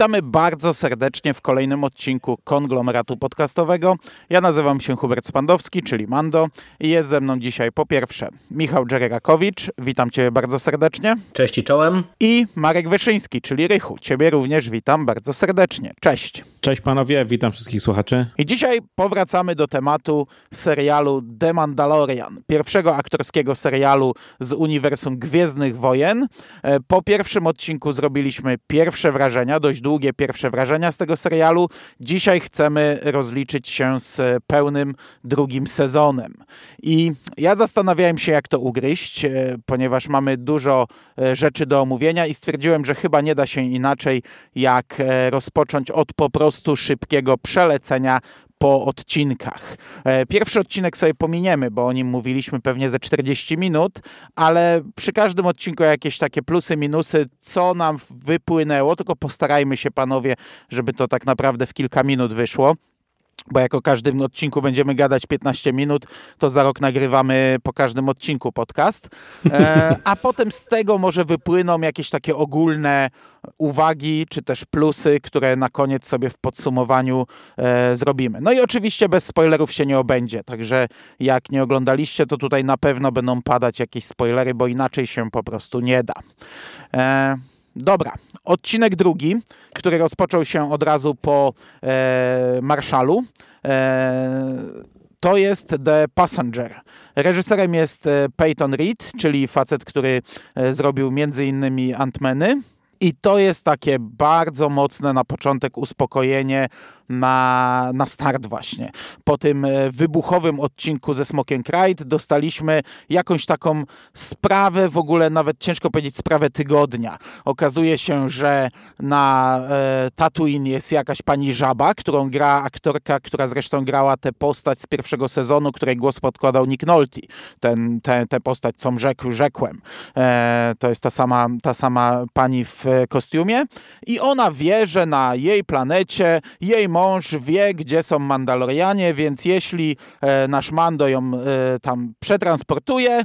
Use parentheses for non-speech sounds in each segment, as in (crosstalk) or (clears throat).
Witamy bardzo serdecznie w kolejnym odcinku konglomeratu podcastowego. Ja nazywam się Hubert Spandowski, czyli Mando i jest ze mną dzisiaj po pierwsze Michał Dżererakowicz, witam Cię bardzo serdecznie. Cześć i czołem. I Marek Wyszyński, czyli Rychu. Ciebie również witam bardzo serdecznie. Cześć. Cześć panowie, witam wszystkich słuchaczy. I dzisiaj powracamy do tematu serialu The Mandalorian, pierwszego aktorskiego serialu z uniwersum Gwiezdnych Wojen. E, Po pierwszym odcinku zrobiliśmy pierwsze wrażenia, dość długie pierwsze wrażenia z tego serialu. Dzisiaj chcemy rozliczyć się z pełnym drugim sezonem. I ja zastanawiałem się, jak to ugryźć, e, ponieważ mamy dużo e, rzeczy do omówienia i stwierdziłem, że chyba nie da się inaczej, jak e, rozpocząć od po prostu szybkiego przelecenia po odcinkach. E, Pierwszy odcinek sobie pominiemy, bo o nim mówiliśmy pewnie ze 40 minut, ale przy każdym odcinku jakieś takie plusy, minusy, co nam wypłynęło, tylko postarajmy się panowie, żeby to tak naprawdę w kilka minut wyszło bo jak o każdym odcinku będziemy gadać 15 minut, to za rok nagrywamy po każdym odcinku podcast. E, a (laughs) potem z tego może wypłyną jakieś takie ogólne uwagi, czy też plusy, które na koniec sobie w podsumowaniu e, zrobimy. No i oczywiście bez spoilerów się nie obędzie, także jak nie oglądaliście, to tutaj na pewno będą padać jakieś spoilery, bo inaczej się po prostu nie da. E, Dobra, odcinek drugi, który rozpoczął się od razu po e, Marszalu. E, to jest The Passenger. Reżyserem jest e, Peyton Reed, czyli facet, który e, zrobił między innymi Ant-Many. I to jest takie bardzo mocne na początek uspokojenie na, na start właśnie. Po tym e, wybuchowym odcinku ze Smoking Ride dostaliśmy jakąś taką sprawę, w ogóle nawet ciężko powiedzieć sprawę tygodnia. Okazuje się, że na e, Tatooine jest jakaś pani Żaba, którą gra aktorka, która zresztą grała tę postać z pierwszego sezonu, której głos podkładał Nick Nolte. Ten, tę te postać, co rzekł, rzekłem. E, to jest ta sama, ta sama pani w e, kostiumie i ona wie, że na jej planecie jej mąż wie, gdzie są Mandalorianie, więc jeśli e, nasz Mando ją e, tam przetransportuje,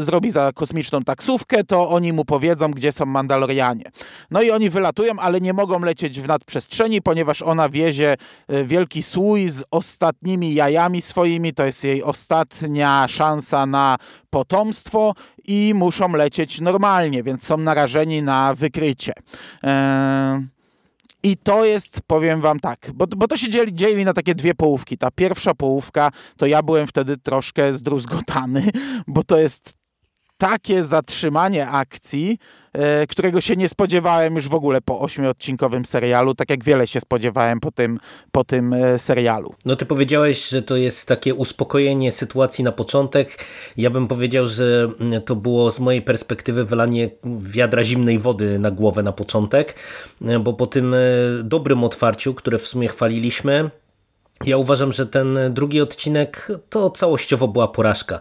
zrobi za kosmiczną taksówkę, to oni mu powiedzą, gdzie są Mandalorianie. No i oni wylatują, ale nie mogą lecieć w nadprzestrzeni, ponieważ ona wiezie e, wielki słój z ostatnimi jajami swoimi, to jest jej ostatnia szansa na potomstwo i muszą lecieć normalnie, więc są narażeni na wykrycie. Eee, i to jest, powiem wam tak, bo, bo to się dzieli, dzieli na takie dwie połówki. Ta pierwsza połówka, to ja byłem wtedy troszkę zdruzgotany, (laughs) bo to jest takie zatrzymanie akcji, którego się nie spodziewałem już w ogóle po ośmiodcinkowym serialu, tak jak wiele się spodziewałem po tym, po tym e, serialu. No ty powiedziałeś, że to jest takie uspokojenie sytuacji na początek. Ja bym powiedział, że to było z mojej perspektywy wylanie wiadra zimnej wody na głowę na początek, bo po tym e, dobrym otwarciu, które w sumie chwaliliśmy, ja uważam, że ten drugi odcinek to całościowo była porażka.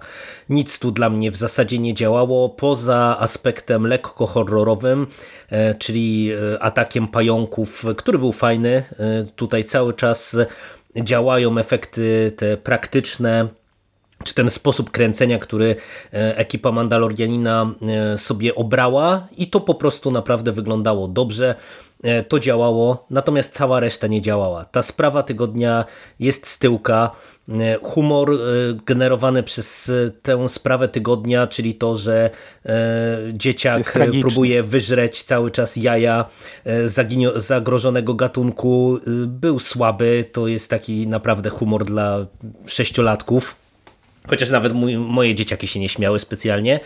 Nic tu dla mnie w zasadzie nie działało, poza aspektem lekko horrorowym, e, czyli e, atakiem pająków, który był fajny. E, Tutaj cały czas działają efekty te praktyczne, czy ten sposób kręcenia, który ekipa Mandalorianina sobie obrała i to po prostu naprawdę wyglądało dobrze. E, To działało, natomiast cała reszta nie działała. Ta sprawa tygodnia jest z tyłka. E, Humor e, generowany przez tę sprawę tygodnia, czyli to, że dzieciak próbuje wyżreć cały czas jaja zagrożonego gatunku, był słaby. To jest taki naprawdę humor dla sześciolatków. Chociaż nawet mój, moje dzieciaki się nie śmiały specjalnie,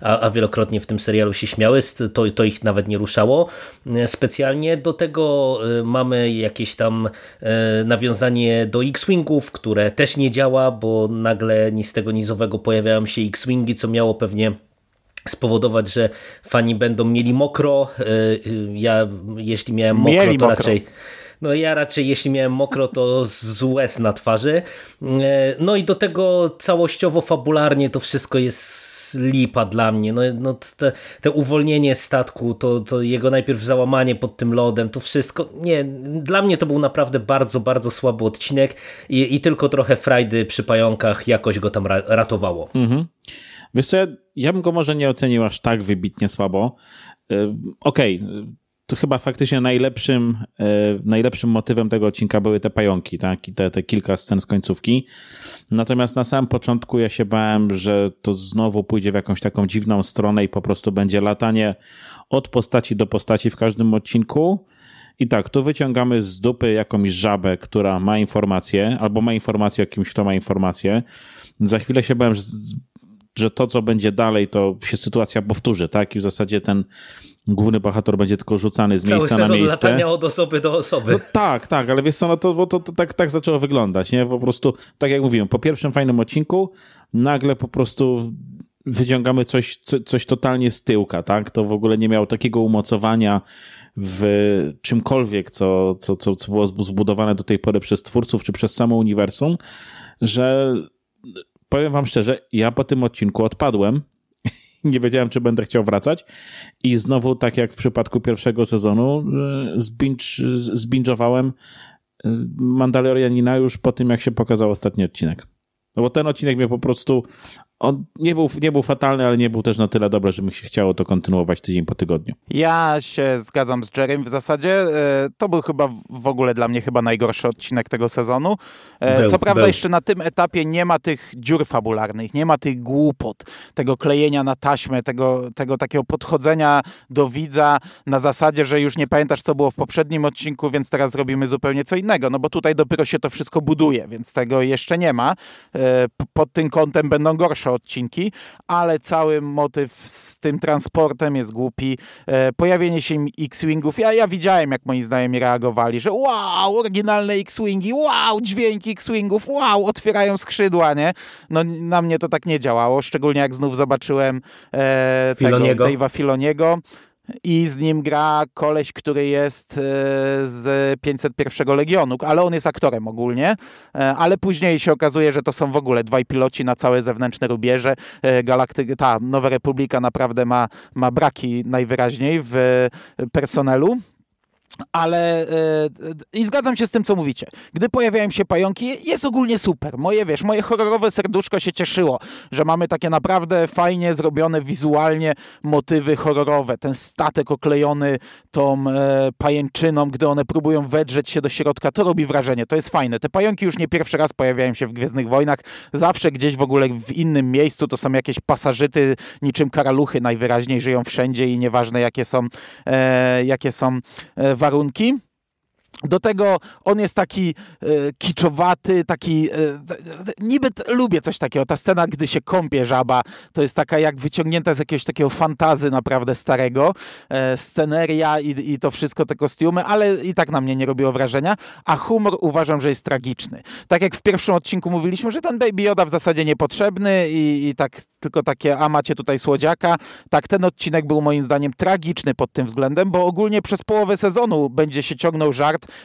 a, a wielokrotnie w tym serialu się śmiały, to, to ich nawet nie ruszało e, specjalnie. Do tego e, mamy jakieś tam e, nawiązanie do X-Wingów, które też nie działa, bo nagle ni z tego nizowego pojawiają się X-Wingi, co miało pewnie spowodować, że fani będą mieli mokro. Ja jeśli miałem mokro, Mieli to mokro. raczej no ja raczej jeśli miałem mokro, to z łez na twarzy. E, No i do tego całościowo, fabularnie to wszystko jest lipa dla mnie. No, no te, te uwolnienie statku, to, to jego najpierw załamanie pod tym lodem, to wszystko, nie, dla mnie to był naprawdę bardzo, bardzo słaby odcinek i, i tylko trochę frajdy przy pająkach jakoś go tam ra ratowało. Mhm. Wiesz co, ja bym go może nie ocenił aż tak wybitnie słabo. Okej, okay to chyba faktycznie najlepszym, e, najlepszym motywem tego odcinka były te pająki, tak? I te, te kilka scen z końcówki. Natomiast na samym początku ja się bałem, że to znowu pójdzie w jakąś taką dziwną stronę i po prostu będzie latanie od postaci do postaci w każdym odcinku. I tak, tu wyciągamy z dupy jakąś żabę, która ma informację, albo ma informację o kimś, kto ma informację. Za chwilę się bałem, że, że to, co będzie dalej, to się sytuacja powtórzy, tak? I w zasadzie ten główny bohater będzie tylko rzucany z Cały miejsca na miejsce. latania od osoby do osoby. No tak, tak, ale wiesz co, no to, bo to, to tak, tak zaczęło wyglądać, nie? Po prostu, tak jak mówiłem, po pierwszym fajnym odcinku nagle po prostu wyciągamy coś, co, coś totalnie z tyłka, tak? To w ogóle nie miało takiego umocowania w czymkolwiek, co, co, co, co było zbudowane do tej pory przez twórców, czy przez samo uniwersum, że powiem wam szczerze, ja po tym odcinku odpadłem nie wiedziałem, czy będę chciał wracać. I znowu, tak jak w przypadku pierwszego sezonu, e, zbinge'owałem e, Mandalorianina już po tym, jak się pokazał ostatni odcinek. No bo ten odcinek mnie po prostu on nie był, nie był fatalny, ale nie był też na tyle dobry, że mi się chciało to kontynuować tydzień po tygodniu. Ja się zgadzam z Jerem w zasadzie. E, to był chyba w ogóle dla mnie chyba najgorszy odcinek tego sezonu. E, był, Co prawda był. jeszcze na tym etapie nie ma tych dziur fabularnych, nie ma tych głupot, tego klejenia na taśmę, tego, tego takiego podchodzenia do widza na zasadzie, że już nie pamiętasz co było w poprzednim odcinku, więc teraz zrobimy zupełnie co innego. No bo tutaj dopiero się to wszystko buduje, więc tego jeszcze nie ma. E, pod tym kątem będą gorsze gorsze odcinki, ale cały motyw z tym transportem jest głupi. E, pojawienie się X-Wingów, ja, ja widziałem, jak moi znajomi reagowali, że wow, oryginalne X-Wingi, wow, dźwięki X-Wingów, wow, otwierają skrzydła, nie? No na mnie to tak nie działało, szczególnie jak znów zobaczyłem e, Filoniego. tego Dave'a Filoniego, i z nim gra koleś, który jest e, z 501 Legionu, ale on jest aktorem ogólnie, e, ale później się okazuje, że to są w ogóle dwaj piloci na całe zewnętrzne rubieże. E, Galaktyka, ta Nowa Republika naprawdę ma, ma braki najwyraźniej w personelu, ale yy, i zgadzam się z tym, co mówicie. Gdy pojawiają się pająki, jest ogólnie super. Moje, wiesz, moje horrorowe serduszko się cieszyło, że mamy takie naprawdę fajnie zrobione wizualnie motywy horrorowe. Ten statek oklejony tą e, pajęczyną, gdy one próbują wedrzeć się do środka, to robi wrażenie. To jest fajne. Te pająki już nie pierwszy raz pojawiają się w Gwiezdnych Wojnach. Zawsze gdzieś w ogóle w innym miejscu to są jakieś pasażyty, niczym karaluchy najwyraźniej żyją wszędzie i nieważne jakie są, e, jakie są warunki. Do tego on jest taki e, kiczowaty, taki. E, niby t, lubię coś takiego. Ta scena, gdy się kąpie żaba, to jest taka jak wyciągnięta z jakiegoś takiego fantazy naprawdę starego. E, sceneria i, i to wszystko, te kostiumy, ale i tak na mnie nie robiło wrażenia. A humor uważam, że jest tragiczny. Tak jak w pierwszym odcinku mówiliśmy, że ten Baby Yoda w zasadzie niepotrzebny i, i tak tylko takie, a macie tutaj słodziaka. Tak, ten odcinek był moim zdaniem tragiczny pod tym względem, bo ogólnie przez połowę sezonu będzie się ciągnął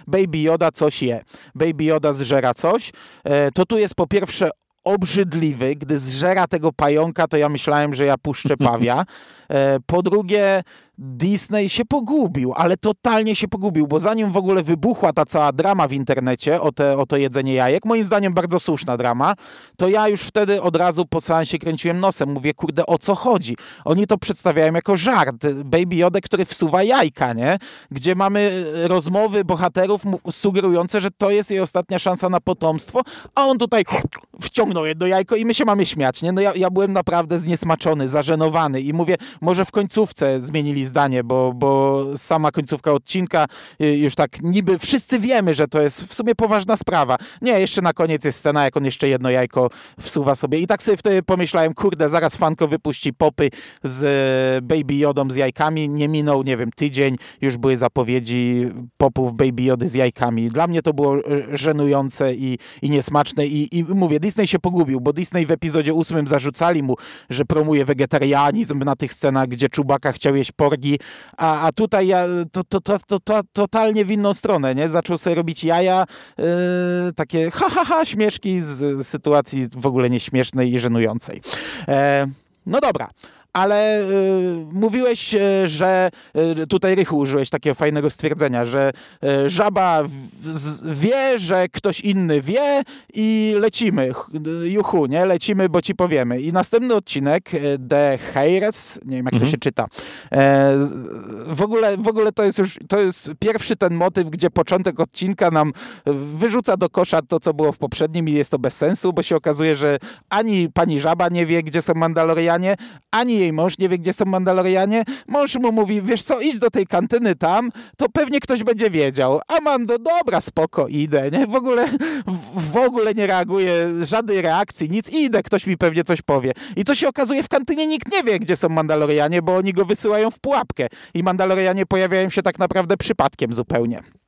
Baby Yoda coś je, Baby Yoda zżera coś. E, to tu jest po pierwsze obrzydliwy. Gdy zżera tego pająka, to ja myślałem, że ja puszczę (laughs) pawia. E, po drugie, Disney się pogubił, ale totalnie się pogubił, bo zanim w ogóle wybuchła ta cała drama w internecie o, te, o to jedzenie jajek, moim zdaniem bardzo słuszna drama, to ja już wtedy od razu po seansie kręciłem nosem. Mówię, kurde, o co chodzi? Oni to przedstawiają jako żart. Baby Yoda, który wsuwa jajka, nie? Gdzie mamy e, rozmowy bohaterów sugerujące, że to jest jej ostatnia szansa na potomstwo, a on tutaj wciągnął jedno jajko i my się mamy śmiać, nie? No ja, ja byłem naprawdę zniesmaczony, zażenowany i mówię, może w końcówce zmienili zdanie, bo, bo sama końcówka odcinka y, już tak niby wszyscy wiemy, że to jest w sumie poważna sprawa. Nie, jeszcze na koniec jest scena, jak on jeszcze jedno jajko wsuwa sobie. I tak sobie wtedy pomyślałem, kurde, zaraz fanko wypuści popy z e, Baby Jodą z jajkami. Nie minął, nie wiem, tydzień, już były zapowiedzi popów Baby Jody z jajkami. Dla mnie to było e, żenujące i, i niesmaczne i, i mówię, Disney się pogubił, bo Disney w epizodzie ósmym zarzucali mu, że promuje wegetarianizm na tych scenach, gdzie Czubaka chciał jeść porgi, a, a tutaj ja, to, to, to, to, to totalnie w inną stronę, nie? Zaczął sobie robić jaja, yy, takie ha, ha, ha, śmieszki z sytuacji w ogóle nieśmiesznej i żenującej. E, No dobra, ale y, mówiłeś, y, że y, tutaj Rychu użyłeś takiego fajnego stwierdzenia, że y, żaba w, z, wie, że ktoś inny wie i lecimy, Ch- juchu, nie? Lecimy, bo ci powiemy. I następny odcinek, y, The Heires, nie wiem jak to się czyta, e, w, ogóle, w ogóle to jest już, to jest pierwszy ten motyw, gdzie początek odcinka nam y, wyrzuca do kosza to, co było w poprzednim i jest to bez sensu, bo się okazuje, że ani pani żaba nie wie, gdzie są Mandalorianie, ani jej mąż nie wie, gdzie są Mandalorianie. Mąż mu mówi, wiesz co, idź do tej kantyny tam, to pewnie ktoś będzie wiedział. A Mando, dobra, spoko, idę, nie? W ogóle, w, ogóle nie reaguje, żadnej reakcji, nic, idę, ktoś mi pewnie coś powie. I co się okazuje, w kantynie nikt nie wie, gdzie są Mandalorianie, bo oni go wysyłają w pułapkę. I Mandalorianie pojawiają się tak naprawdę przypadkiem zupełnie.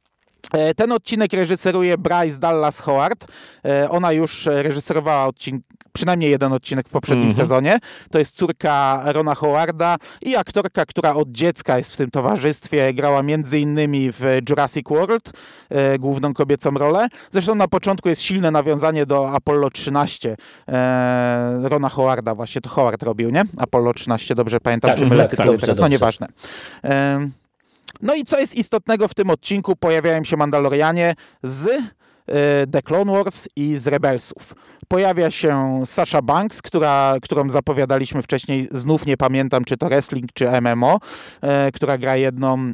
E, Ten odcinek reżyseruje Bryce Dallas Howard. E, Ona już reżyserowała odcinek, przynajmniej jeden odcinek w poprzednim Mhm. sezonie. To jest córka Rona Howarda i aktorka, która od dziecka jest w tym towarzystwie. Grała między innymi w Jurassic World, e, główną kobiecą rolę. Zresztą na początku jest silne nawiązanie do Apollo 13 e, Rona Howarda. Właśnie to Howard robił, nie? Apollo 13, dobrze pamiętam, Tak, czy mylę tak, tytuły dobrze, teraz. No nieważne. No i co jest istotnego w tym odcinku? Pojawiają się Mandalorianie z e, The Clone Wars i z Rebelsów. Pojawia się Sasha Banks, która, którą zapowiadaliśmy wcześniej, znów nie pamiętam, czy to wrestling, czy MMO, e, która gra jedną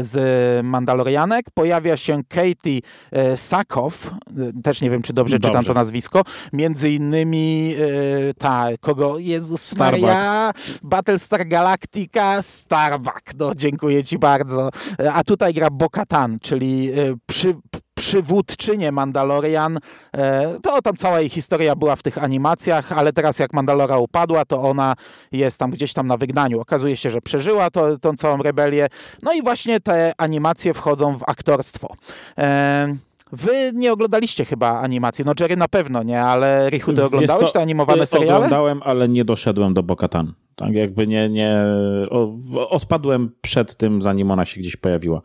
z Mandalorianek. Pojawia się Katie e, Sakow, e, też nie wiem, czy dobrze, czytam Dobrze. to nazwisko. Między innymi e, ta, kogo, Jezus Starbuck. Maria, Battlestar Galactica, Starbuck. No, dziękuję ci bardzo. A tutaj gra Bo-Katan, czyli przy, przywódczynię Mandalorian. E, To tam cała jej historia była w tych animacjach, ale teraz jak Mandalora upadła, to ona jest tam gdzieś tam na wygnaniu. Okazuje się, że przeżyła to, tą całą rebelię. No i właśnie te animacje wchodzą w aktorstwo. E, Wy nie oglądaliście chyba animacji, no Jerry na pewno nie, ale Richu, ty oglądałeś co, te animowane y, seriale? Oglądałem, ale nie doszedłem do Bokatan. Tak jakby nie, nie o, odpadłem przed tym, zanim ona się gdzieś pojawiła.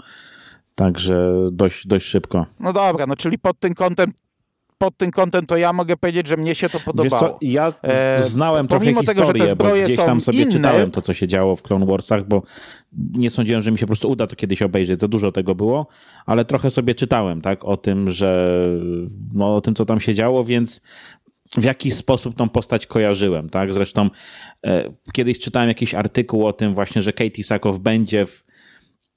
Także dość, dość szybko. No dobra, no czyli pod tym kątem pod tym kątem to ja mogę powiedzieć, że mnie się to podobało. co, ja E, znałem trochę pomimo tego, historię, bo gdzieś tam sobie inne- czytałem to, co się działo w Clone Warsach, bo nie sądziłem, że mi się po prostu uda to kiedyś obejrzeć. Za dużo tego było, ale trochę sobie czytałem, tak, o tym, że no, o tym, co tam się działo, więc w jakiś sposób tą postać kojarzyłem, tak? Zresztą e, kiedyś czytałem jakiś artykuł o tym właśnie, że Katie Sakow będzie w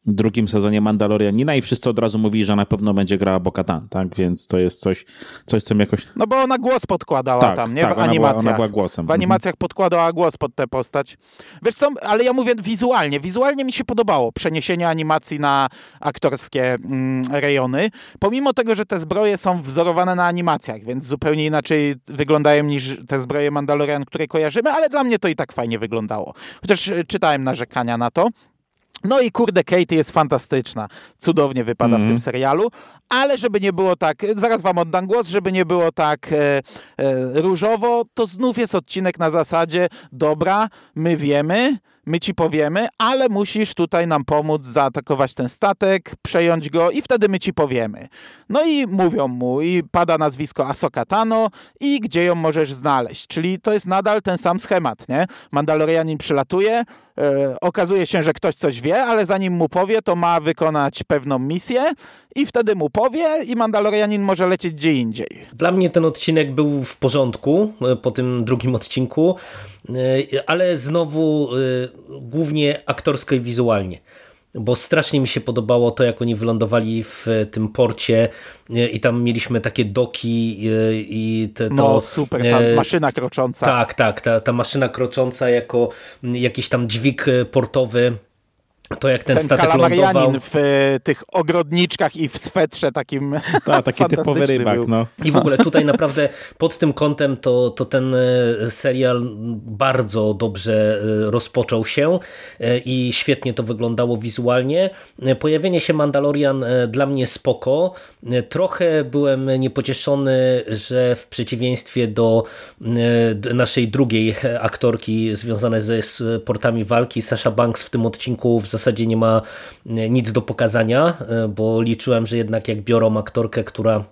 drugim sezonie Mandalorianina i wszyscy od razu mówili, że na pewno będzie grała Bo-Katan, tak? Więc to jest coś, coś co mi jakoś... No bo ona głos podkładała Tak, tam, nie? tak, w ona była- animacjach. ona była głosem. W animacjach podkładała głos pod tę postać. Wiesz co, ale ja mówię wizualnie. Wizualnie mi się podobało przeniesienie animacji na aktorskie mm, rejony. Pomimo tego, że te zbroje są wzorowane na animacjach, więc zupełnie inaczej wyglądają niż te zbroje Mandalorian, które kojarzymy, ale dla mnie to i tak fajnie wyglądało. Chociaż e, czytałem narzekania na to. No i kurde, Katie jest fantastyczna. Cudownie wypada w tym serialu, ale żeby nie było tak, zaraz wam oddam głos, żeby nie było tak e, e, różowo, to znów jest odcinek na zasadzie, dobra, my wiemy, my ci powiemy, ale musisz tutaj nam pomóc zaatakować ten statek, przejąć go i wtedy my ci powiemy. No i mówią mu i pada nazwisko Asoka Tano i gdzie ją możesz znaleźć. Czyli to jest nadal ten sam schemat, nie? Mandalorianin przylatuje, e, okazuje się, że ktoś coś wie, ale zanim mu powie, to ma wykonać pewną misję i wtedy mu powie i Mandalorianin może lecieć gdzie indziej. Dla mnie ten odcinek był w porządku e, po tym drugim odcinku, ale znowu e, głównie aktorsko i wizualnie. Bo strasznie mi się podobało to, jak oni wylądowali w tym porcie e, i tam mieliśmy takie doki e, i te, to... No super, ta e, maszyna krocząca. Tak, tak, ta, ta maszyna krocząca jako jakiś tam dźwig e, portowy. To jak ten, Ten statek lądował. w e, tych ogrodniczkach i w swetrze takim (laughs) Ta, taki typowy rybak, był. no. (laughs) I w ogóle tutaj naprawdę pod tym kątem to, to ten e, serial bardzo dobrze e, rozpoczął się i świetnie to wyglądało wizualnie. Pojawienie się Mandalorian dla mnie spoko. Trochę byłem niepocieszony, że w przeciwieństwie do naszej drugiej aktorki związanej ze sportami walki, Sasha Banks w tym odcinku w zasadzie nie ma e, nic do pokazania, e, bo liczyłem, że jednak jak biorą aktorkę, która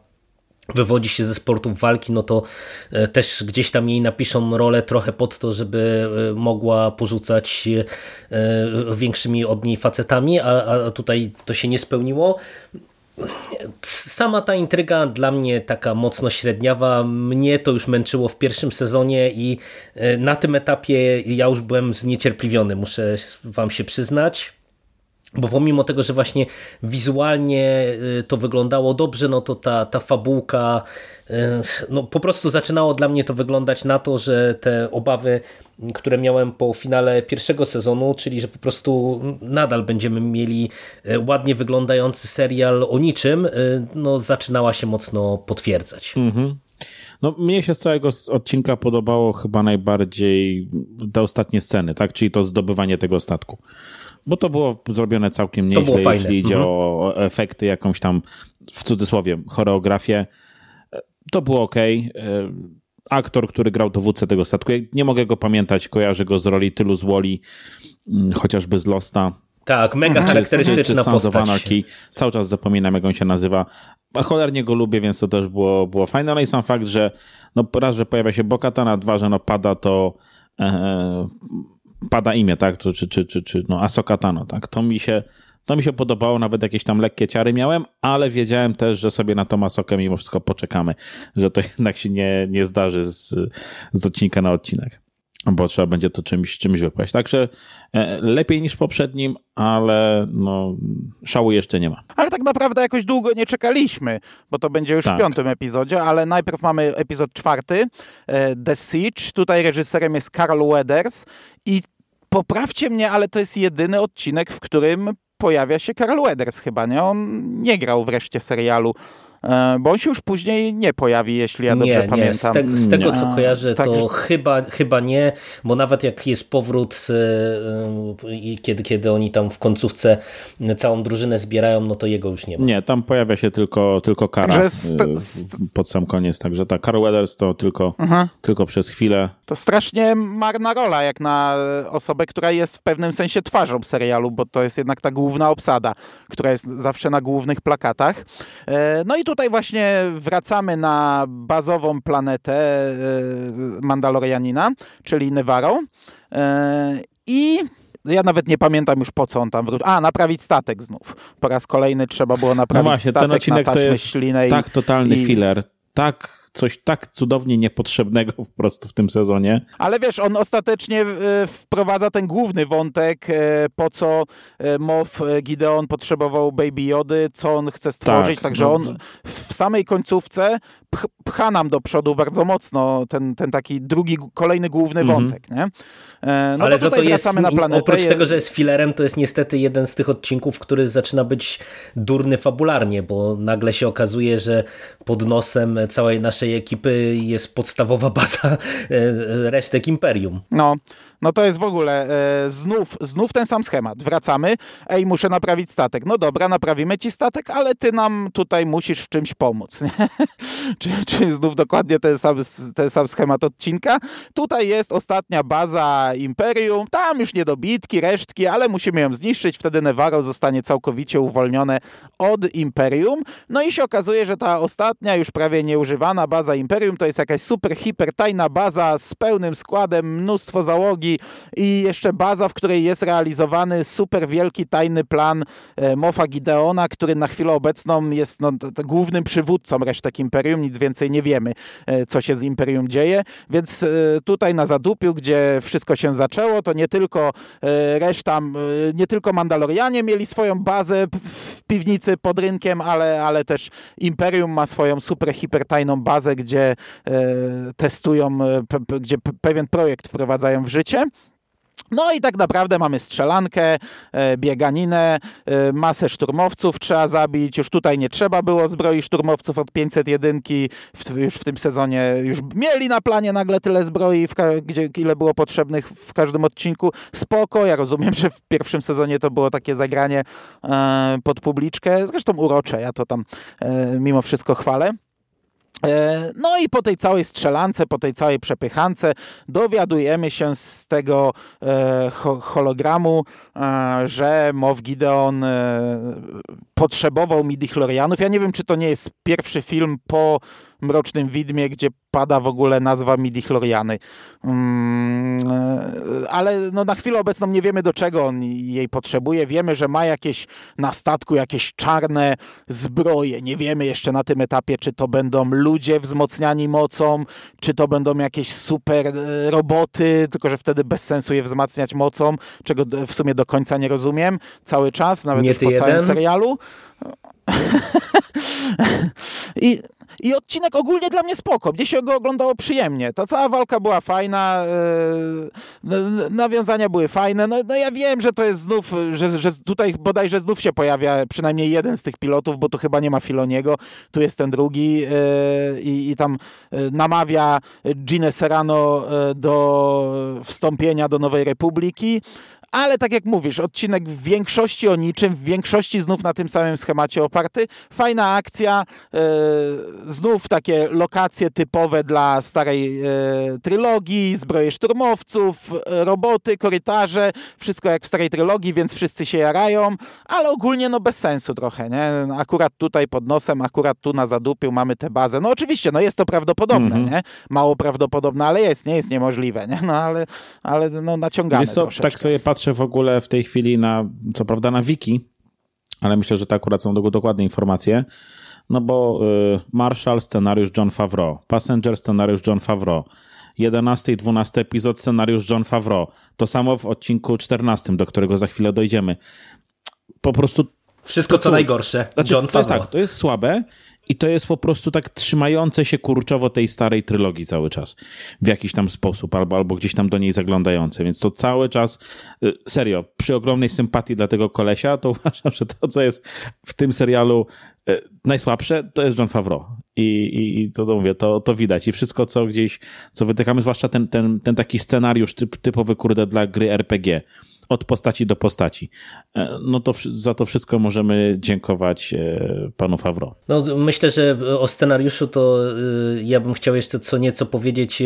wywodzi się ze sportów walki, no to też gdzieś tam jej napiszą rolę trochę pod to, żeby mogła porzucać większymi od niej facetami, a, a tutaj to się nie spełniło. Sama ta intryga dla mnie taka mocno średniawa. Mnie to już męczyło w pierwszym sezonie i e, na tym etapie ja już byłem zniecierpliwiony, muszę wam się przyznać. Bo pomimo tego, że właśnie wizualnie e, to wyglądało dobrze, no to ta, ta fabułka, e, no po prostu zaczynało dla mnie to wyglądać na to, że te obawy które miałem po finale pierwszego sezonu, czyli że po prostu nadal będziemy mieli e, ładnie wyglądający serial o niczym, no zaczynała się mocno potwierdzać. Mhm. No, mnie się z całego odcinka podobało chyba najbardziej te ostatnie sceny, tak? Czyli to zdobywanie tego statku. Bo to było zrobione całkiem nieźle, jeśli idzie mhm. o efekty, jakąś tam w cudzysłowie choreografię. E, to było ok aktor, który grał dowódcę tego statku. Ja nie mogę go pamiętać, kojarzę go z roli tylu z Woli, mm, chociażby z Losta. Tak, mega charakterystyczna czy, czy Sons postać. of Anarchy. Cały czas zapominam, jak on się nazywa. A cholernie go lubię, więc to też było, było fajne. No i sam fakt, że no raz, że pojawia się Bokatana, dwa, że no pada to e, pada imię, tak? To, czy, czy, czy, czy no Asokatano, tak? To mi się to mi się podobało, nawet jakieś tam lekkie ciary miałem, ale wiedziałem też, że sobie na Tomasokę mimo wszystko poczekamy, że to (laughs) jednak się nie, nie zdarzy z, z odcinka na odcinek bo trzeba będzie to czymś, czymś wypaść. Także e, lepiej niż w poprzednim, ale no, szału jeszcze nie ma. Ale tak naprawdę jakoś długo nie czekaliśmy, bo to będzie już tak. w piątym epizodzie, ale najpierw mamy epizod czwarty, e, The Siege. Tutaj reżyserem jest Carl Weathers i poprawcie mnie, ale to jest jedyny odcinek, w którym pojawia się Carl Weathers chyba, nie? On nie grał wreszcie serialu bo on się już później nie pojawi, jeśli ja dobrze nie, pamiętam. Nie, z, te, z tego co kojarzę, tak, to chyba, chyba nie, bo nawet jak jest powrót e, i kiedy, kiedy oni tam w końcówce całą drużynę zbierają, no to jego już nie ma. Nie, tam pojawia się tylko, tylko Kara e, pod sam koniec, także ta Carl Weathers to tylko, mhm. tylko przez chwilę. To strasznie marna rola, jak na osobę, która jest w pewnym sensie twarzą serialu, bo to jest jednak ta główna obsada, która jest zawsze na głównych plakatach. No i tutaj właśnie wracamy na bazową planetę e, Mandalorianina, czyli Nevarro. E, I ja nawet nie pamiętam już po co on tam wrócił. A, naprawić statek znów. Po raz kolejny trzeba było naprawić no właśnie, statek ten odcinek na to jest ślinę tak totalny i, filler. Tak coś tak cudownie niepotrzebnego po prostu w tym sezonie. Ale wiesz, on ostatecznie e, wprowadza ten główny wątek, e, po co e, Moff Gideon potrzebował Baby Jody, co on chce stworzyć, tak, także no. on w samej końcówce pcha nam do przodu bardzo mocno ten, ten taki drugi, kolejny główny mhm. wątek, nie? No Ale za to jest, na planetę. oprócz tego, że jest filerem, to jest niestety jeden z tych odcinków, który zaczyna być durny fabularnie, bo nagle się okazuje, że pod nosem całej naszej ekipy jest podstawowa (laughs) baza e, resztek Imperium. No, no to jest w ogóle e, znów, znów ten sam schemat. Wracamy, ej, muszę naprawić statek. No dobra, naprawimy ci statek, ale ty nam tutaj musisz w czymś pomóc. (laughs) czy, czy znów dokładnie ten sam, ten sam schemat odcinka? Tutaj jest ostatnia baza Imperium, tam już niedobitki, resztki, ale musimy ją zniszczyć, wtedy Nevarro zostanie całkowicie uwolnione od Imperium. No i się okazuje, że ta ostatnia, już prawie nieużywana baza Imperium to jest jakaś super, hiper tajna baza z pełnym składem, mnóstwo załogi, i jeszcze baza, w której jest realizowany super wielki tajny plan e, Mofa Gideona, który na chwilę obecną jest no, głównym przywódcą resztek Imperium, nic więcej nie wiemy, e, co się z Imperium dzieje, więc e, tutaj na Zadupiu, gdzie wszystko się zaczęło, to nie tylko reszta, nie tylko Mandalorianie mieli swoją bazę w piwnicy pod rynkiem, ale, ale też Imperium ma swoją super, hiper tajną bazę, gdzie testują, gdzie pewien projekt wprowadzają w życie. No i tak naprawdę mamy strzelankę, e, bieganinę, e, masę szturmowców trzeba zabić. Już tutaj nie trzeba było zbroi szturmowców od 501. Już w tym sezonie już mieli na planie nagle tyle zbroi, gdzie ile było potrzebnych w każdym odcinku. Spoko, ja rozumiem, że w pierwszym sezonie to było takie zagranie e, pod publiczkę. Zresztą urocze, ja to tam mimo wszystko chwalę. E, no i po tej całej strzelance, po tej całej przepychance dowiadujemy się z tego e, hologramu, e, że Mow Gideon potrzebował midichlorianów. Ja nie wiem, czy to nie jest pierwszy film po Mrocznym Widmie, gdzie pada w ogóle nazwa midichloriany. Mm, ale no na chwilę obecną nie wiemy do czego on jej potrzebuje. Wiemy, że ma jakieś na statku jakieś czarne zbroje. Nie wiemy jeszcze na tym etapie, czy to będą ludzie wzmocniani mocą, czy to będą jakieś super e, roboty, tylko że wtedy bez sensu je wzmacniać mocą, czego w sumie do końca nie rozumiem cały czas, nawet nie już po jeden? całym serialu. (laughs) I i odcinek ogólnie dla mnie spoko. Mnie się go oglądało przyjemnie. Ta cała walka była fajna, yy, nawiązania były fajne. No, no, ja wiem, że to jest znów, że, że tutaj bodajże znów się pojawia przynajmniej jeden z tych pilotów, bo tu chyba nie ma Filoniego. Tu jest ten drugi yy, i, i tam yy, namawia Ginę Serrano do wstąpienia do Nowej Republiki ale tak jak mówisz, odcinek w większości o niczym, w większości znów na tym samym schemacie oparty. Fajna akcja, e, znów takie lokacje typowe dla starej e, trylogii, zbroje szturmowców, roboty, korytarze, wszystko jak w starej trylogii, więc wszyscy się jarają, ale ogólnie no bez sensu trochę, nie? Akurat tutaj pod nosem, akurat tu na zadupiu mamy tę bazę. No oczywiście, no jest to prawdopodobne, mm -hmm. nie? Mało prawdopodobne, ale jest, nie jest niemożliwe, nie? No ale, ale no naciągane Wiesz co, tak sobie patrzę patrzę w ogóle w tej chwili na, co prawda na wiki, ale myślę, że to akurat są dokładne informacje, no bo y, Marshall, scenariusz John Favreau, Passenger, scenariusz John Favreau, 11 i 12 epizod, scenariusz John Favreau. To samo w odcinku 14, do którego za chwilę dojdziemy. Po prostu... Wszystko co najgorsze. Znaczy, John Favreau. To jest tak, to jest słabe, i to jest po prostu tak trzymające się kurczowo tej starej trylogii cały czas. W jakiś tam sposób, albo, albo gdzieś tam do niej zaglądające. Więc to cały czas, y, serio, przy ogromnej sympatii dla tego kolesia, to (laughs) uważam, że to, co jest w tym serialu y, najsłabsze, to jest John Favreau. I, i, i to, to mówię, to, to widać. I wszystko, co gdzieś, co wytykamy, zwłaszcza ten, ten, ten taki scenariusz typ, typowy, kurde, dla gry RPG od postaci do postaci. E, no to za to wszystko możemy dziękować e, panu Favro. No, myślę, że o scenariuszu to e, ja bym chciał jeszcze co nieco powiedzieć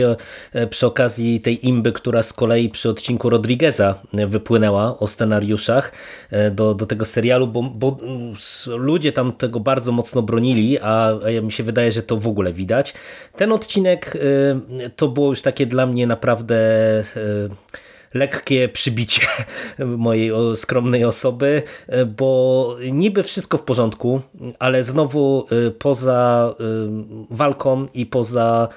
przy okazji tej imby, która z kolei przy odcinku Rodrigueza wypłynęła o scenariuszach do, do tego serialu, bo, bo ludzie tam tego bardzo mocno bronili, a, mi się wydaje, że to w ogóle widać. Ten odcinek to było już takie dla mnie naprawdę lekkie przybicie (laughs) mojej skromnej osoby, bo niby wszystko w porządku, ale znowu y, poza y, walką i poza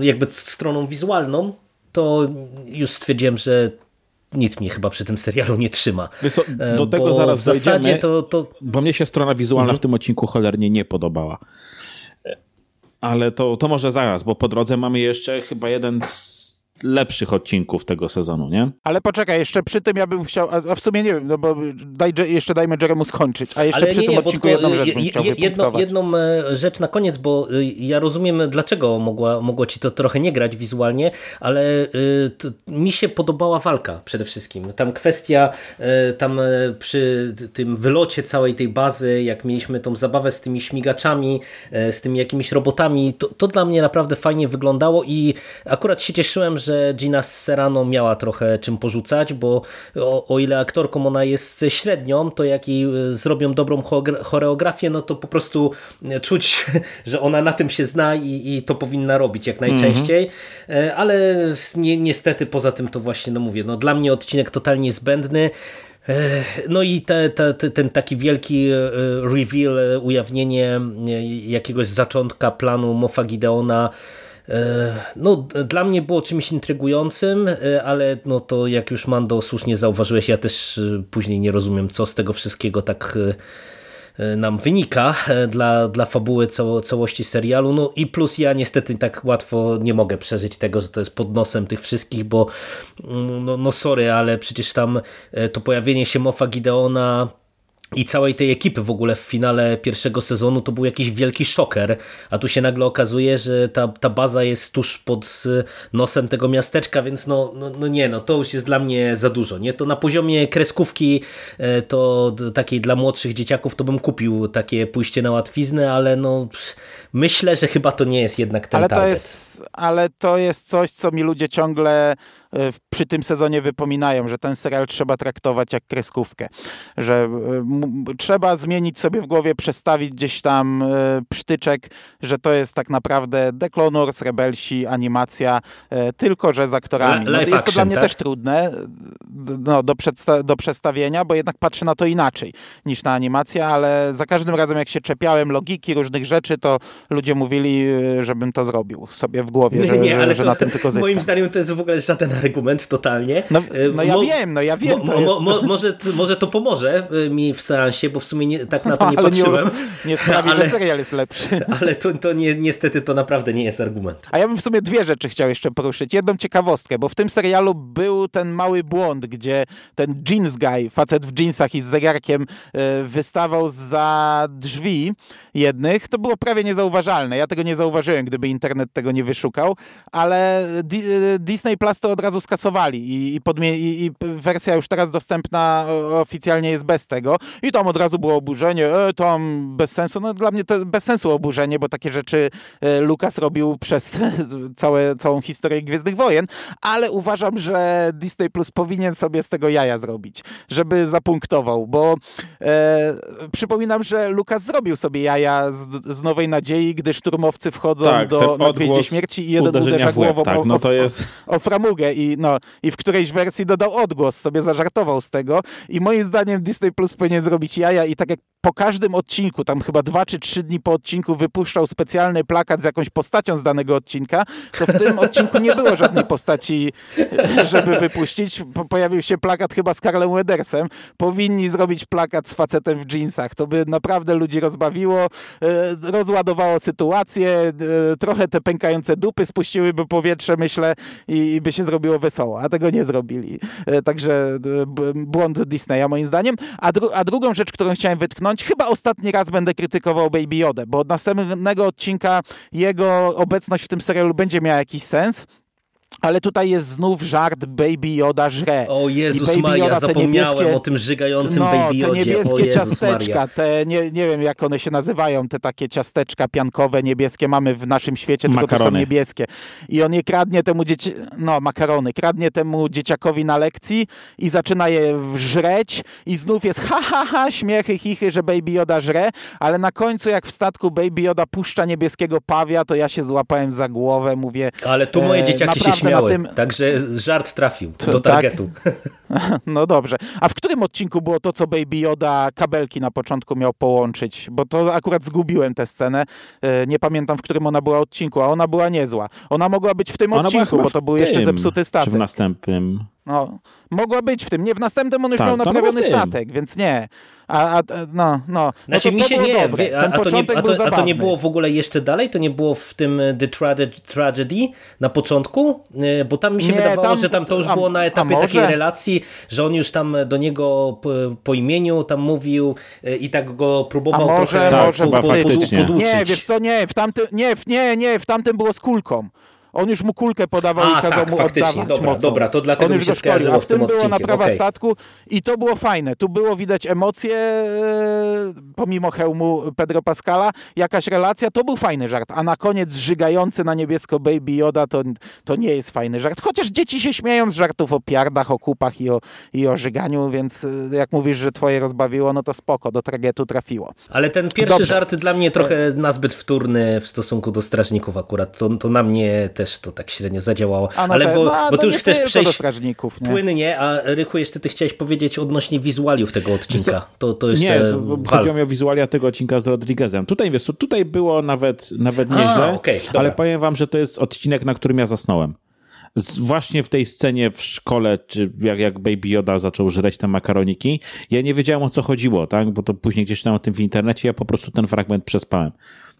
jakby stroną wizualną, to już stwierdziłem, że nic mnie chyba przy tym serialu nie trzyma. Do tego zaraz w zasadzie to, to... Bo mnie się strona wizualna mhm. w tym odcinku cholernie nie podobała. Ale to, to może zaraz, bo po drodze mamy jeszcze chyba jeden z lepszych odcinków tego sezonu, nie? Ale poczekaj, jeszcze przy tym ja bym chciał, a w sumie nie wiem, no bo daj, jeszcze dajmy Jeremu skończyć, a jeszcze Ale przy nie, tym nie, odcinku jedną rzecz bym chciał jedno, Jedną e, rzecz na koniec, bo e, ja rozumiem, dlaczego mogła, mogło ci to trochę nie grać wizualnie, ale e, to, mi się podobała walka przede wszystkim. Tam kwestia, tam przy tym wylocie całej tej bazy, jak mieliśmy tą zabawę z tymi śmigaczami, z tymi jakimiś robotami, to, to dla mnie naprawdę fajnie wyglądało i akurat się cieszyłem, że Gina Serrano miała trochę czym porzucać, bo o, o ile aktorką ona jest średnią, to jak jej e, zrobią dobrą choreografię, no to po prostu e, czuć, (laughs) że ona na tym się zna i, i to powinna robić jak najczęściej, mhm. ale ni niestety poza tym to właśnie, no mówię, no dla mnie odcinek totalnie zbędny. No i te, te, ten taki wielki reveal, ujawnienie jakiegoś zaczątka planu Mofa Gideona no, dla mnie było czymś intrygującym, e, ale no to jak już Mando słusznie zauważyłeś, ja też e, później nie rozumiem, co z tego wszystkiego tak nam wynika dla, dla fabuły cało, całości serialu. No i plus ja niestety tak łatwo nie mogę przeżyć tego, że to jest pod nosem tych wszystkich, bo mm, no, no sorry, ale przecież tam to pojawienie się Mofa Gideona i całej tej ekipy w ogóle w finale pierwszego sezonu to był jakiś wielki szoker, a tu się nagle okazuje, że ta, ta baza jest tuż pod nosem tego miasteczka, więc no, no, no nie, no to już jest dla mnie za dużo. Nie? To na poziomie kreskówki to takiej dla młodszych dzieciaków to bym kupił takie pójście na łatwiznę, ale no myślę, że chyba to nie jest jednak ten ale target. To jest, ale to jest coś, co mi ludzie ciągle E, przy tym sezonie wypominają, że ten serial trzeba traktować jak kreskówkę, że e, trzeba zmienić sobie w głowie, przestawić gdzieś tam e, psztyczek, że to jest tak naprawdę The Clone Wars, Rebelsi, animacja, tylko że z aktorami. No, jest to dla mnie tak? też trudne no, do, do przestawienia, bo jednak patrzę na to inaczej niż na animację, ale za każdym razem jak się czepiałem logiki różnych rzeczy, to ludzie mówili, żebym to zrobił sobie w głowie, (laughs) że, nie, że, że na tym tylko zyskam. Moim zdaniem to jest w ogóle żaden argument totalnie. No, no ja mo, wiem, no ja wiem. Mo, mo, mo, może, może to pomoże y, mi w seansie, bo w sumie nie, tak na to no, (laughs) nie patrzyłem. Nie, (laughs) nie sprawi, ale, że serial jest lepszy. (laughs) Ale to, to nie, niestety to naprawdę nie jest argument. A ja bym w sumie dwie rzeczy chciał jeszcze poruszyć. Jedną ciekawostkę, bo w tym serialu był ten mały błąd, gdzie ten jeans guy, facet w jeansach i z zegarkiem y, wystawał za drzwi jednych. To było prawie niezauważalne. Ja tego nie zauważyłem, gdyby internet tego nie wyszukał, ale Disney Plus to od razu skasowali i, i, i, i, wersja już teraz dostępna oficjalnie jest bez tego. I tam od razu było oburzenie, e, tam bez sensu, no dla mnie to bez sensu oburzenie, bo takie rzeczy e, Lucas robił przez całe, całą historię Gwiezdnych Wojen, ale uważam, że Disney Plus powinien sobie z tego jaja zrobić, żeby zapunktował, bo e, przypominam, że Lucas zrobił sobie jaja z, z Nowej Nadziei, gdy szturmowcy wchodzą tak, do Gwieździe Śmierci i jeden uderza głową tak, no to jest... o, o framugę i, no, i w którejś wersji dodał odgłos, sobie zażartował z tego. I moim zdaniem Disney Plus powinien zrobić jaja i tak jak po każdym odcinku, tam chyba dwa czy trzy dni po odcinku wypuszczał specjalny plakat z jakąś postacią z danego odcinka, to w tym odcinku nie było żadnej postaci, (laughs) żeby wypuścić. Po, pojawił się plakat chyba z Karlem Wedersem. Powinni zrobić plakat z facetem w jeansach. To by naprawdę ludzi rozbawiło, e, rozładowało sytuację, e, trochę te pękające dupy spuściłyby powietrze, myślę, i, i by się zrobiło wesoło, a tego nie zrobili. E, także błąd Disneya moim zdaniem. A, dru a drugą rzecz, którą chciałem wytknąć, chyba ostatni raz będę krytykował Baby Yoda, bo od następnego odcinka jego obecność w tym serialu będzie miała jakiś sens. Ale tutaj jest znów żart Baby Yoda żre. O Jezus Baby Maria, Yoda, zapomniałem niebieskie, o tym żygającym no, Baby Yodzie. te niebieskie ciasteczka, Maria. te nie, nie wiem jak one się nazywają, te takie ciasteczka piankowe, niebieskie mamy w naszym świecie, tylko to są niebieskie. I on je kradnie temu dzieci, no makarony, kradnie temu dzieciakowi na lekcji i zaczyna je żreć i znów jest ha ha ha, śmiechy, chichy, że Baby Yoda żre, ale na końcu jak w statku Baby Yoda puszcza niebieskiego pawia, to ja się złapałem za głowę, mówię... Ale tu moje e, dzieciaki się śmiały, tym... także żart trafił do tak? targetu. Tak? (laughs) (laughs) No dobrze. A w którym odcinku było to, co Baby Yoda kabelki na początku miał połączyć? Bo to akurat zgubiłem tę scenę. E, nie pamiętam, w którym ona była odcinku, a ona była niezła. Ona mogła być w tym ona odcinku, bo to był jeszcze zepsuty statek. Czy w następnym? No, mogła być w tym. Nie, w następnym on już tak, miał naprawiony statek, więc nie. A, a no, no. Znaczy no mi się nie, dobre. a, a, to nie a, to, a, to nie, było w ogóle jeszcze dalej? To nie było w tym e, The Tragedy na początku? E, bo tam mi się nie, wydawało, tam, że tam to już było na etapie takiej relacji, że on już tam do niego po, imieniu tam mówił e, i tak go próbował może, trochę tak, po, po, po, Nie, wiesz co, nie, w tamtym, nie, nie, nie, w tamtym było z kulką. On już mu kulkę podawał A, i kazał tak, mu faktycznie. oddawać dobra, mocą. dobra, to dlatego On już się szkolił, a w tym była naprawa okay. statku i to było fajne. Tu było widać emocje, e, pomimo hełmu Pedro Pascala, jakaś relacja, to był fajny żart. A na koniec żygający na niebiesko Baby Yoda to, to nie jest fajny żart. Chociaż dzieci się śmieją z żartów o piardach, o kupach i o, i o żyganiu, więc e, jak mówisz, że twoje rozbawiło, no to spoko, do tragetu trafiło. Ale ten pierwszy Dobrze. żart dla mnie trochę nazbyt wtórny w stosunku do strażników akurat. To, to na mnie też też to tak średnio zadziałało. No Ale bo, no, bo ty już chcesz przejść nie? płynnie, a Rychu, jeszcze ty chciałeś powiedzieć odnośnie wizualiów tego odcinka. To, to jest nie, to chodziło mi o wizualia tego odcinka z Rodriguezem. Tutaj, wiesz, tutaj było nawet, nawet nieźle, a, okay, ale powiem wam, że to jest odcinek, na którym ja zasnąłem właśnie w tej scenie w szkole, czy jak, jak Baby Yoda zaczął żreć te makaroniki, ja nie wiedziałem o co chodziło, tak? Bo to później gdzieś tam o tym w internecie, ja po prostu ten fragment przespałem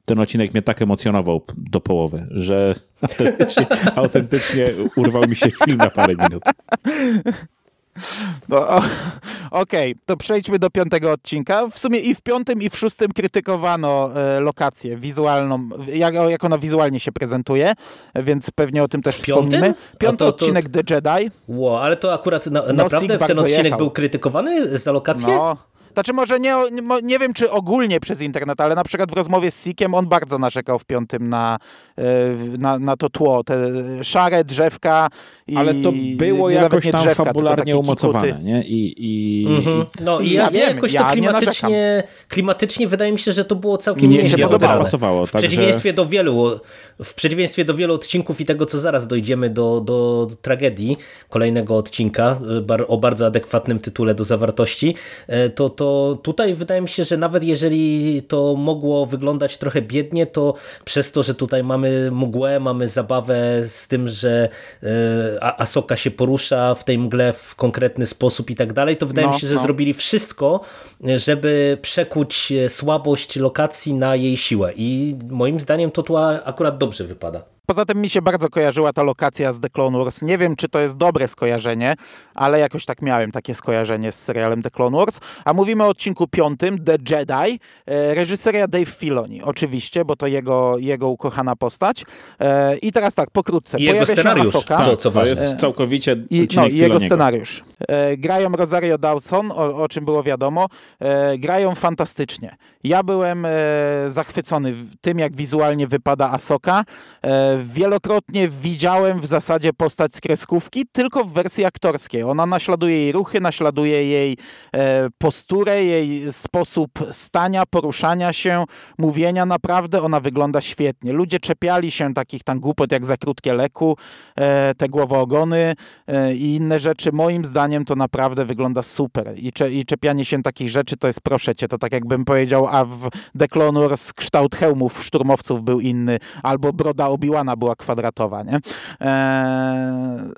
ten odcinek mnie tak emocjonował do połowy, że autentycznie, (laughs) autentycznie urwał mi się film na parę minut. No, Okej, okay, to przejdźmy do piątego odcinka. W sumie i w piątym, i w szóstym krytykowano e, lokację wizualną, jak, jak ona wizualnie się prezentuje, więc pewnie o tym też w wspomnimy. Piąty to, to... odcinek The Jedi. Ło, ale to akurat na, naprawdę ten odcinek jechał. był krytykowany za lokację? No. Znaczy może nie, nie wiem, czy ogólnie przez internet, ale na przykład w rozmowie z Sikiem on bardzo narzekał w piątym na, e, na, na to tło, te szare drzewka i Ale to było jakoś tam drzewka, fabularnie umocowane, nie? I, i, mhm. No i ja, ja wiem, jakoś ja to klimatycznie, klimatycznie wydaje mi się, że to było całkiem nie się to też pasowało. W także... przeciwieństwie do wielu w przeciwieństwie do wielu odcinków i tego, co zaraz dojdziemy do, do tragedii kolejnego odcinka e, o bardzo adekwatnym tytule do zawartości, e, to, to to tutaj wydaje mi się, że nawet jeżeli to mogło wyglądać trochę biednie, to przez to, że tutaj mamy mgłę, mamy zabawę z tym, że e, Asoka się porusza w tej mgle w konkretny sposób i tak dalej, to wydaje no, mi się, że no. zrobili wszystko, żeby przekuć słabość lokacji na jej siłę i moim zdaniem to tu akurat dobrze wypada. Poza tym mi się bardzo kojarzyła ta lokacja z The Clone Wars. Nie wiem, czy to jest dobre skojarzenie, ale jakoś tak miałem takie skojarzenie z serialem The Clone Wars. A mówimy o odcinku piątym, The Jedi. E, reżyseria Dave Filoni, oczywiście, bo to jego, jego ukochana postać. E, I teraz tak, pokrótce. I jego scenariusz, Asoka, co, co to jest e, całkowicie I, no, i jego scenariusz. Grają Rosario Dawson, o, o czym było wiadomo. Grają fantastycznie. Ja byłem zachwycony tym, jak wizualnie wypada Asoka wielokrotnie widziałem w zasadzie postać z kreskówki, tylko w wersji aktorskiej. Ona naśladuje jej ruchy, naśladuje jej e, posturę, jej sposób stania, poruszania się, mówienia. Naprawdę ona wygląda świetnie. Ludzie czepiali się takich tam głupot jak za krótkie leku, e, te głowoogony e, i inne rzeczy. Moim zdaniem to naprawdę wygląda super. I, cze, I czepianie się takich rzeczy to jest, proszę cię, to tak jakbym powiedział, a w The Clone Wars kształt hełmów szturmowców był inny, albo broda obiła była kwadratowa, nie? Eee,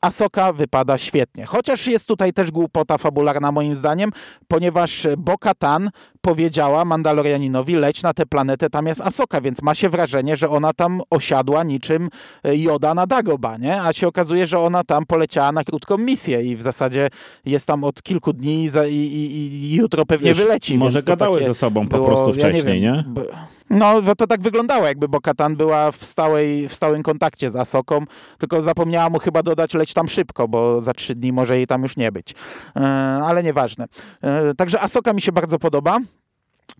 Asoka wypada świetnie. Chociaż jest tutaj też głupota fabularna moim zdaniem, ponieważ Bo-Katan powiedziała Mandalorianinowi leć na tę planetę, tam jest Asoka, więc ma się wrażenie, że ona tam osiadła niczym Joda na Dagoba, nie? A się okazuje, że ona tam poleciała na krótką misję i w zasadzie jest tam od kilku dni i, i, i jutro pewnie Wiesz, wyleci. Może gadały ze sobą po było, prostu wcześniej, ja nie? nie? No, to tak wyglądało, jakby Bo-Katan była w, stałej, w stałym kontakcie z Asoką, tylko zapomniała mu chyba dodać leć tam szybko, bo za trzy dni może jej tam już nie być. E, ale nieważne. E, także Asoka mi się bardzo podoba.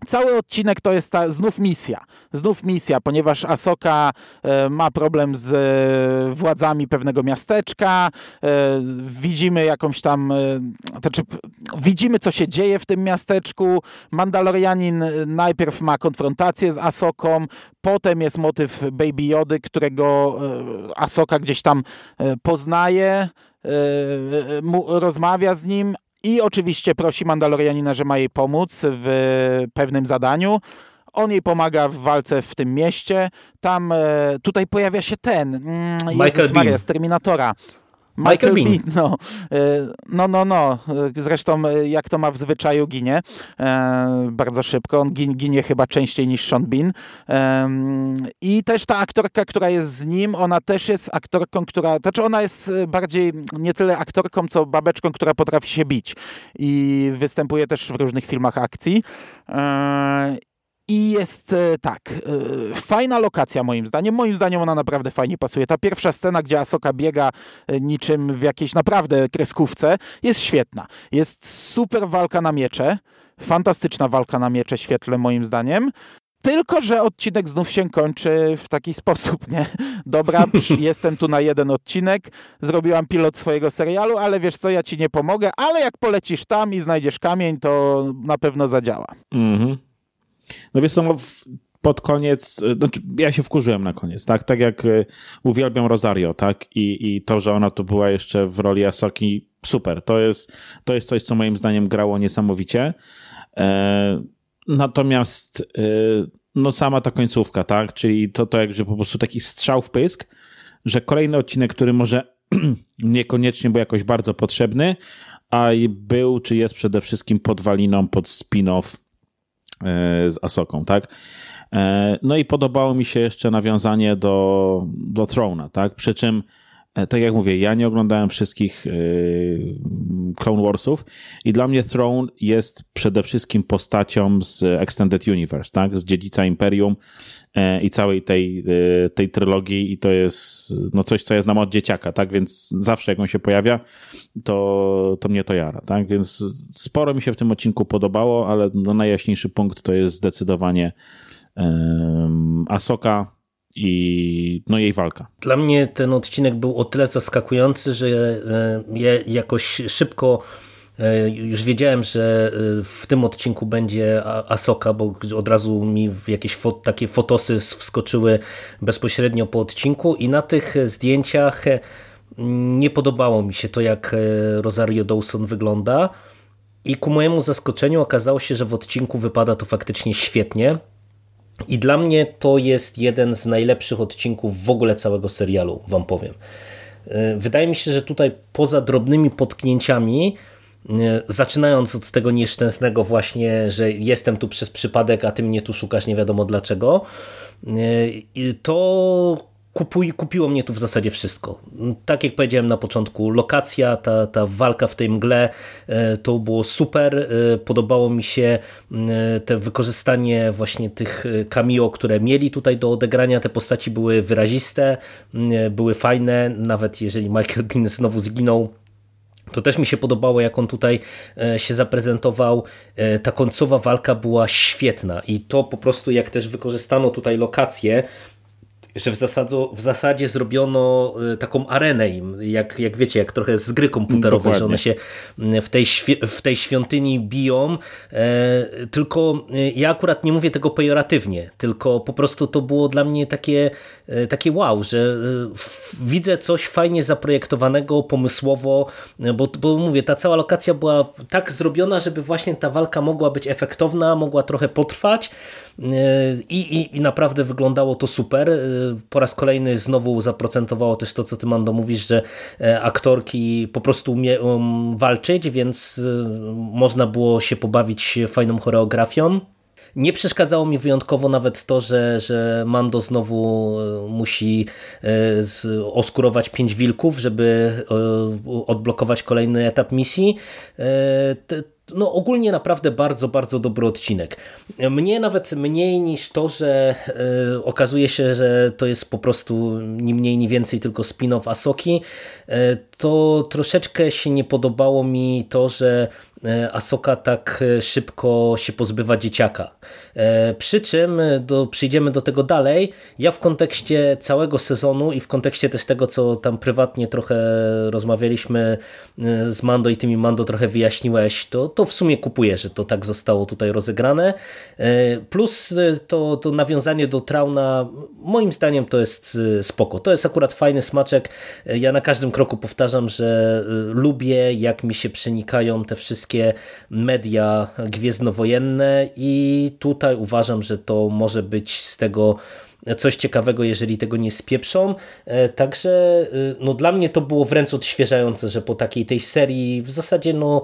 Cały odcinek to jest ta znów misja. Znów misja, ponieważ Asoka e, ma problem z e, władzami pewnego miasteczka. E, widzimy jakąś tam. To znaczy, widzimy, co się dzieje w tym miasteczku. Mandalorianin najpierw ma konfrontację z Asoką, potem jest motyw Baby Jody, którego Asoka gdzieś tam poznaje. rozmawia z nim, i oczywiście prosi Mandalorianina, że ma jej pomóc w pewnym zadaniu. On jej pomaga w walce w tym mieście. Tam, e, tutaj pojawia się ten, mm, Michael Jezus Maria, z Terminatora. Michael, Michael Bean. Bean. No, e, no, no, no. Zresztą e, jak to ma w zwyczaju ginie e, bardzo szybko. On ginie, ginie chyba częściej niż Sean Bean. E, I też ta aktorka, która jest z nim, ona też jest aktorką, która, znaczy ona jest bardziej nie tyle aktorką, co babeczką, która potrafi się bić. I występuje też w różnych filmach akcji. E, i jest e, tak, e, fajna lokacja moim zdaniem. Moim zdaniem ona naprawdę fajnie pasuje. Ta pierwsza scena, gdzie Asoka biega e, niczym w jakiejś naprawdę kreskówce, jest świetna. Jest super walka na miecze. Fantastyczna walka na miecze świetle moim zdaniem. Tylko, że odcinek znów się kończy w taki (laughs) sposób, nie? Dobra, (laughs) jestem tu na jeden odcinek, zrobiłam pilot swojego serialu, ale wiesz co, ja ci nie pomogę, ale jak polecisz tam i znajdziesz kamień, to na pewno zadziała. Mhm. No wiesz co, pod koniec, znaczy ja się wkurzyłem na koniec, tak? Tak jak uwielbiam Rosario, tak? I, i to, że ona tu była jeszcze w roli Asoki, super. To jest, to jest coś, co moim zdaniem grało niesamowicie. E, natomiast e, no sama ta końcówka, tak? Czyli to, to jakże po prostu taki strzał w pysk, że kolejny odcinek, który może (clears throat) niekoniecznie był jakoś bardzo potrzebny, a był, czy jest przede wszystkim podwaliną pod spin-off z Asoką, tak? E, no i podobało mi się jeszcze nawiązanie do, do Throna, tak? Przy czym, e, tak jak mówię, ja nie oglądałem wszystkich Clone Warsów i dla mnie Throne jest przede wszystkim postacią z Extended Universe, tak? Z Dziedzica Imperium e, i całej tej, e, tej trylogii i to jest no coś, co ja znam od dzieciaka, tak? Więc zawsze jak on się pojawia, to, to mnie to jara, tak? Więc sporo mi się w tym odcinku podobało, ale no najjaśniejszy punkt to jest zdecydowanie Asoka, i no jej walka. Dla mnie ten odcinek był o tyle zaskakujący, że e, ja jakoś szybko e, już wiedziałem, że e, w tym odcinku będzie Asoka, bo od razu mi jakieś takie fotosy wskoczyły bezpośrednio po odcinku i na tych zdjęciach nie podobało mi się to, jak Rosario Dawson wygląda i ku mojemu zaskoczeniu okazało się, że w odcinku wypada to faktycznie świetnie. I dla mnie to jest jeden z najlepszych odcinków w ogóle całego serialu, wam powiem. E, wydaje mi się, że tutaj poza drobnymi potknięciami, e, zaczynając od tego nieszczęsnego właśnie, że jestem tu przez przypadek, a ty mnie tu szukasz nie wiadomo dlaczego, e, to kupuj, kupiło mnie tu w zasadzie wszystko. Tak jak powiedziałem na początku, lokacja, ta, ta walka w tej mgle e, to było super. E, podobało mi się e, te wykorzystanie właśnie tych cameo, które mieli tutaj do odegrania. Te postaci były wyraziste, były fajne, nawet jeżeli Michael Bean znowu zginął, to też mi się podobało, jak on tutaj się zaprezentował. Ta końcowa walka była świetna i to po prostu, jak też wykorzystano tutaj lokacje, że w, zasadu, w zasadzie zrobiono y, taką arenę im, jak, jak wiecie, jak trochę z gry komputerowej, Dokładnie. że one się w tej, w tej świątyni biją, e, tylko y, ja akurat nie mówię tego pejoratywnie, tylko po prostu to było dla mnie takie, e, takie wow, że e, widzę coś fajnie zaprojektowanego, pomysłowo, bo, bo mówię, ta cała lokacja była tak zrobiona, żeby właśnie ta walka mogła być efektowna, mogła trochę potrwać, i, i, i naprawdę wyglądało to super. Po raz kolejny znowu zaprocentowało też to, co ty Mando mówisz, że e, aktorki po prostu umieją walczyć, więc e, można było się pobawić fajną choreografią. Nie przeszkadzało mi wyjątkowo nawet to, że, że Mando znowu e, musi oskurować pięć wilków, żeby odblokować kolejny etap misji no ogólnie naprawdę bardzo, bardzo dobry odcinek. Mnie nawet mniej niż to, że y, okazuje się, że to jest po prostu ni mniej, ni więcej tylko spin-off Asoki, y, to troszeczkę się nie podobało mi to, że E, Asoka tak szybko się pozbywa dzieciaka. E, przy czym do, przyjdziemy do tego dalej. Ja w kontekście całego sezonu i w kontekście też tego, co tam prywatnie trochę rozmawialiśmy z Mando i tymi Mando trochę wyjaśniłeś, to, to w sumie kupuję, że to tak zostało tutaj rozegrane. Plus to, to nawiązanie do Trauna, moim zdaniem to jest spoko. To jest akurat fajny smaczek. Ja na każdym kroku powtarzam, że lubię jak mi się przenikają te wszystkie media gwiezdnowojenne i tutaj uważam, że to może być z tego coś ciekawego, jeżeli tego nie spieprzą. E, także y, no, dla mnie to było wręcz odświeżające, że po takiej tej serii w zasadzie no,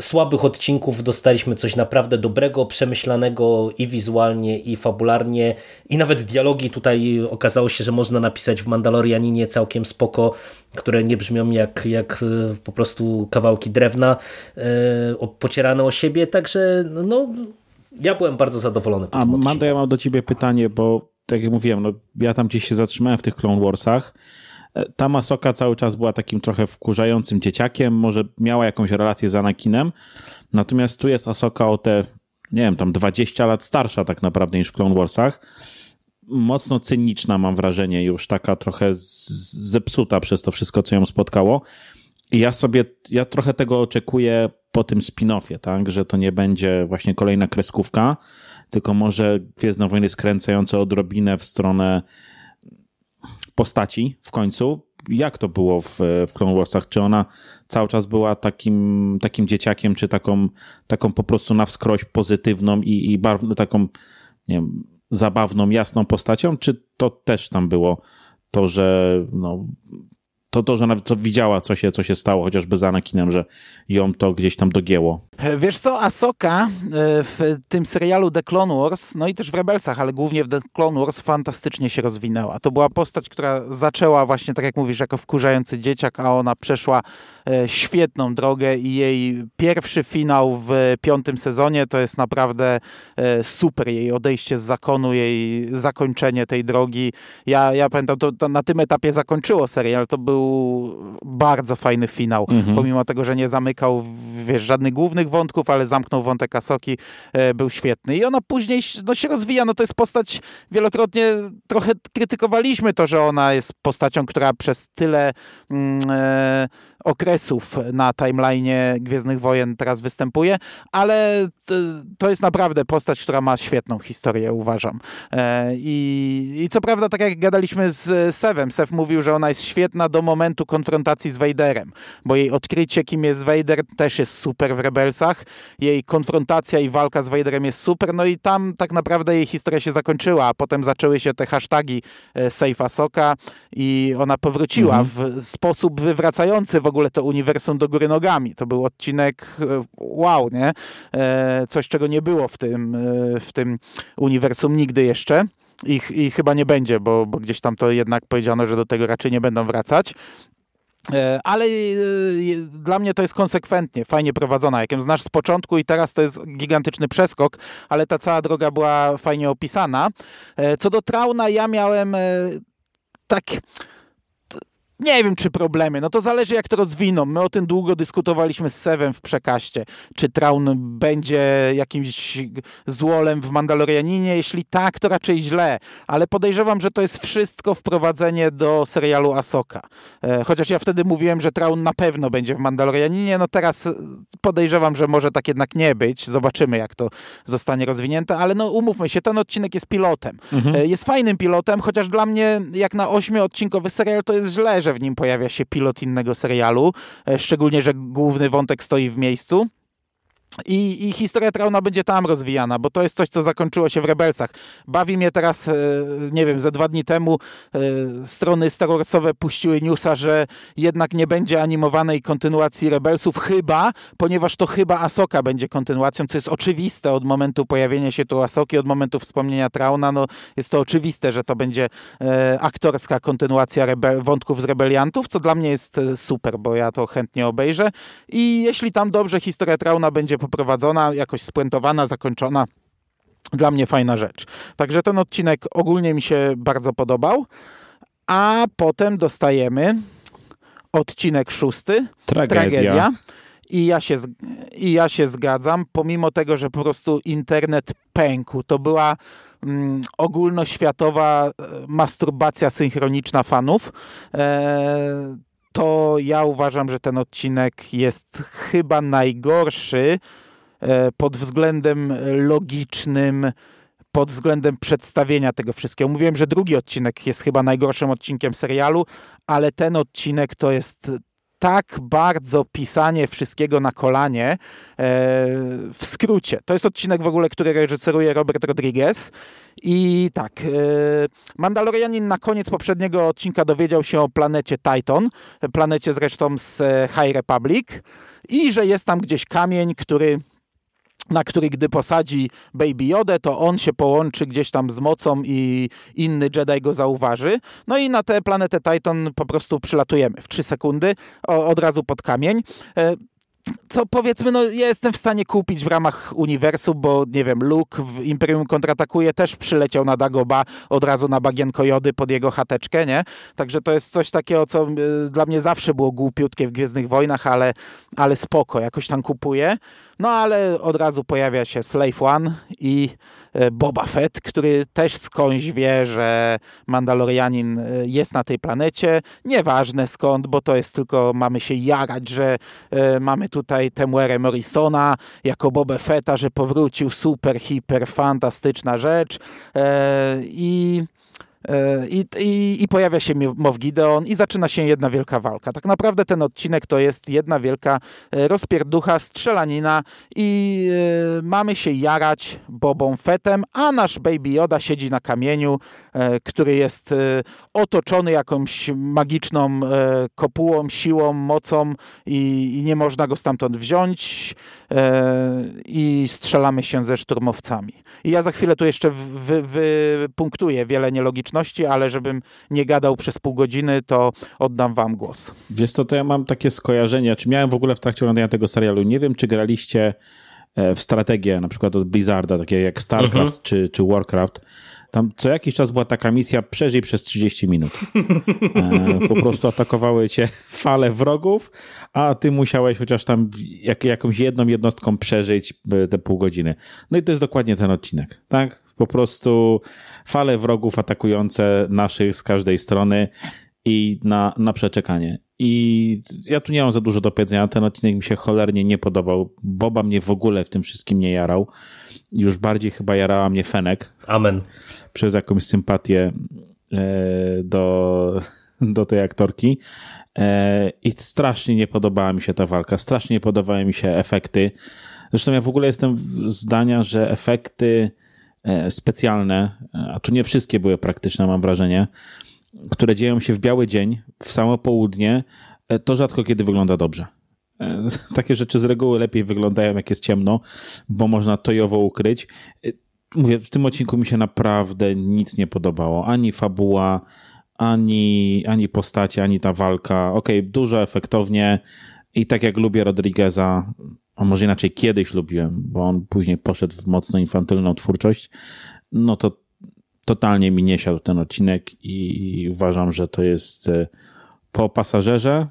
słabych odcinków dostaliśmy coś naprawdę dobrego, przemyślanego i wizualnie, i fabularnie, i nawet dialogi tutaj okazało się, że można napisać w Mandalorianinie całkiem spoko, które nie brzmią jak, jak e, po prostu kawałki drewna e, pocierane o siebie, także no ja byłem bardzo zadowolony. A Mando, ja mam do ciebie pytanie, bo tak jak mówiłem, no, ja tam gdzieś się zatrzymałem w tych Clone Warsach. E, ta Masoka cały czas była takim trochę wkurzającym dzieciakiem, może miała jakąś relację z Anakinem, natomiast tu jest Asoka o te, nie wiem, tam 20 lat starsza tak naprawdę niż w Clone Warsach. Mocno cyniczna mam wrażenie, już taka trochę zepsuta przez to wszystko, co ją spotkało. I ja sobie, ja trochę tego oczekuję po tym spin-offie, tak, że to nie będzie właśnie kolejna kreskówka, tylko może Gwiezdne Wojny skręcające odrobinę w stronę postaci w końcu. Jak to było w, w Clone Warsach? Czy ona cały czas była takim, takim dzieciakiem, czy taką, taką po prostu na wskroś pozytywną i, i barwną, taką nie wiem, zabawną, jasną postacią, czy to też tam było to, że no, to, to, że nawet widziała, co się, co się stało, chociażby z Anakinem, że ją to gdzieś tam dogięło. Wiesz co, Asoka e, w tym serialu The Clone Wars, no i też w Rebelsach, ale głównie w The Clone Wars fantastycznie się rozwinęła. To była postać, która zaczęła właśnie, tak jak mówisz, jako wkurzający dzieciak, a ona przeszła e, świetną drogę i jej pierwszy finał w piątym sezonie to jest naprawdę e, super. Jej odejście z zakonu, jej zakończenie tej drogi. Ja, ja pamiętam, to, to na tym etapie zakończyło serial. To był bardzo fajny finał, mhm. pomimo tego, że nie zamykał wiesz, żadnych głównych wątków, ale zamknął wątek Asoki, e, był świetny. I ona później no, się rozwija, no to jest postać, wielokrotnie trochę krytykowaliśmy to, że ona jest postacią, która przez tyle mm, e, okresów na timeline'ie Gwiezdnych Wojen teraz występuje, ale to jest naprawdę postać, która ma świetną historię, uważam. E, I, i co prawda, tak jak gadaliśmy z Sevem, Sev mówił, że ona jest świetna do momentu konfrontacji z Vaderem, bo jej odkrycie, kim jest Vader, też jest super w Rebelsach. Jej konfrontacja i walka z Vaderem jest super, no i tam tak naprawdę jej historia się zakończyła, a potem zaczęły się te hasztagi e, Save Asoka i ona powróciła mhm. w sposób wywracający w ogóle to uniwersum do góry nogami. To był odcinek e, wow, nie? E, coś, czego nie było w tym, w tym uniwersum nigdy jeszcze. I, I, chyba nie będzie, bo, bo, gdzieś tam to jednak powiedziano, że do tego raczej nie będą wracać. E, ale e, dla mnie to jest konsekwentnie, fajnie prowadzona. Jak ją znasz z początku i teraz to jest gigantyczny przeskok, ale ta cała droga była fajnie opisana. E, co do Trauna, ja miałem tak nie wiem, czy problemy. No to zależy, jak to rozwiną. My o tym długo dyskutowaliśmy z Sevem w przekaście. Czy Traun będzie jakimś złolem w Mandalorianinie? Jeśli tak, to raczej źle. Ale podejrzewam, że to jest wszystko wprowadzenie do serialu Asoka. E, chociaż ja wtedy mówiłem, że Traun na pewno będzie w Mandalorianinie. No teraz podejrzewam, że może tak jednak nie być. Zobaczymy, jak to zostanie rozwinięte. Ale no umówmy się, ten odcinek jest pilotem. Mhm. E, jest fajnym pilotem, chociaż dla mnie, jak na ośmioodcinkowy serial, to jest źle, że w nim pojawia się pilot innego serialu, e, szczególnie, że główny wątek stoi w miejscu. I, I, historia Trauna będzie tam rozwijana, bo to jest coś, co zakończyło się w Rebelsach. Bawi mnie teraz, e, nie wiem, ze dwa dni temu e, strony Star Warsowe puściły newsa, że jednak nie będzie animowanej kontynuacji Rebelsów, chyba, ponieważ to chyba Asoka będzie kontynuacją, co jest oczywiste od momentu pojawienia się tu Asoki, od momentu wspomnienia Trauna, no jest to oczywiste, że to będzie e, aktorska kontynuacja wątków z Rebeliantów, co dla mnie jest super, bo ja to chętnie obejrzę i jeśli tam dobrze historia Trauna będzie poprowadzona, jakoś spuentowana, zakończona. Dla mnie fajna rzecz. Także ten odcinek ogólnie mi się bardzo podobał. A potem dostajemy odcinek szósty. Tragedia. Tragedia. I ja, się, I ja się zgadzam, pomimo tego, że po prostu internet pękł. To była mm, ogólnoświatowa e, masturbacja synchroniczna fanów. E, to ja uważam, że ten odcinek jest chyba najgorszy e, pod względem logicznym, pod względem przedstawienia tego wszystkiego. Mówiłem, że drugi odcinek jest chyba najgorszym odcinkiem serialu, ale ten odcinek to jest tak bardzo pisanie wszystkiego na kolanie e, w skrócie. To jest odcinek w ogóle, który reżyseruje Robert Rodriguez i tak, e, Mandalorianin na koniec poprzedniego odcinka dowiedział się o planecie Titan, planecie zresztą z High Republic i że jest tam gdzieś kamień, który na który gdy posadzi Baby Yoda, to on się połączy gdzieś tam z mocą i inny Jedi go zauważy. No i na tę planetę Titan po prostu przylatujemy w 3 sekundy, od razu pod kamień. E, co powiedzmy, no ja jestem w stanie kupić w ramach uniwersum, bo nie wiem, Luke w Imperium kontratakuje też przyleciał na Dagoba od razu na bagienko Jody pod jego chateczkę, nie? Także to jest coś takiego, co y, dla mnie zawsze było głupiutkie w Gwiezdnych Wojnach, ale, ale spoko, jakoś tam kupuję. No ale od razu pojawia się Slave One i e, Boba Fett, który też skądś wie, że Mandalorianin e, jest na tej planecie. Nieważne skąd, bo to jest tylko, mamy się jarać, że e, mamy tutaj Temuerę Morrisona jako Boba Fetta, że powrócił super, hiper, fantastyczna rzecz. I I, i, I, pojawia się Mow Gideon i zaczyna się jedna wielka walka. Tak naprawdę ten odcinek to jest jedna wielka e, rozpierducha, strzelanina i e, mamy się jarać Bobą Fettem, a nasz Baby Yoda siedzi na kamieniu, e, który jest e, otoczony jakąś magiczną e, kopułą, siłą, mocą i, i, nie można go stamtąd wziąć i strzelamy się ze szturmowcami. I ja za chwilę tu jeszcze wypunktuję wy, wy wiele nielogiczności, ale żebym nie gadał przez pół godziny, to oddam wam głos. Wiesz co, to ja mam takie skojarzenia, czy miałem w ogóle w trakcie oglądania tego serialu, nie wiem, czy graliście e, w strategię, na przykład od Blizzarda, takie jak StarCraft mhm. czy, czy Warcraft, tam co jakiś czas była taka misja przeżyj przez 30 minut. E, po prostu (laughs) atakowały cię fale wrogów, a ty musiałeś chociaż tam jak, jakąś jedną jednostką przeżyć te pół godziny. No i to jest dokładnie ten odcinek, tak? Po prostu fale wrogów atakujące naszych z każdej strony i na, na przeczekanie. I ja tu nie mam za dużo do powiedzenia. Ten odcinek mi się cholernie nie podobał. Boba mnie w ogóle w tym wszystkim nie jarał. Już bardziej chyba jarała mnie Fenek. Amen. Przez jakąś sympatię e, do, do tej aktorki. E, I strasznie nie podobała mi się ta walka. Strasznie nie podobały mi się efekty. Zresztą ja w ogóle jestem zdania, że efekty specjalne, a tu nie wszystkie były praktyczne, mam wrażenie, które dzieją się w biały dzień, w samo południe, e, to rzadko kiedy wygląda dobrze. E, (laughs) takie rzeczy z reguły lepiej wyglądają, jak jest ciemno, bo można tojowo ukryć. E, mówię, w tym odcinku mi się naprawdę nic nie podobało. Ani fabuła, ani, ani postacie, ani ta walka. Okej, okay, dużo efektownie i tak jak lubię Rodrigueza, a może inaczej kiedyś lubiłem, bo on później poszedł w mocno infantylną twórczość, no to totalnie mi nie siadł ten odcinek i uważam, że to jest e, po pasażerze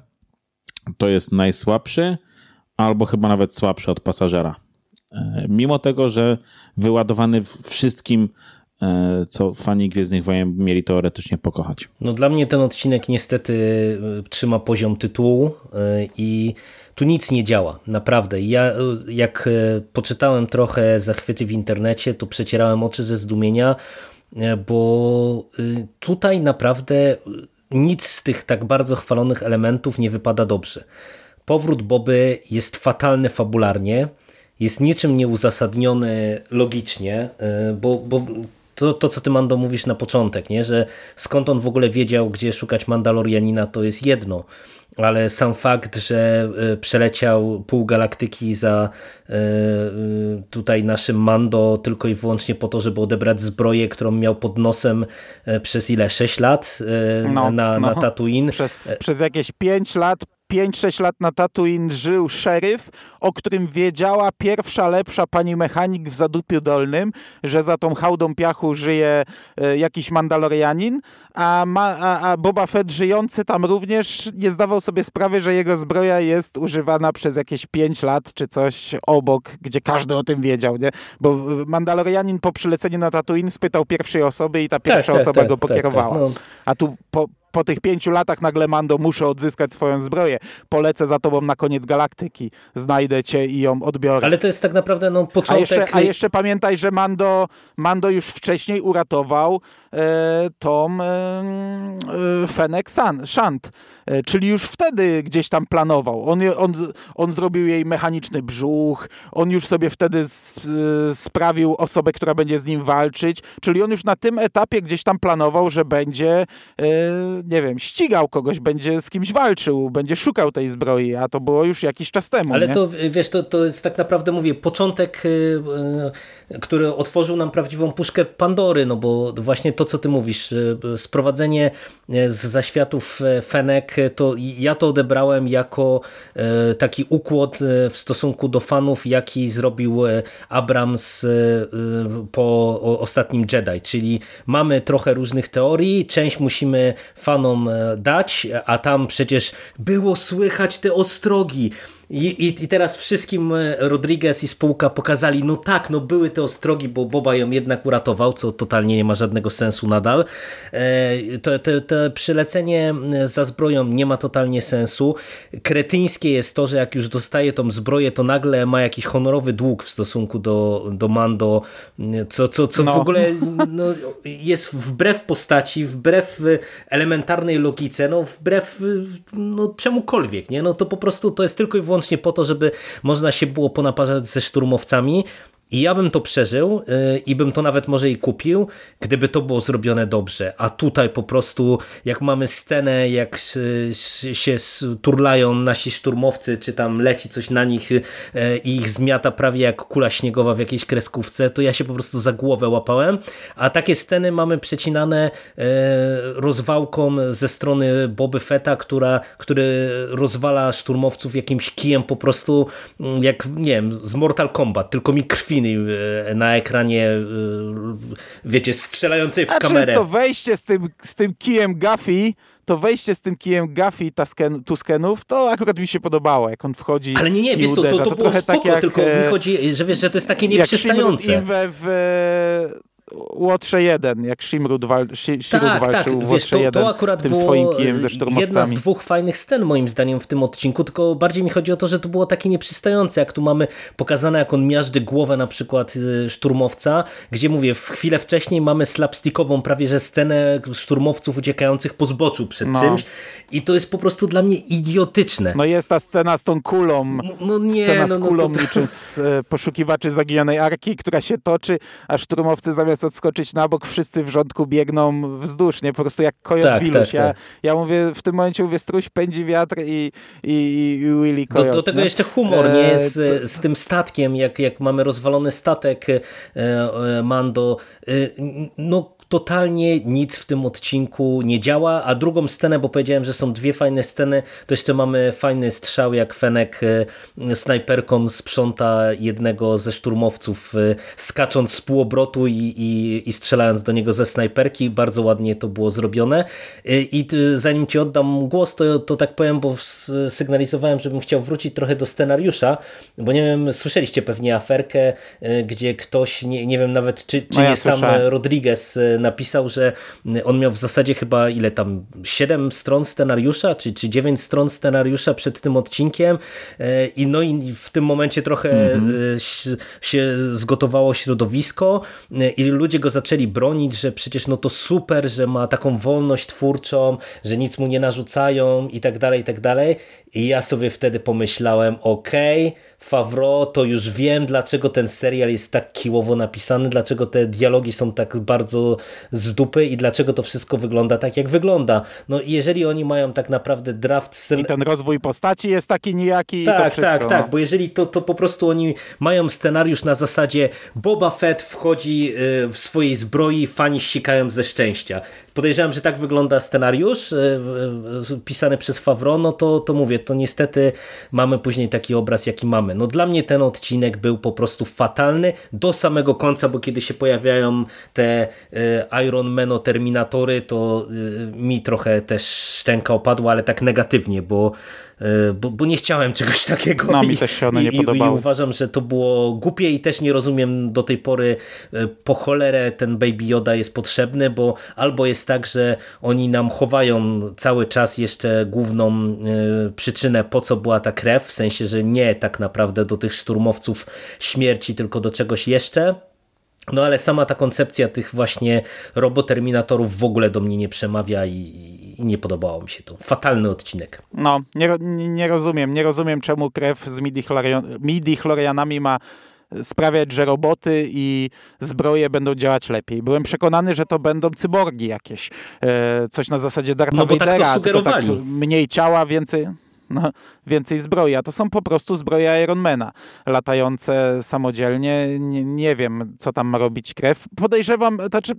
to jest najsłabszy, albo chyba nawet słabszy od pasażera. E, mimo tego, że wyładowany wszystkim, e, co fani Gwiezdnych Wojen mieli teoretycznie pokochać. No dla mnie ten odcinek niestety trzyma poziom tytułu i tu nic nie działa, naprawdę. Ja jak poczytałem trochę zachwyty w internecie, to przecierałem oczy ze zdumienia, E, bo tutaj naprawdę nic z tych tak bardzo chwalonych elementów nie wypada dobrze. Powrót Boby jest fatalny fabularnie, jest niczym nieuzasadniony logicznie, e, bo, bo to, to, co ty, Mando, mówisz na początek, nie? że skąd on w ogóle wiedział, gdzie szukać Mandalorianina, to jest jedno ale sam fakt, że e, przeleciał pół galaktyki za e, e, tutaj naszym Mando tylko i wyłącznie po to, żeby odebrać zbroję, którą miał pod nosem przez ile? 6 lat no, na, no. na Tatooine. Przez, przez jakieś 5 lat 5-6 lat na Tatooine żył szeryf, o którym wiedziała pierwsza lepsza pani mechanik w Zadupiu Dolnym, że za tą hałdą piachu żyje e, jakiś Mandalorianin, a, ma, a, a Boba Fett żyjący tam również nie zdawał sobie sprawy, że jego zbroja jest używana przez jakieś 5 lat czy coś obok, gdzie każdy o tym wiedział, nie? Bo Mandalorianin po przyleceniu na Tatooine spytał pierwszej osoby i ta pierwsza tak, tak, osoba tak, go tak, tak, pokierowała. No. A tu po, po tych pięciu latach nagle Mando muszę odzyskać swoją zbroję. Polecę za tobą na koniec galaktyki. Znajdę cię i ją odbiorę. Ale to jest tak naprawdę no, początek... A jeszcze, a jeszcze pamiętaj, że Mando, Mando już wcześniej uratował e, Tom e, e, Fennec Shant. E, czyli już wtedy gdzieś tam planował. On, on, on zrobił jej mechaniczny brzuch, on już sobie wtedy sprawił osobę, która będzie z nim walczyć, czyli on już na tym etapie gdzieś tam planował, że będzie e, nie wiem, ścigał kogoś, będzie z kimś walczył, będzie szukał tej zbroi, a to było już jakiś czas temu. Ale nie? to, wiesz, to, to jest tak naprawdę, mówię, początek, który otworzył nam prawdziwą puszkę Pandory, no bo właśnie to, co ty mówisz, y, sprowadzenie z zaświatów Fenek, to ja to odebrałem jako taki układ w stosunku do fanów, jaki zrobił Abrams po ostatnim Jedi, czyli mamy trochę różnych teorii, część musimy fanom dać, a tam przecież było słychać te ostrogi. I, i, teraz wszystkim e, Rodriguez i spółka pokazali, no tak, no były te ostrogi, bo Boba ją jednak uratował, co totalnie nie ma żadnego sensu nadal. E, to, to, to przylecenie za zbroją nie ma totalnie sensu. Kretyńskie jest to, że jak już dostaje tą zbroję, to nagle ma jakiś honorowy dług w stosunku do, do Mando, co, co, co no. w ogóle no, jest wbrew postaci, wbrew elementarnej logice, no wbrew no, czemukolwiek, nie? No to po prostu to jest tylko i wyłącznie po to, żeby można się było ponaparzać ze szturmowcami, i ja bym to przeżył y, i bym to nawet może i kupił, gdyby to było zrobione dobrze. A tutaj po prostu, jak mamy scenę, jak się turlają nasi szturmowcy, czy tam leci coś na nich y, i ich zmiata prawie jak kula śniegowa w jakiejś kreskówce, to ja się po prostu za głowę łapałem. A takie sceny mamy przecinane y, rozwałką ze strony Boby Fetta, która, który rozwala szturmowców jakimś kijem po prostu, mm, jak nie wiem, z Mortal Kombat, tylko mi krwi E, na ekranie, e, wiecie, strzelającej w A kamerę. to wejście z tym, z tym kijem Gaffy, to wejście z tym kijem Gaffy Tuskenów, to akurat mi się podobało, jak on wchodzi Ale nie, nie, wiesz, to, to, to, to było trochę spoko, tak jak, tylko mi e, chodzi, że wiesz, że to jest takie nieprzystające. Jak w Łotrze 1, jak Shimrud, wal, Shirud tak, walczył tak. w Łotrze 1 to, akurat tym swoim kijem ze szturmowcami. Jedna z dwóch fajnych scen moim zdaniem w tym odcinku, tylko bardziej mi chodzi o to, że to było takie nieprzystające, jak tu mamy pokazane, jak on miażdży głowę na przykład y, szturmowca, gdzie mówię, w chwilę wcześniej mamy slapstickową prawie, że scenę szturmowców uciekających po zboczu przed no. czymś i to jest po prostu dla mnie idiotyczne. No jest ta scena z tą kulą, no, no nie, scena no, z no kulą no, to... niczym z e, poszukiwaczy zaginionej arki, która się toczy, a szturmowcy zamiast odskoczyć na bok, wszyscy w rządku biegną wzdłuż, nie? Po prostu jak kojot tak, Wiluś. Tak, ja, tak. ja mówię, w tym momencie mówię, struś pędzi wiatr i, i, i Willy Kojot. Do, do tego nie? jeszcze humor, nie? E, z, to... z tym statkiem, jak, jak mamy rozwalony statek e, e, Mando. No totalnie nic w tym odcinku nie działa, a drugą scenę, bo powiedziałem, że są dwie fajne sceny, to jeszcze mamy fajny strzał, jak Fenek e, snajperką sprząta jednego ze szturmowców, e, skacząc z półobrotu i, i, i strzelając do niego ze snajperki. Bardzo ładnie to było zrobione. E, I zanim ci oddam głos, to, to tak powiem, bo sygnalizowałem, żebym chciał wrócić trochę do scenariusza, bo nie wiem, słyszeliście pewnie aferkę, gdzie ktoś, nie, nie wiem nawet, czy, czy no ja nie sam Rodriguez napisał, że on miał w zasadzie chyba ile tam, 7 stron scenariusza, czy, czy 9 stron scenariusza przed tym odcinkiem e, i no i w tym momencie trochę mm -hmm. się zgotowało środowisko e, i ludzie go zaczęli bronić, że przecież no to super, że ma taką wolność twórczą, że nic mu nie narzucają i tak dalej, i tak dalej. I ja sobie wtedy pomyślałem, okej, okay, Favreau, to już wiem, dlaczego ten serial jest tak kiłowo napisany, dlaczego te dialogi są tak bardzo z dupy i dlaczego to wszystko wygląda tak, jak wygląda. No i jeżeli oni mają tak naprawdę draft... I ten rozwój postaci jest taki nijaki tak, i to tak, wszystko. Tak, tak, bo jeżeli to, to po prostu oni mają scenariusz na zasadzie Boba Fett wchodzi y, w swojej zbroi, fani ścikają ze szczęścia. Podejrzewam, że tak wygląda scenariusz y, pisany przez Favreau, no to, to mówię, to niestety mamy później taki obraz, jaki mamy. No dla mnie ten odcinek był po prostu fatalny do samego końca, bo kiedy się pojawiają te e, Iron Mano Terminatory, to e, mi trochę też szczęka opadła, ale tak negatywnie, bo E, bo, bo nie chciałem czegoś (laughs) takiego. No, mi też się one nie i, podobały. I uważam, że to było głupie i też nie rozumiem do tej pory e, po cholerę ten Baby Yoda jest potrzebny, bo albo jest tak, że oni nam chowają cały czas jeszcze główną e, przyczynę, po co była ta krew, w sensie, że nie tak naprawdę do tych szturmowców śmierci, tylko do czegoś jeszcze, no ale sama ta koncepcja tych właśnie roboterminatorów w ogóle do mnie nie przemawia i, i nie podobało mi się to. Fatalny odcinek. No, nie, nie rozumiem. Nie rozumiem czemu krew z midi-chlorianami ma sprawiać, że roboty i zbroje będą działać lepiej. Byłem przekonany, że to będą cyborgi jakieś. E, coś na zasadzie Darta no, Vadera, tak to sugerowali. Tak mniej ciała, więcej no, więcej zbroi, a to są po prostu zbroje Ironmana, latające samodzielnie, nie, nie, wiem, co tam ma robić krew. Podejrzewam, znaczy,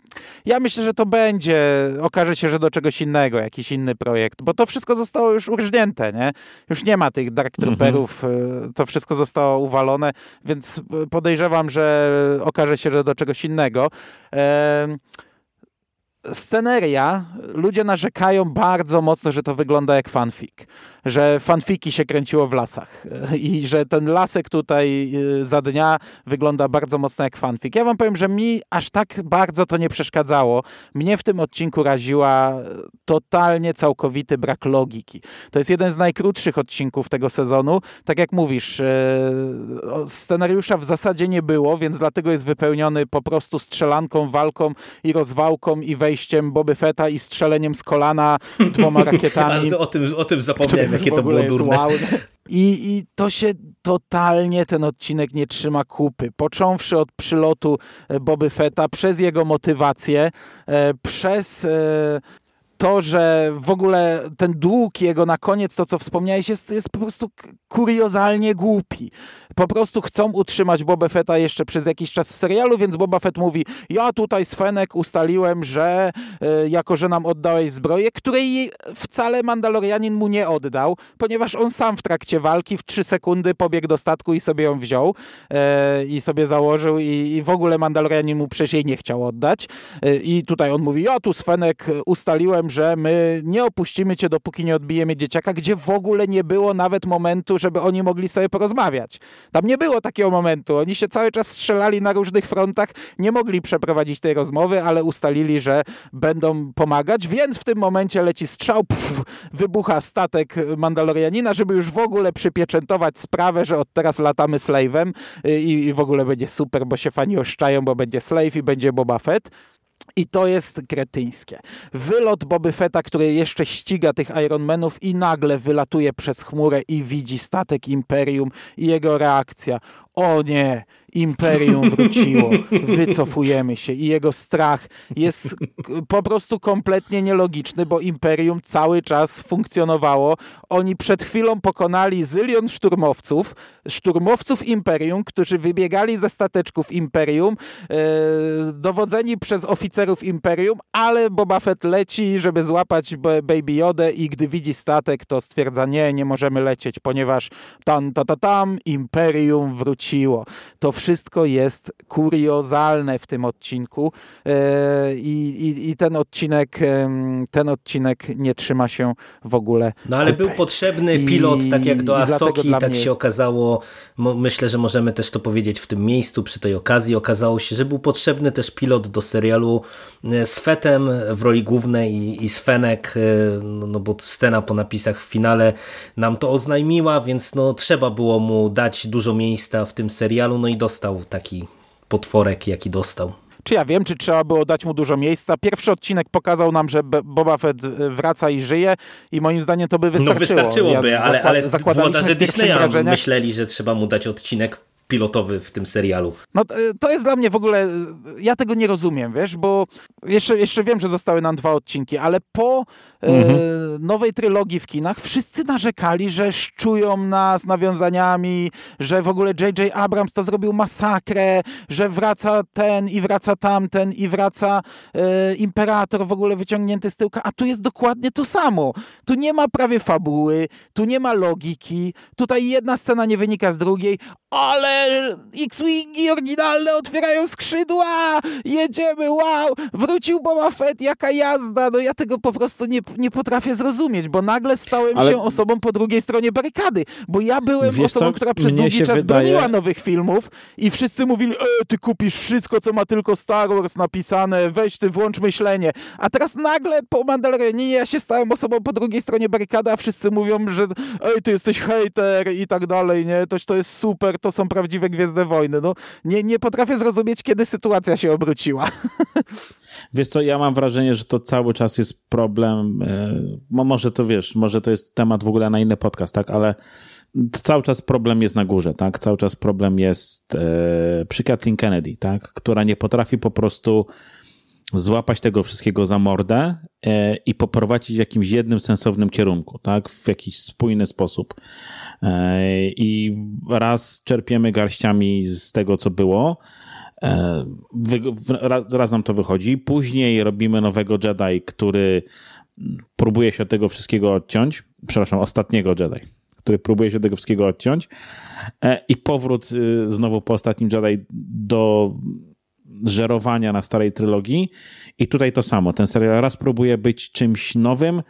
ja myślę, że to będzie, okaże się, że do czegoś innego, jakiś inny projekt, bo to wszystko zostało już urżnięte, nie? Już nie ma tych Dark mhm. Trooperów, mhm. to wszystko zostało uwalone, więc podejrzewam, że okaże się, że do czegoś innego. Sceneria, ludzie narzekają bardzo mocno, że to wygląda jak fanfic. Że fanfiki się kręciło w lasach i że ten lasek tutaj y, za dnia wygląda bardzo mocno jak fanfik. Ja wam powiem, że mi aż tak bardzo to nie przeszkadzało. Mnie w tym odcinku raziła totalnie całkowity brak logiki. To jest jeden z najkrótszych odcinków tego sezonu. Tak jak mówisz, e, scenariusza w zasadzie nie było, więc dlatego jest wypełniony po prostu strzelanką, walką i rozwałką i wejściem Boby Fetta i strzeleniem z kolana dwoma (laughs) rakietami. o, tym, o tym zapomniałem, jakie to było durne. Wow. I, I to się totalnie ten odcinek nie trzyma kupy. Począwszy od przylotu e, Boby Fetta, przez jego motywację, e, przez to, że w ogóle ten dług jego na koniec, to co wspomniałeś, jest, jest po prostu kuriozalnie głupi. Po prostu chcą utrzymać Boba Fetta jeszcze przez jakiś czas w serialu, więc Boba Fett mówi, ja tutaj z Fenek ustaliłem, że y, jako, że nam oddałeś zbroję, której wcale Mandalorianin mu nie oddał, ponieważ on sam w trakcie walki w trzy sekundy pobiegł do statku i sobie ją wziął y, i sobie założył i, i, w ogóle Mandalorianin mu przecież jej nie chciał oddać. Y, I tutaj on mówi, ja tu z Fenek ustaliłem, że my nie opuścimy cię, dopóki nie odbijemy dzieciaka, gdzie w ogóle nie było nawet momentu, żeby oni mogli sobie porozmawiać. Tam nie było takiego momentu. Oni się cały czas strzelali na różnych frontach, nie mogli przeprowadzić tej rozmowy, ale ustalili, że będą pomagać, więc w tym momencie leci strzał, pff, wybucha statek Mandalorianina, żeby już w ogóle przypieczętować sprawę, że od teraz latamy Slave'em i, i w ogóle będzie super, bo się fani oszczają, bo będzie Slave i będzie Boba Fett. I to jest kretyńskie. Wylot Boby Fetta, który jeszcze ściga tych Ironmanów i nagle wylatuje przez chmurę i widzi statek Imperium i jego reakcja. O nie, imperium wróciło, wycofujemy się i jego strach jest po prostu kompletnie nielogiczny, bo imperium cały czas funkcjonowało. Oni przed chwilą pokonali zylion szturmowców, szturmowców imperium, którzy wybiegali ze stateczków imperium, e, dowodzeni przez oficerów imperium, ale Boba Fett leci, żeby złapać Baby Yodę i gdy widzi statek, to stwierdza nie, nie możemy lecieć, ponieważ tam, ta, ta, tam, imperium wróciło. To wszystko jest kuriozalne w tym odcinku e, i, i, i ten odcinek ten odcinek nie trzyma się w ogóle No ale kupy. był potrzebny pilot, I, tak jak do Asoki, tak się jest... okazało, myślę, że możemy też to powiedzieć w tym miejscu, przy tej okazji, okazało się, że był potrzebny też pilot do serialu e, z Fetem w roli głównej i, i z Fenek, e, no, no bo scena po napisach w finale nam to oznajmiła, więc no trzeba było mu dać dużo miejsca w tym serialu, no i dostał taki potworek, jaki dostał. Czy ja wiem, czy trzeba było dać mu dużo miejsca? Pierwszy odcinek pokazał nam, że Boba Fett y, wraca i żyje i moim zdaniem to by wystarczyło. No wystarczyłoby, ja ale, ale włodarze Disneya myśleli, że trzeba mu dać odcinek pilotowy w tym serialu. No to jest dla mnie w ogóle, ja tego nie rozumiem, wiesz, bo jeszcze, jeszcze wiem, że zostały nam dwa odcinki, ale po e, mhm. e, nowej trylogii w kinach wszyscy narzekali, że szczują nas nawiązaniami, że w ogóle J.J. Abrams to zrobił masakrę, że wraca ten i wraca tamten i wraca e, Imperator w ogóle wyciągnięty z tyłka, a tu jest dokładnie to samo. Tu nie ma prawie fabuły, tu nie ma logiki, tutaj jedna scena nie wynika z drugiej, ale X-Wingi oryginalne otwierają skrzydła, jedziemy, wow, wrócił Boba Fett, jaka jazda, no ja tego po prostu nie, nie potrafię zrozumieć, bo nagle stałem Ale... się osobą po drugiej stronie barykady, bo ja byłem Wiesz osobą, co? która przez Mnie długi czas wydaje... broniła nowych filmów i wszyscy mówili, e, ty kupisz wszystko, co ma tylko Star Wars napisane, weź ty, włącz myślenie, a teraz nagle po Mandalorianie ja się stałem osobą po drugiej stronie barykady, a wszyscy mówią, że ej, ty jesteś hater i tak dalej, nie, to, to jest super, to są prawdziwe prawdziwe Gwiezdne Wojny. No, nie, nie potrafię zrozumieć, kiedy sytuacja się obróciła. (laughs) Wiesz co, ja mam wrażenie, że to cały czas jest problem, no może to wiesz, może to jest temat w ogóle na inny podcast, tak, ale cały czas problem jest na górze, tak, cały czas problem jest e, przy Kathleen Kennedy, tak, która nie potrafi po prostu złapać tego wszystkiego za mordę e, i poprowadzić w jakimś jednym sensownym kierunku, tak? W jakiś spójny sposób. E, I raz czerpiemy garściami z tego, co było, e, raz nam to wychodzi, później robimy nowego Jedi, który próbuje się od tego wszystkiego odciąć, przepraszam, ostatniego Jedi, który próbuje się od tego wszystkiego odciąć i powrót y, znowu po ostatnim Jedi do żerowania na starej trylogii. I tutaj to samo. Ten serial raz próbuje być czymś nowym,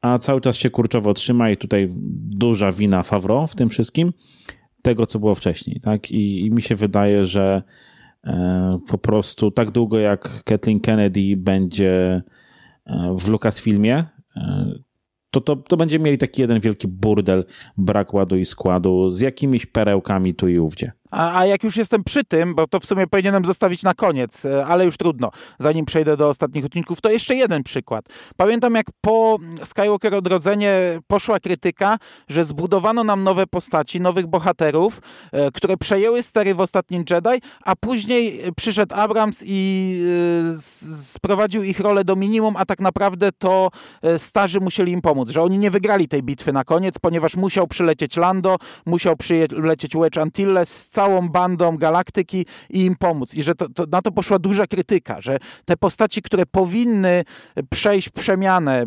a cały czas się kurczowo trzyma i tutaj duża wina Favreau w tym wszystkim, tego co było wcześniej, tak? I, i mi się wydaje, że e, po prostu tak długo jak Kathleen Kennedy będzie e, w Lucasfilmie, e, to, to, to będziemy mieli taki jeden wielki burdel, brak ładu i składu z jakimiś perełkami tu i ówdzie. A, a, jak już jestem przy tym, bo to w sumie powinienem zostawić na koniec, e, ale już trudno, zanim przejdę do ostatnich odcinków, to jeszcze jeden przykład. Pamiętam jak po Skywalker Odrodzenie poszła krytyka, że zbudowano nam nowe postaci, nowych bohaterów, e, które przejęły stery w ostatnim Jedi, a później przyszedł Abrams i e, sprowadził ich rolę do minimum, a tak naprawdę to starzy musieli im pomóc, że oni nie wygrali tej bitwy na koniec, ponieważ musiał przylecieć Lando, musiał przylecieć Wedge Antilles całą bandą galaktyki i im pomóc. I że to, to, na to poszła duża krytyka, że te postaci, które powinny przejść przemianę,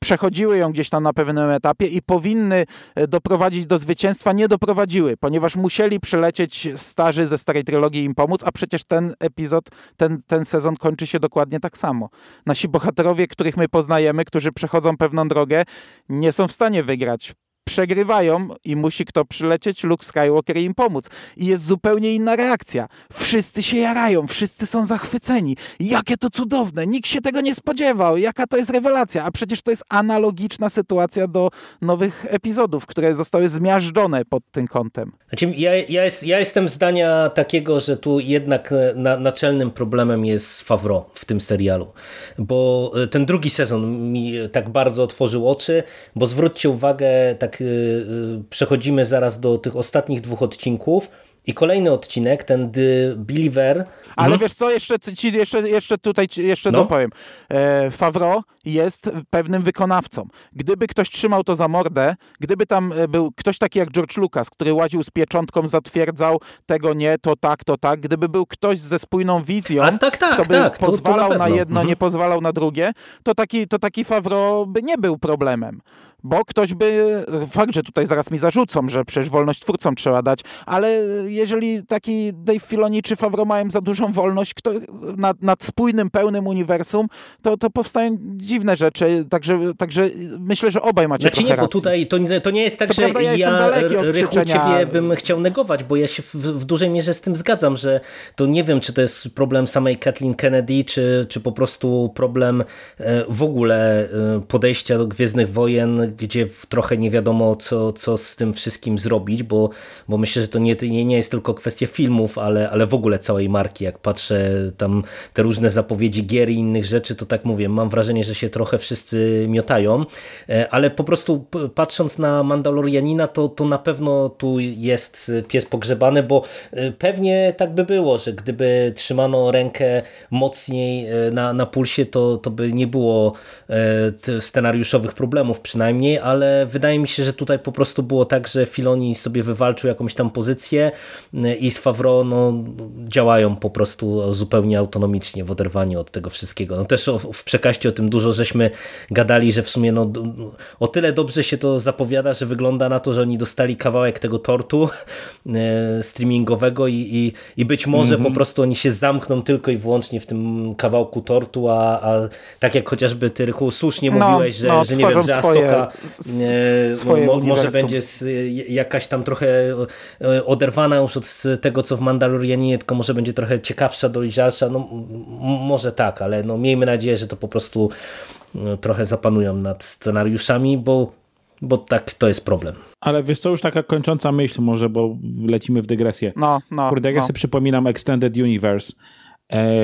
przechodziły ją gdzieś tam na pewnym etapie i powinny e, doprowadzić do zwycięstwa, nie doprowadziły, ponieważ musieli przylecieć starzy ze starej trylogii im pomóc, a przecież ten epizod, ten, ten sezon kończy się dokładnie tak samo. Nasi bohaterowie, których my poznajemy, którzy przechodzą pewną drogę, nie są w stanie wygrać przegrywają i musi kto przylecieć, Luke Skywalker im pomóc. I jest zupełnie inna reakcja. Wszyscy się jarają, wszyscy są zachwyceni. Jakie to cudowne, nikt się tego nie spodziewał, jaka to jest rewelacja. A przecież to jest analogiczna sytuacja do nowych epizodów, które zostały zmiażdżone pod tym kątem. Znaczy, ja, ja, jest, ja jestem zdania takiego, że tu jednak na, naczelnym problemem jest Favreau w tym serialu, bo e, ten drugi sezon mi tak bardzo otworzył oczy, bo zwróćcie uwagę, tak Y, y, przechodzimy zaraz do tych ostatnich dwóch odcinków, i kolejny odcinek, ten The Believer. Ale mhm. wiesz co, jeszcze, ci, jeszcze, jeszcze tutaj jeszcze no. dopowiem. E, Favreau jest pewnym wykonawcą. Gdyby ktoś trzymał to za mordę, gdyby tam e, był ktoś taki jak George Lucas, który łaził z pieczątką, zatwierdzał tego nie, to tak, to tak. Gdyby był ktoś ze spójną wizją, A, tak, tak, kto by tak, pozwalał to, to na, na jedno, mhm. nie pozwalał na drugie, to taki, to taki Favreau by nie był problemem bo ktoś by, fakt, że tutaj zaraz mi zarzucą, że przecież wolność twórcom trzeba dać, ale jeżeli taki Dave Filoni czy Favreau mają za dużą wolność kto, nad, nad spójnym, pełnym uniwersum, to, to powstają dziwne rzeczy, także, także myślę, że obaj macie znaczy nie, bo tutaj to, to nie jest tak, Co że prawda ja, ja Rychu ciebie bym chciał negować, bo ja się w, w, dużej mierze z tym zgadzam, że to nie wiem, czy to jest problem samej Kathleen Kennedy, czy, czy po prostu problem e, w ogóle e, podejścia do Gwiezdnych Wojen, gdzie trochę nie wiadomo, co, co z tym wszystkim zrobić, bo, bo myślę, że to nie, nie jest tylko kwestia filmów, ale, ale w ogóle całej marki. Jak patrzę tam te różne zapowiedzi gier i innych rzeczy, to tak mówię, mam wrażenie, że się trochę wszyscy miotają, e, ale po prostu patrząc na Mandalorianina, to, to na pewno tu jest pies pogrzebany, bo e, pewnie tak by było, że gdyby trzymano rękę mocniej e, na, na pulsie, to, to by nie było scenariuszowych problemów przynajmniej, ale wydaje mi się, że tutaj po prostu było tak, że Filoni sobie wywalczył jakąś tam pozycję y, i z Favreau no, działają po prostu zupełnie autonomicznie w oderwaniu od tego wszystkiego. No też w przekaście o tym dużo żeśmy gadali, że w sumie no, o tyle dobrze się to zapowiada, że wygląda na to, że oni dostali kawałek tego tortu y, streamingowego i, i, i być może mm -hmm. po prostu oni się zamkną tylko i wyłącznie w tym kawałku tortu, a, a tak jak chociażby ty Rychu słusznie no, mówiłeś, że, no, że nie wiem, że Asoka swoje mo, może będzie jakaś tam trochę e, oderwana już od tego, co w Mandalorianie, tylko może będzie trochę ciekawsza, dojrzalsza. No, może tak, ale no, miejmy nadzieję, że to po prostu e, trochę zapanują nad scenariuszami, bo, bo tak to jest problem. Ale wiesz co, już taka kończąca myśl może, bo lecimy w dygresję. No, no. Kurde, jak no. ja sobie przypominam Extended Universe, e,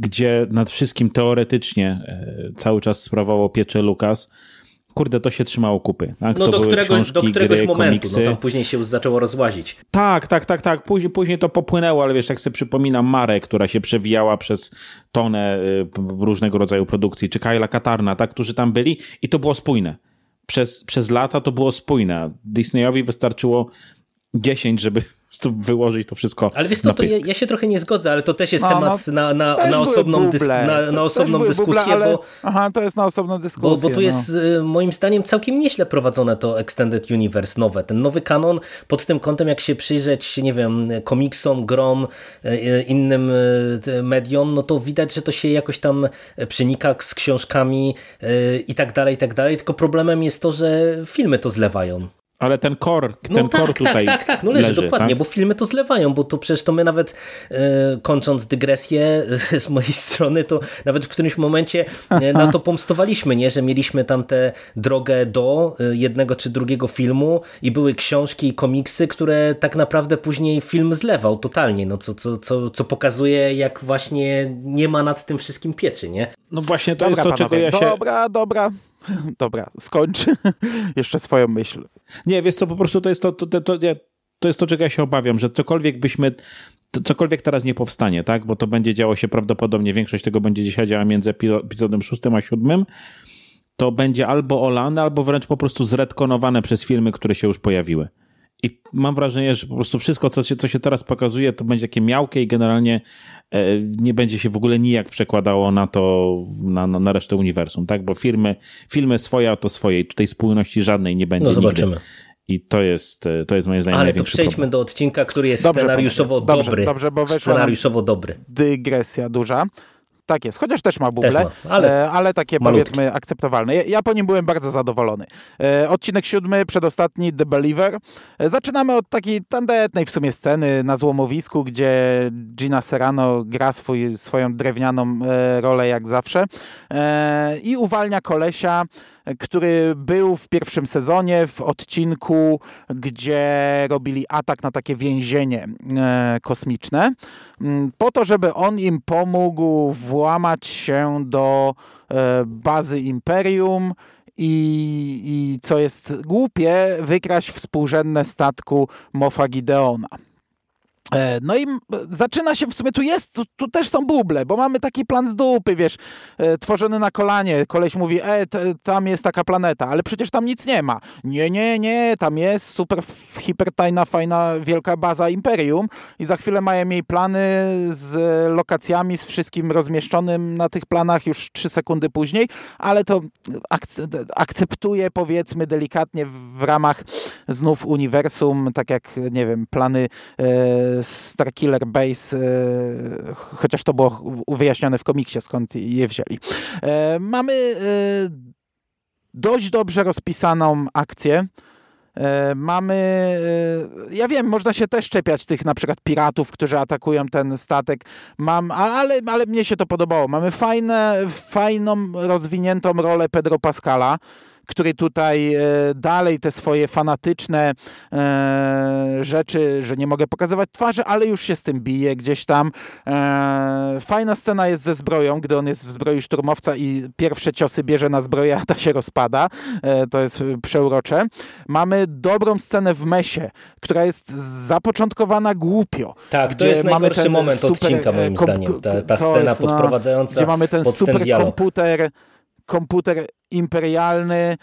gdzie nad wszystkim teoretycznie e, cały czas sprawowało pieczę Lucas, kurde, to się trzymało kupy. Tak? No to do, którego, książki, do któregoś gry, momentu, komiksy. no tam później się już zaczęło rozłazić. Tak, tak, tak, tak. Później, później to popłynęło, ale wiesz, jak sobie przypominam Marę, która się przewijała przez tonę y, różnego rodzaju produkcji, czy Kyla Katarna, tak, którzy tam byli i to było spójne. Przez, przez lata to było spójne. Disneyowi wystarczyło 10, żeby prostu wyłożyć to wszystko Ale wiesz na co, to ja, ja się trochę nie zgodzę, ale to też jest No, temat na, na, Też na były osobną, dysk, na, To na osobną dyskusję, buble, ale... bo, Aha, to jest na osobną bo, dyskusję. bo tu no. jest y, moim zdaniem całkiem nieźle prowadzone to Extended Universe nowe. Ten nowy kanon pod tym kątem, jak się przyjrzeć, nie wiem, komiksom, grom, y, innym y, mediom, no to widać, że to się jakoś tam przenika z książkami i tak dalej, i tak dalej. Tylko problemem jest to, że filmy to zlewają. Ale ten core, No ten tak, core tutaj tak, tak, tak, no leży, leży dokładnie, tak? bo filmy to zlewają, bo to przecież to my nawet e, kończąc dygresję (laughs) z mojej strony, to nawet w którymś momencie e, na to pomstowaliśmy, nie, że mieliśmy tam tę drogę do e, jednego czy drugiego filmu i były książki i komiksy, które tak naprawdę później film zlewał totalnie, no co, co, co, co pokazuje jak właśnie nie ma nad tym wszystkim pieczy, nie? No właśnie to Dobra, jest to, czego panowie, ja się... Dobra, dobra. (laughs) Dobra, skończ (laughs) jeszcze swoją myśl. Nie, wiesz co, po prostu to jest to, to, to, to, to jest to, czego ja się obawiam, że cokolwiek byśmy, cokolwiek teraz nie powstanie, tak, bo to będzie działo się prawdopodobnie, większość tego będzie dzisiaj działa między epi- epizodem szóstym a siódmym, to będzie albo olane, albo wręcz po prostu zredkonowane przez filmy, które się już pojawiły. I mam wrażenie, że po prostu wszystko, co się, co się teraz pokazuje, to będzie takie miałkie i generalnie e, nie będzie się w ogóle nijak przekładało na to, na, na, na resztę uniwersum, tak? Bo firmy, filmy swoje, to swoje i tutaj spójności żadnej nie będzie No zobaczymy. nigdy. I to jest, e, to jest moim zdaniem Ale to przejdźmy problem. do odcinka, który jest Dobrze, scenariuszowo. Dobrze, dobry. dobrze, bo Scenariuszowo dobry. Dygresja duża. Tak jest, chociaż też ma buble, Też ma, ale e, ale takie malutkie. powiedzmy akceptowalne. Ja, ja po nim byłem bardzo zadowolony. E, odcinek siódmy, przedostatni, The Believer. E, zaczynamy od takiej tandetnej w sumie sceny na złomowisku, gdzie Gina Serrano gra swój, swoją drewnianą rolę jak zawsze i uwalnia kolesia, który był w pierwszym sezonie w odcinku, gdzie robili atak na takie więzienie e, kosmiczne, mm, po to, żeby on im pomógł włamać się do e, bazy Imperium i, i co jest głupie, wykraść współrzędne statku Mofa Gideona. E, No i zaczyna się, w sumie tu jest, tu, tu też są buble, bo mamy taki plan z dupy, wiesz, e, tworzony na kolanie. Koleś mówi, e, t, tam jest taka planeta, ale przecież tam nic nie ma. Nie, nie, nie, tam jest super hipertajna, fajna, wielka baza Imperium i za chwilę mają jej plany z lokacjami, z wszystkim rozmieszczonym na tych planach już trzy sekundy później, ale to akce- akceptuje, powiedzmy, delikatnie w ramach znów uniwersum, tak jak, nie wiem, plany e, Starkiller Base, e, chociaż to było wyjaśnione w komiksie, skąd je wzięli. E, mamy e, dość dobrze rozpisaną akcję. Mamy, ja wiem, można się też czepiać tych na przykład piratów, którzy atakują ten statek, Mam, ale, ale mnie się to podobało. Mamy fajne, fajną, rozwiniętą rolę Pedro Pascala, który tutaj e, dalej te swoje fanatyczne e, rzeczy, że nie mogę pokazywać twarzy, ale już się z tym bije gdzieś tam. E, fajna scena jest ze zbroją, gdy on jest w zbroi szturmowca i pierwsze ciosy bierze na zbroję, (laughs) a ta się rozpada. To jest przeurocze. Mamy dobrą scenę w Mesie, która jest zapoczątkowana głupio. Tak, to gdzie jest najgorszy moment super, odcinka moim zdaniem. Ta, ta scena jest, no, podprowadzająca gdzie mamy ten pod super ten komputer, komputer imperialny,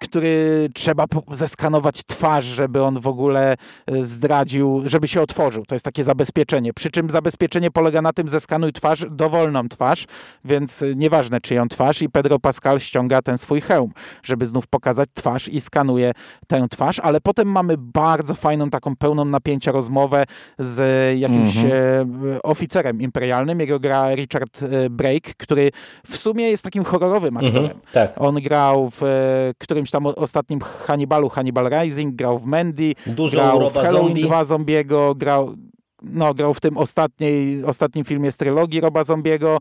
który trzeba zeskanować twarz, żeby on w ogóle e, zdradził, żeby się otworzył. To jest takie zabezpieczenie. Przy czym zabezpieczenie polega na tym, zeskanuj twarz, dowolną twarz, więc e, nieważne czyją twarz i Pedro Pascal ściąga ten swój hełm, żeby znów pokazać twarz i skanuje tę twarz, ale potem mamy bardzo fajną, taką pełną napięcia rozmowę z jakimś e, oficerem imperialnym. Jego gra Richard e, Brake, który w sumie jest takim horrorowym aktorem. Mhm, tak. On grał w e, którymś tam ostatnim Hannibalu, Hannibal Rising, grał w Mandy, Dużo grał w Roba Halloween Zombie. 2 Zombiego, grał, no, grał w tym ostatniej, ostatnim filmie z trylogii Roba Zombiego.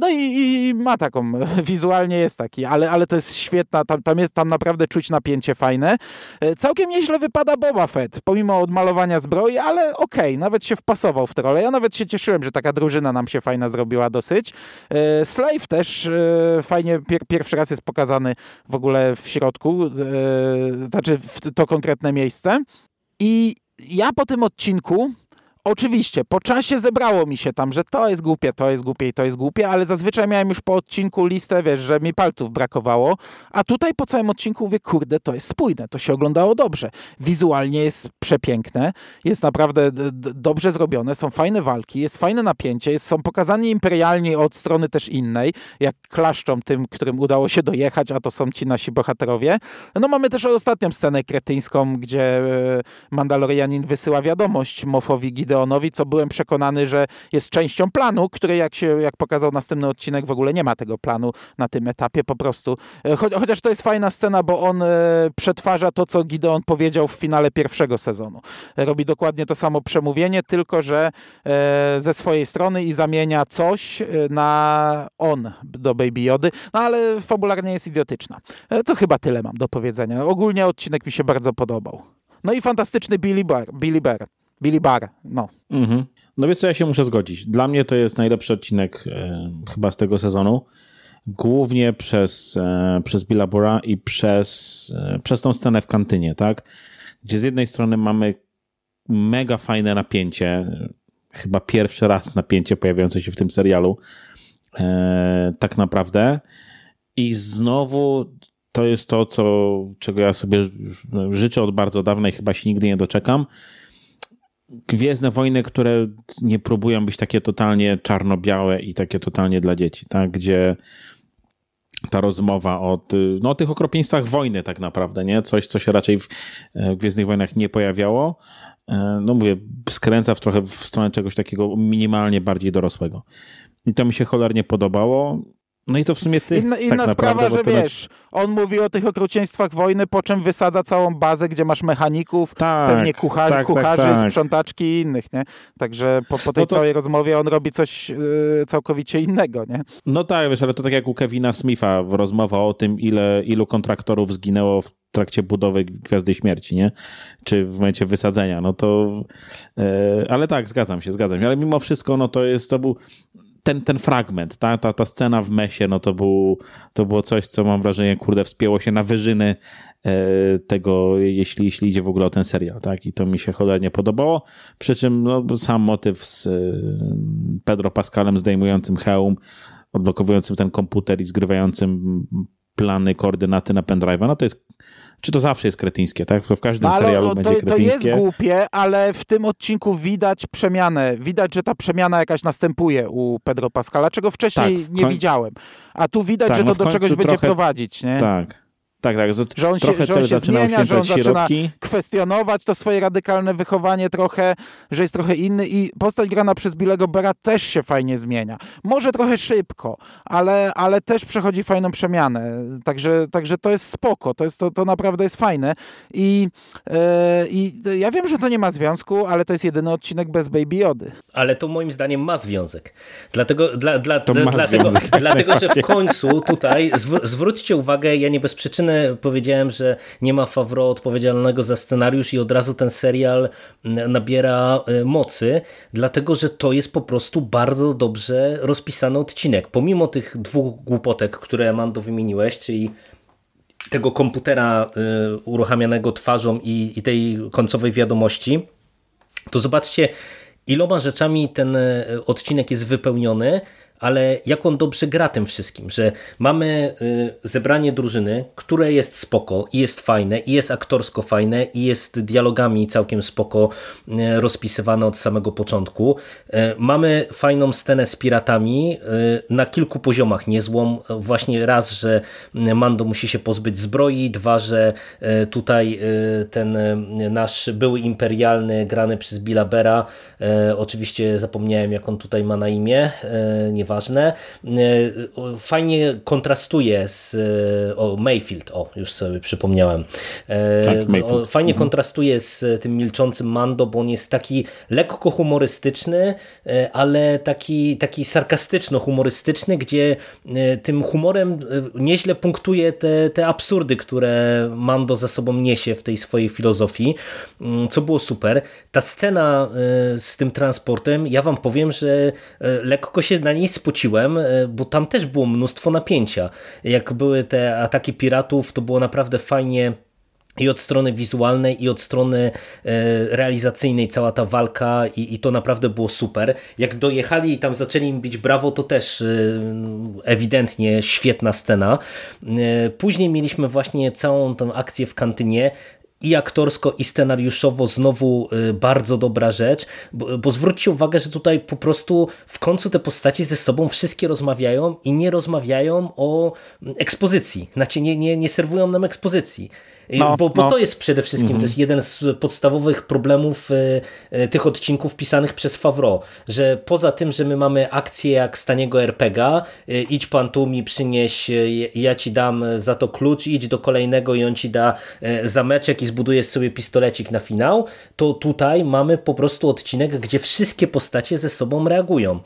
No i, i ma taką, (laughs) wizualnie jest taki, ale, ale to jest świetna, tam, tam jest tam naprawdę czuć napięcie fajne. E, Całkiem nieźle wypada Boba Fett, pomimo odmalowania zbroi, ale okej, nawet się wpasował w tę rolę. Ja nawet się cieszyłem, że taka drużyna nam się fajna zrobiła dosyć. E, Slave też e, fajnie pier, pierwszy raz jest pokazany w ogóle w środku, znaczy w to konkretne miejsce. I ja po tym odcinku, oczywiście, po czasie zebrało mi się tam, że to jest głupie, to jest głupie i to jest głupie, ale zazwyczaj miałem już po odcinku listę, wiesz, że mi palców brakowało, a tutaj po całym odcinku mówię, kurde, to jest spójne, to się oglądało dobrze. Wizualnie jest przepiękne, jest naprawdę dobrze zrobione, są fajne walki, jest fajne napięcie, jest, są pokazani imperialni od strony też innej, jak klaszczą tym, którym udało się dojechać, a to są ci nasi bohaterowie. No mamy też ostatnią scenę kretyńską, gdzie e, Mandalorianin wysyła wiadomość Mofowi Gideonowi, co byłem przekonany, że jest częścią planu, który jak się, jak pokazał następny odcinek, w ogóle nie ma tego planu na tym etapie po prostu. E, cho chociaż to jest fajna scena, bo on e, przetwarza to, co Gideon powiedział w finale pierwszego sezonu. Robi dokładnie to samo przemówienie, tylko że ze swojej strony i zamienia coś na on do Baby Jody, no ale fabularnie jest idiotyczna. To chyba tyle mam do powiedzenia. Ogólnie odcinek mi się bardzo podobał. No i fantastyczny Billy Bear. Billy Bear. Billy Bar, no. Mhm. No więc co, ja się muszę zgodzić. Dla mnie to jest najlepszy odcinek e, chyba z tego sezonu. Głównie przez, e, przez Billa Bora i przez, e, przez tą scenę w kantynie, tak? Gdzie z jednej strony mamy mega fajne napięcie, chyba pierwszy raz napięcie pojawiające się w tym serialu, e, tak naprawdę. I znowu to jest to, co, czego ja sobie życzę od bardzo dawna i chyba się nigdy nie doczekam. Gwiezdne wojny, które nie próbują być takie totalnie czarno-białe i takie totalnie dla dzieci, tak? Gdzie ta rozmowa o, no, o tych okropieństwach wojny tak naprawdę, nie? Coś, co się raczej w Gwiezdnych Wojnach nie pojawiało. E, no mówię, skręca w trochę w stronę czegoś takiego minimalnie bardziej dorosłego. I to mi się cholernie podobało. No i to w sumie ty. Inna, tak inna naprawdę, sprawa, że wiesz, on mówi o tych okrucieństwach wojny, po czym wysadza całą bazę, gdzie masz mechaników, tak, pewnie kucharzy, tak, kucharzy tak, tak. sprzątaczki i innych, nie? Także po, po tej no to... całej rozmowie on robi coś yy, całkowicie innego, nie? No tak, wiesz, ale to tak jak u Kevina Smitha rozmowa o tym, ile, ilu kontraktorów zginęło w trakcie budowy Gwiazdy Śmierci, nie? Czy w momencie wysadzenia, no to... Yy, ale tak, zgadzam się, zgadzam się, ale mimo wszystko, no to jest, to był ten, ten fragment, ta, ta, ta scena w mesie, no to, był, to było coś, co mam wrażenie, kurde, wspięło się na wyżyny e, tego, jeśli, jeśli idzie w ogóle o ten serial, tak? I to mi się cholernie podobało. Przy czym no, sam motyw z e, Pedro Pascalem zdejmującym hełm, odblokowującym ten komputer i zgrywającym plany, koordynaty na pendrive'a, no to jest czy to zawsze jest kretyńskie, tak? To w każdym no, serialu to, będzie kretyńskie. To jest głupie, ale w tym odcinku widać przemianę. Widać, że ta przemiana jakaś następuje u Pedro Pascala, czego wcześniej tak, nie widziałem. A tu widać, tak, że to no do czegoś trochę... będzie prowadzić, nie? Tak. Tak, tak. Że on trochę się, że on się zmienia, że on zaczyna środki. kwestionować to swoje radykalne wychowanie trochę, że jest trochę inny i postać grana przez Billego Bera też się fajnie zmienia. Może trochę szybko, ale, ale też przechodzi fajną przemianę. Także, także to jest spoko, to, jest, to, to naprawdę jest fajne. I, yy, I ja wiem, że to nie ma związku, ale to jest jedyny odcinek bez Baby Jody. Ale to moim zdaniem ma związek. Dlatego, dla, dla, dlatego, dlatego, że w końcu tutaj zwr zwróćcie uwagę, ja nie bez przyczyny powiedziałem, że nie ma Favreau odpowiedzialnego za scenariusz i od razu ten serial nabiera e, mocy, dlatego że to jest po prostu bardzo dobrze rozpisany odcinek. Pomimo tych dwóch głupotek, które Mando wymieniłeś, czyli tego komputera y, uruchamianego twarzą i, i tej końcowej wiadomości, to zobaczcie, iloma rzeczami ten e, odcinek jest wypełniony, ale jak on dobrze gra tym wszystkim, że mamy y, zebranie drużyny, które jest spoko i jest fajne, i jest aktorsko fajne, i jest dialogami całkiem spoko y, rozpisywane od samego początku. Y, mamy fajną scenę z piratami na kilku poziomach niezłą. Właśnie raz, że Mando musi się pozbyć zbroi, dwa, że tutaj ten nasz były imperialny grany przez Billa Bera, oczywiście zapomniałem jak on tutaj ma na imię, nie ważne. E, fajnie kontrastuje z o, Mayfield, o już sobie przypomniałem. E, tak, fajnie mhm. kontrastuje z tym milczącym Mando, bo on jest taki lekko humorystyczny, e, ale taki, taki sarkastyczno-humorystyczny, gdzie tym humorem nieźle punktuje te, te absurdy, które Mando za sobą niesie w tej swojej filozofii, mm, co było super. Ta scena z tym transportem, ja wam powiem, że lekko się na niej spociłem, e, bo tam też było mnóstwo napięcia. Jak były te ataki piratów, to było naprawdę fajnie i od strony wizualnej, i od strony e, realizacyjnej cała ta walka i, i, to naprawdę było super. Jak dojechali i tam zaczęli im bić brawo, to też e, ewidentnie świetna scena. Później mieliśmy właśnie całą tą akcję w kantynie i aktorsko, i scenariuszowo znowu y, bardzo dobra rzecz, bo, bo zwróćcie uwagę, że tutaj po prostu w końcu te postaci ze sobą wszystkie rozmawiają i nie rozmawiają o mm, ekspozycji, znaczy nie, nie, nie serwują nam ekspozycji. No, bo, bo no. to jest przede wszystkim mhm. też jeden z podstawowych problemów e, e, tych odcinków pisanych przez Favreau, że poza tym, że my mamy akcję jak staniego RPGa, e, idź pan tu mi przynieś, ja ci dam za to klucz, idź do kolejnego i on ci da zameczek i zbudujesz sobie pistolecik na finał, to tutaj mamy po prostu odcinek, gdzie wszystkie postacie ze sobą reagują.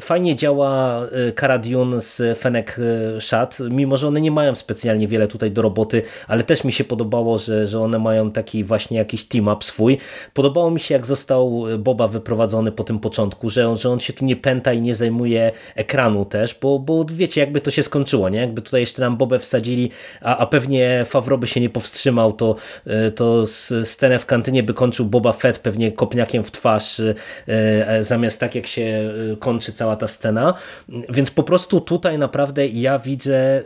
Fajnie działa Cara Dune z Fennec Shad, mimo że one nie mają specjalnie wiele tutaj do roboty, ale też mi się się podobało, że, że one mają taki właśnie jakiś team-up swój. Podobało mi się, jak został Boba wyprowadzony po tym początku, że on, że on się tu nie pęta i nie zajmuje ekranu też, bo, bo wiecie, jakby to się skończyło, nie? Jakby tutaj jeszcze nam Bobę wsadzili, a, a pewnie Favro by się nie powstrzymał, to, e, to scenę w kantynie by kończył Boba Fett pewnie kopniakiem w twarz, e, e, zamiast tak jak się kończy cała ta scena. Więc po prostu tutaj naprawdę ja widzę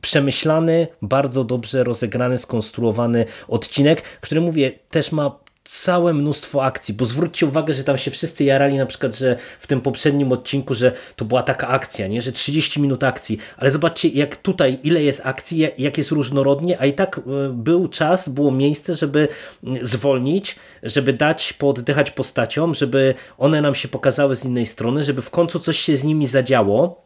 przemyślany, bardzo dobrze rozegrany, skonstruowany odcinek, który mówię, też ma całe mnóstwo akcji, bo zwróćcie uwagę, że tam się wszyscy jarali na przykład, że w tym poprzednim odcinku, że to była taka akcja, nie? że 30 minut akcji, ale zobaczcie jak tutaj ile jest akcji, jak jest różnorodnie, a i tak e, był czas, było miejsce, żeby zwolnić, żeby dać pooddychać postaciom, żeby one nam się pokazały z innej strony, żeby w końcu coś się z nimi zadziało,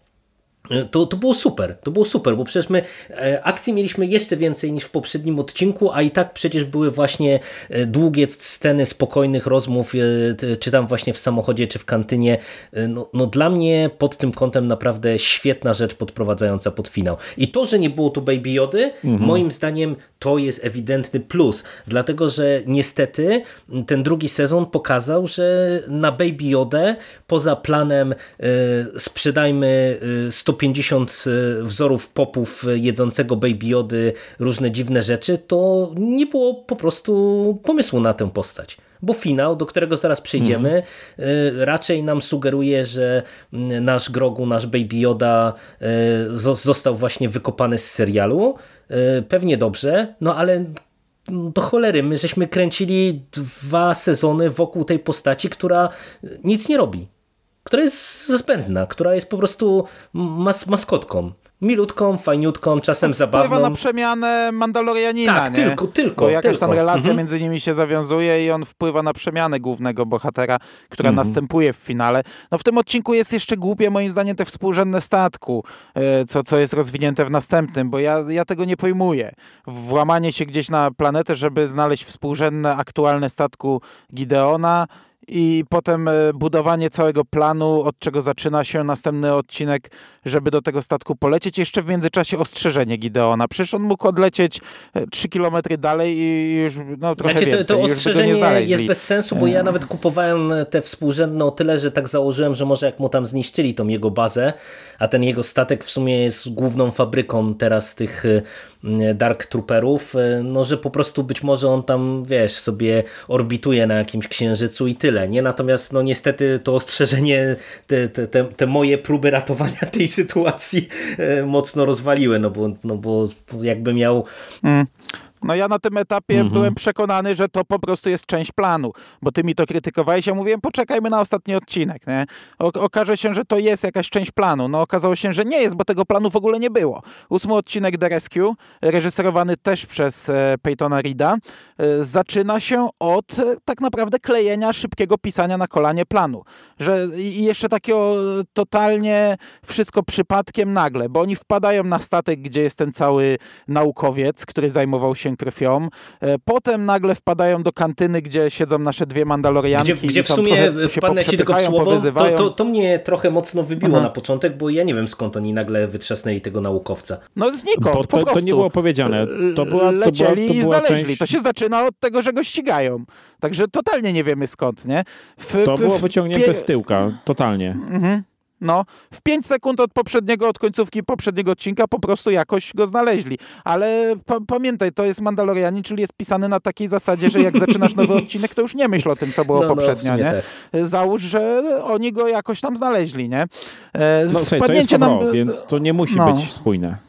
to, to było super, to było super, bo przecież my e, akcji mieliśmy jeszcze więcej niż w poprzednim odcinku, a i tak przecież były właśnie e, długie sceny spokojnych rozmów, e, czy tam właśnie w samochodzie, czy w kantynie. No, no dla mnie pod tym kątem naprawdę świetna rzecz podprowadzająca pod finał. I to, że nie było tu Baby Jody, mhm. moim zdaniem to jest ewidentny plus, dlatego że niestety ten drugi sezon pokazał, że na Baby Jodę poza planem sprzedajmy 100 150 e, wzorów popów jedzącego Baby Jody, różne dziwne rzeczy, to nie było po prostu pomysłu na tę postać. Bo finał, do którego zaraz przejdziemy, mm. raczej nam sugeruje, że nasz Grogu, nasz Baby Yoda e, został właśnie wykopany z serialu. Pewnie dobrze, no ale do cholery, my żeśmy kręcili dwa sezony wokół tej postaci, która nic nie robi która jest zbędna, która jest po prostu mas maskotką. Milutką, fajniutką, czasem wpływa zabawną. Wpływa na przemianę Mandalorianina, Tak, nie? tylko, tylko. Bo jakaś tylko. tam relacja mhm. między nimi się zawiązuje i on wpływa na przemianę głównego bohatera, która mhm. następuje w finale. No w tym odcinku jest jeszcze głupie moim zdaniem te współrzędne statku, e, co, co jest rozwinięte w następnym, bo ja, ja tego nie pojmuję. Włamanie się gdzieś na planetę, żeby znaleźć współrzędne, aktualne statku Gideona, i potem e, budowanie całego planu, od czego zaczyna się następny odcinek, żeby do tego statku polecieć. Jeszcze w międzyczasie ostrzeżenie Gideona. Przecież on mógł odlecieć 3 e, kilometry dalej i już no, trochę znaczy, więcej. To, to ostrzeżenie jest bez sensu, bo ja e. nawet kupowałem te współrzędne o tyle, że tak założyłem, że może jak mu tam zniszczyli tą jego bazę, a ten jego statek w sumie jest główną fabryką teraz tych Dark Trooperów, no że po prostu być może on tam, wiesz, sobie orbituje na jakimś księżycu i tyle, nie? Natomiast no niestety to ostrzeżenie, te, te, te, te moje próby ratowania tej sytuacji e, mocno rozwaliły, no bo, no bo jakby miał... Mm. No ja na tym etapie mhm. byłem przekonany, że to po prostu jest część planu, bo ty mi to krytykowałeś, ja mówiłem, poczekajmy na ostatni odcinek, nie? O, okaże się, że to jest jakaś część planu. No okazało się, że nie jest, bo tego planu w ogóle nie było. Ósmy odcinek The Rescue, reżyserowany też przez e, Peytona Reeda, e, zaczyna się od e, tak naprawdę klejenia szybkiego pisania na kolanie planu. Że, I jeszcze takiego totalnie wszystko przypadkiem nagle, bo oni wpadają na statek, gdzie jest ten cały naukowiec, który zajmował się się krwią. E, potem nagle wpadają do kantyny, gdzie siedzą nasze dwie Mandalorianki. Gdzie, gdzie w sumie wpadnę ci tylko w słowo, to, to, to, mnie trochę mocno wybiło Aha. na początek, bo ja nie wiem skąd oni nagle wytrzasnęli tego naukowca. No znikąd, bo to, to nie było powiedziane. To była, to Lecieli była, to i znaleźli. Część... To się zaczyna od tego, że go ścigają. Także totalnie nie wiemy skąd, nie? W, to było wyciągnięte z tyłka, totalnie. Mhm. No, w 5 sekund od poprzedniego, od końcówki poprzedniego odcinka po prostu jakoś go znaleźli. Ale pamiętaj, to jest Mandalorianin, czyli jest pisany na takiej zasadzie, że jak zaczynasz nowy (laughs) odcinek, to już nie myśl o tym, co było no, no poprzednio, no, nie? Tak. Załóż, że oni go jakoś tam znaleźli, nie? E, no, słuchaj, to jest nam... więc to nie musi no. być spójne.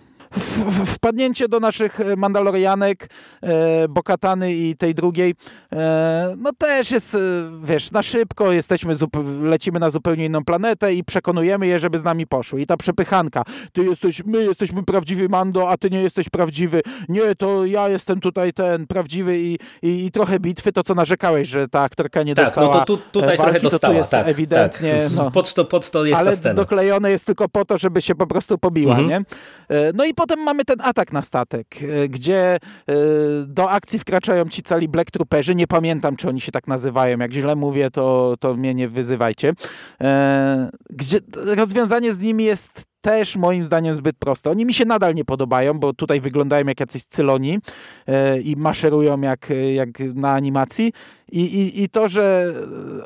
Wpadnięcie do naszych Mandalorianek, e, Bokatany i tej drugiej, e, no też jest, e, wiesz, na szybko jesteśmy, lecimy na zupełnie inną planetę i przekonujemy je, żeby z nami poszły. I ta przepychanka, ty jesteś, my jesteśmy prawdziwy Mando, a ty nie jesteś prawdziwy. Nie, to ja jestem tutaj ten prawdziwy i, i, i trochę bitwy, to co narzekałeś, że ta aktorka nie tak, dostała no to tu, tutaj walki, trochę dostała, to tu jest tak, ewidentnie. Tak. No, pod, to, pod to jest ale ta scena. doklejone jest tylko po to, żeby się po prostu pobiła, mhm. nie? No i potem mamy ten atak na statek, gdzie do akcji wkraczają ci cali Black Trooperzy, nie pamiętam, czy oni się tak nazywają, jak źle mówię, to, to mnie nie wyzywajcie. Gdzie rozwiązanie z nimi jest też moim zdaniem zbyt proste. Oni mi się nadal nie podobają, bo tutaj wyglądają jak jacyś cyloni e, i maszerują jak, jak na animacji. I, i, I to, że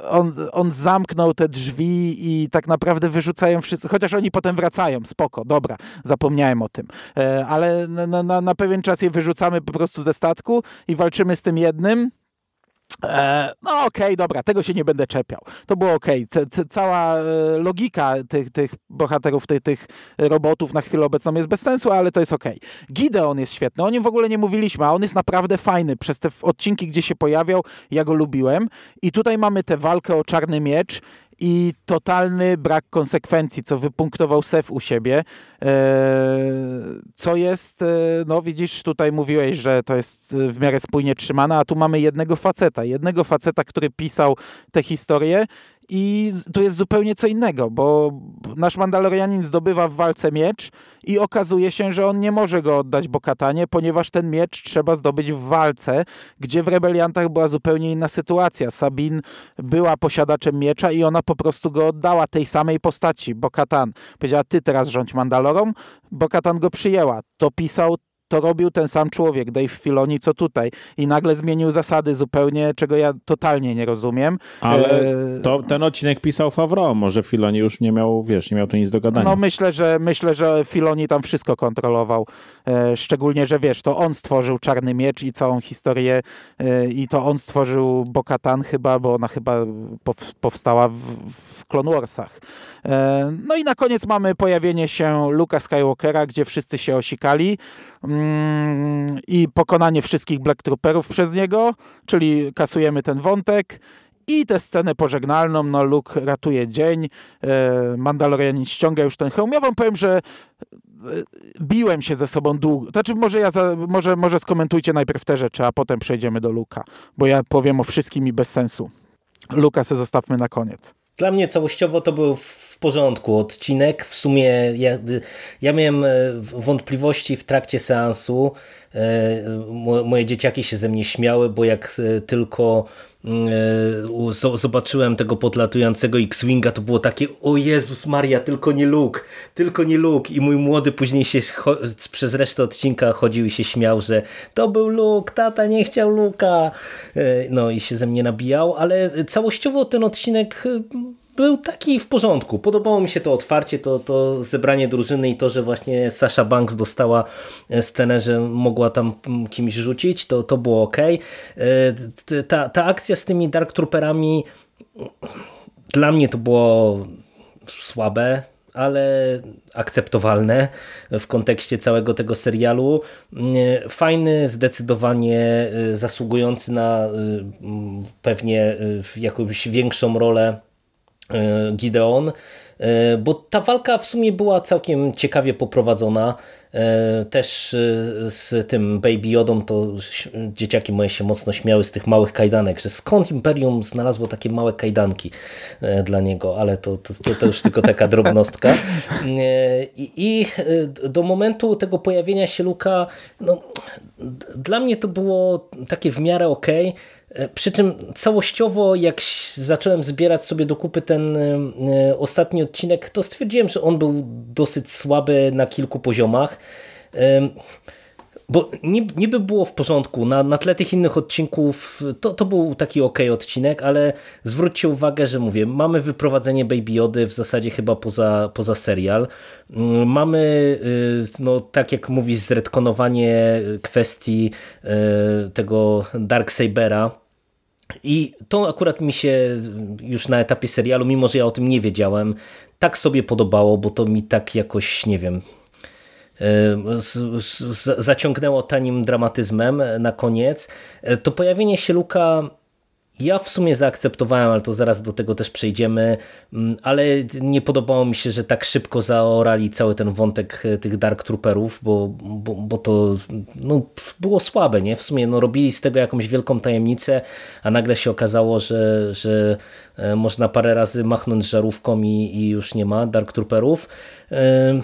on, on zamknął te drzwi i tak naprawdę wyrzucają wszyscy, chociaż oni potem wracają, spoko, dobra, zapomniałem o tym. E, ale na, na, na pewien czas je wyrzucamy po prostu ze statku i walczymy z tym jednym, E, no okej, okay, dobra, tego się nie będę czepiał. To było okej. Okay. Cała e, logika tych, tych bohaterów, tych, tych robotów na chwilę obecną jest bez sensu, ale to jest okej. Okay. Gideon jest świetny, o nim w ogóle nie mówiliśmy, a on jest naprawdę fajny. Przez te odcinki, gdzie się pojawiał, ja go lubiłem. I tutaj mamy tę walkę o czarny miecz i totalny brak konsekwencji, co wypunktował Sef u siebie, e, co jest, e, no widzisz, tutaj mówiłeś, że to jest w miarę spójnie trzymane, a tu mamy jednego faceta, jednego faceta, który pisał tę historię i tu jest zupełnie co innego, bo nasz Mandalorianin zdobywa w walce miecz i okazuje się, że on nie może go oddać Bokatanie, ponieważ ten miecz trzeba zdobyć w walce, gdzie w Rebeliantach była zupełnie inna sytuacja. Sabin była posiadaczem miecza i ona po prostu go oddała tej samej postaci, Bokatan. Powiedziała, ty teraz rządź Mandalorą, Bokatan go przyjęła. To pisał to robił ten sam człowiek, Dave Filoni, co tutaj. I nagle zmienił zasady zupełnie, czego ja totalnie nie rozumiem. Ale e, to, ten odcinek pisał Favreau, może Filoni już nie miał, wiesz, nie miał tu nic do gadania. No myślę, że myślę, że Filoni tam wszystko kontrolował. E, szczególnie, że wiesz, to on stworzył Czarny Miecz i całą historię e, i to on stworzył Bokatan chyba, bo ona chyba powstała w, w Clone Warsach. No i na koniec mamy pojawienie się Luka Skywalkera, gdzie wszyscy się osikali. Mm, i pokonanie wszystkich Black Trooperów przez niego, czyli kasujemy ten wątek i tę scenę pożegnalną, no Luke ratuje dzień, e, Mandalorianin ściąga już ten hełm. Ja wam powiem, że e, biłem się ze sobą długo. Znaczy może, ja za, może, może skomentujcie najpierw te rzeczy, a potem przejdziemy do Luka, bo ja powiem o wszystkim i bez sensu. Luka se zostawmy na koniec. Dla mnie całościowo to był w porządku odcinek. W sumie ja, ja miałem e, wątpliwości w trakcie seansu. E, moje dzieciaki się ze mnie śmiały, bo jak e, tylko zobaczyłem tego podlatującego X-Winga, to było takie o Jezus Maria, tylko nie Luke, tylko nie Luke. I mój młody później się przez resztę odcinka chodził i się śmiał, że to był Luke, tata nie chciał Luka. No i się ze mnie nabijał, ale całościowo ten odcinek był taki w porządku. Podobało mi się to otwarcie, to, to zebranie drużyny i to, że właśnie Sasha Banks dostała e, scenę, że mogła tam mm, kimś rzucić, to, to było ok. E, ta, ta akcja z tymi Dark Trooperami dla mnie to było słabe, ale akceptowalne w kontekście całego tego serialu. E, fajny, zdecydowanie zasługujący na pewnie jakąś większą rolę E, Gideon, e, bo ta walka w sumie była całkiem ciekawie poprowadzona. E, też z tym Baby Yodą to dzieciaki moje się mocno śmiały z tych małych kajdanek, że skąd Imperium znalazło takie małe kajdanki dla niego, ale to, to, to już tylko taka drobnostka. I, I, do momentu tego pojawienia się Luka, no, dla mnie to było takie w miarę ok. E, przy czym całościowo, jak zacząłem zbierać sobie do kupy ten e, ostatni odcinek, to stwierdziłem, że on był dosyć słaby na kilku poziomach. Bo niby było w porządku, na, na tle tych innych odcinków to, to był taki ok odcinek, ale zwróćcie uwagę, że mówię, mamy wyprowadzenie Baby Jody w zasadzie chyba poza, poza serial. Mm, mamy, y, no tak jak mówisz, zredkonowanie kwestii y, tego Darksabera, i to akurat mi się już na etapie serialu, mimo że ja o tym nie wiedziałem, tak sobie podobało, bo to mi tak jakoś, nie wiem, z, z, zaciągnęło tanim dramatyzmem na koniec, to pojawienie się Luka ja w sumie zaakceptowałem, ale to zaraz do tego też przejdziemy, mm, ale nie podobało mi się, że tak szybko zaorali cały ten wątek e, tych Dark Trooperów, bo, bo, bo to no, było słabe, nie? W sumie no, robili z tego jakąś wielką tajemnicę, a nagle się okazało, że, że e, można parę razy machnąć żarówką i, i już nie ma Dark Trooperów. E,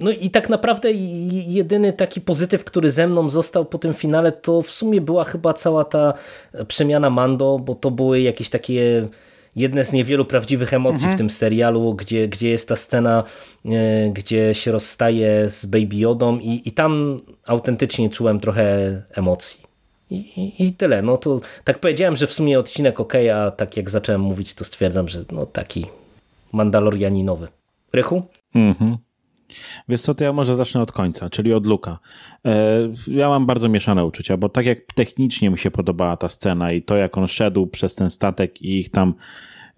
no i tak naprawdę jedyny taki pozytyw, który ze mną został po tym finale, to w sumie była chyba cała ta przemiana Mando, bo to były jakieś takie jedne z niewielu prawdziwych emocji mhm. w tym serialu, gdzie, gdzie jest ta scena, e, gdzie się rozstaje z Baby Yodą i, i tam autentycznie czułem trochę emocji. I, i, I, tyle. No to tak powiedziałem, że w sumie odcinek ok, a tak jak zacząłem mówić, to stwierdzam, że no taki mandalorianinowy. Rychu? Mhm. Wiesz co, to ja może zacznę od końca, czyli od Luka. E, ja mam bardzo mieszane uczucia, bo tak jak technicznie mi się podobała ta scena i to, jak on szedł przez ten statek i ich tam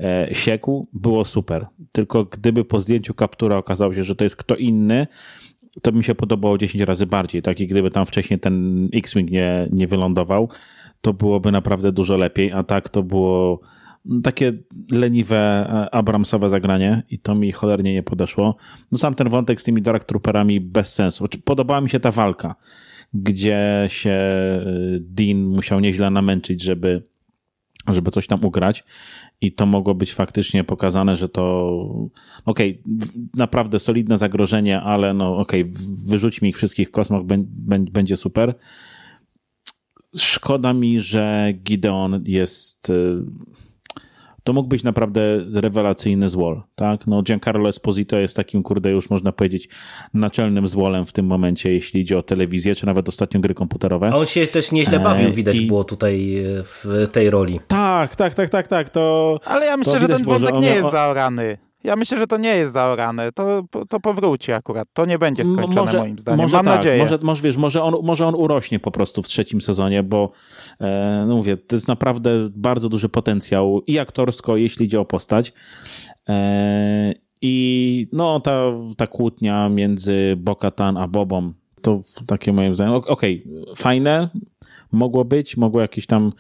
e, siekł, było super. Tylko gdyby po zdjęciu kaptura okazało się, że to jest kto inny, to mi się podobało 10 razy bardziej. Tak i gdyby tam wcześniej ten X-Wing nie, nie wylądował, to byłoby naprawdę dużo lepiej, a tak to było takie leniwe, e, Abramsowe zagranie i to mi cholernie nie podeszło. No sam ten wątek z tymi Dark Trooperami bez sensu. Znaczy, podobała mi się ta walka, gdzie się e, Dean musiał nieźle namęczyć, żeby, żeby coś tam ugrać i to mogło być faktycznie pokazane, że to okej, okay, naprawdę solidne zagrożenie, ale no okej, okay, wyrzuć mi ich wszystkich w kosmos, będzie super. Szkoda mi, że Gideon jest e, to mógł być naprawdę rewelacyjny złol, tak? No Giancarlo Esposito jest takim, kurde, już można powiedzieć, naczelnym złolem w tym momencie, jeśli idzie o telewizję, czy nawet ostatnio gry komputerowe. A on się też nieźle bawił, e, widać I... było tutaj e, w tej roli. Tak, tak, tak, tak, tak, to... Ale ja myślę, że ten wątek nie jest zaorany. Ja myślę, że to nie jest zaorane. To, to powróci akurat. To nie będzie skończone może, moim zdaniem. Może Mam tak, nadzieję. Może, może, wiesz, może, on, może on urośnie po prostu w trzecim sezonie, bo e, no mówię, to jest naprawdę bardzo duży potencjał i aktorsko, jeśli idzie o postać. E, I no, ta, ta kłótnia między Bokatan a Bobą, to takie moim zdaniem, okej, okay, fajne, mogło być, mogło jakiś tam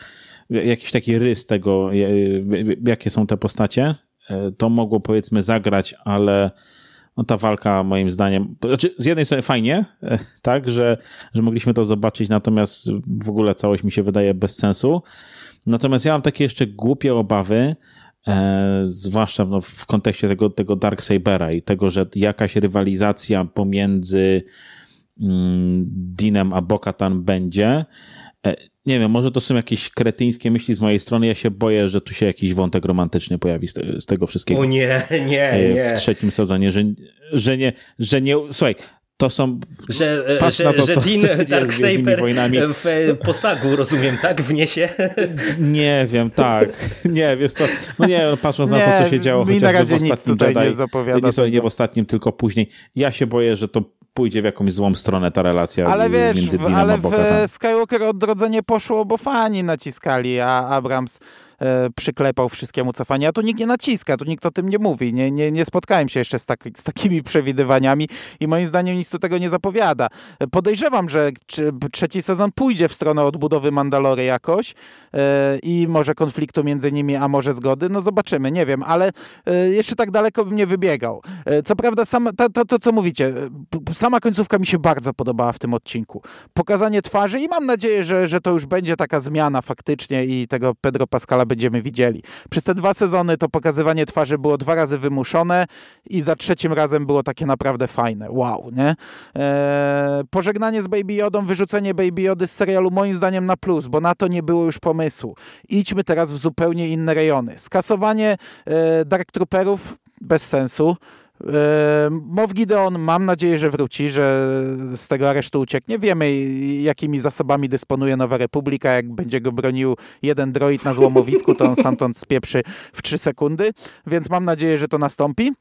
jakiś taki rys tego, jakie są te postacie, to mogło powiedzmy zagrać, ale no ta walka moim zdaniem, znaczy z jednej strony fajnie, e, tak, że, że mogliśmy to zobaczyć, natomiast w ogóle całość mi się wydaje bez sensu. Natomiast ja mam takie jeszcze głupie obawy, e, zwłaszcza no, w kontekście tego, tego Dark Sabera i tego, że jakaś rywalizacja pomiędzy mm, Dinem a Bokatan będzie. E, nie wiem, może to są jakieś kretyńskie myśli z mojej strony. Ja się boję, że tu się jakiś wątek romantyczny pojawi z, te, z tego wszystkiego. O nie, (laughs) nie, e, nie. W trzecim sezonie, że, że nie, że nie, słuchaj, to są. Że, e, Patrz że, na to, że co, Dean co Darksaber wojnami. w posagu, rozumiem, tak? Wniesie? (laughs) Nie wiem, tak. Nie, wiesz co, no nie, patrząc nie, na to, co się działo chociażby w ostatnim Jedi, nie, zapowiada nie, nie w ostatnim, tylko później. Ja się boję, że to pójdzie w jakąś złą stronę ta relacja ale wiesz, między Dinem ale a Bokatan. Ale w Skywalker odrodzenie poszło, bo fani naciskali, a Abrams przyklepał wszystkiemu cofanie, a tu nikt nie naciska, tu nikt o tym nie mówi. Nie, nie, nie spotkałem się jeszcze z, tak, z takimi przewidywaniami i moim zdaniem nic tu tego nie zapowiada. Podejrzewam, że trzeci sezon pójdzie w stronę odbudowy Mandalory jakoś e, i może konfliktu między nimi, a może zgody. No zobaczymy, nie wiem, ale e, jeszcze tak daleko bym nie wybiegał. Co prawda, sam, to, to, to co mówicie, sama końcówka mi się bardzo podobała w tym odcinku. Pokazanie twarzy i mam nadzieję, że, że to już będzie taka zmiana faktycznie i tego Pedro Pascala będziemy widzieli. Przez te dwa sezony to pokazywanie twarzy było dwa razy wymuszone i za trzecim razem było takie naprawdę fajne. Wow, nie? Eee, pożegnanie z Baby Jodą, wyrzucenie Baby Jody z serialu moim zdaniem na plus, bo na to nie było już pomysłu. Idźmy teraz w zupełnie inne rejony. Skasowanie e, Dark Trooperów bez sensu. Mow Gideon mam nadzieję, że wróci, że z tego aresztu ucieknie. Wiemy, jakimi zasobami dysponuje Nowa Republika. Jak będzie go bronił jeden droid na złomowisku, to on stamtąd spieprzy w trzy sekundy, więc mam nadzieję, że to nastąpi.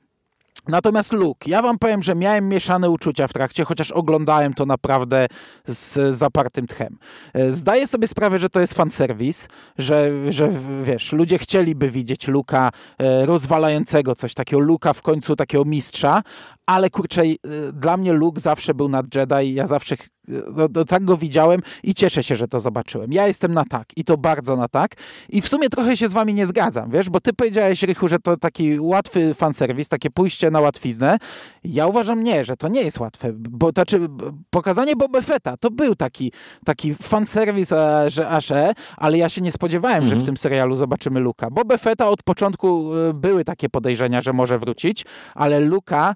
Natomiast Luke, ja wam powiem, że miałem mieszane uczucia w trakcie, chociaż oglądałem to naprawdę z zapartym tchem. E, zdaję sobie sprawę, że to jest fanserwis, że, że wiesz, ludzie chcieliby widzieć Luka e, rozwalającego coś takiego, Luka w końcu takiego mistrza, ale kurczę, y, dla mnie Luke zawsze był nad Jedi, ja zawsze no, no, tak go widziałem i cieszę się, że to zobaczyłem. Ja jestem na tak i to bardzo na tak i w sumie trochę się z wami nie zgadzam, wiesz, bo ty powiedziałeś, Rychu, że to taki łatwy fanserwis, takie pójście na łatwiznę. Ja uważam nie, że to nie jest łatwe, bo znaczy pokazanie Boba Fetta to był taki, taki fanserwis, że aż e, ale ja się nie spodziewałem, mhm. że w mhm. tym serialu zobaczymy Luka. Boba Fetta od początku y, były takie podejrzenia, że może wrócić, ale Luka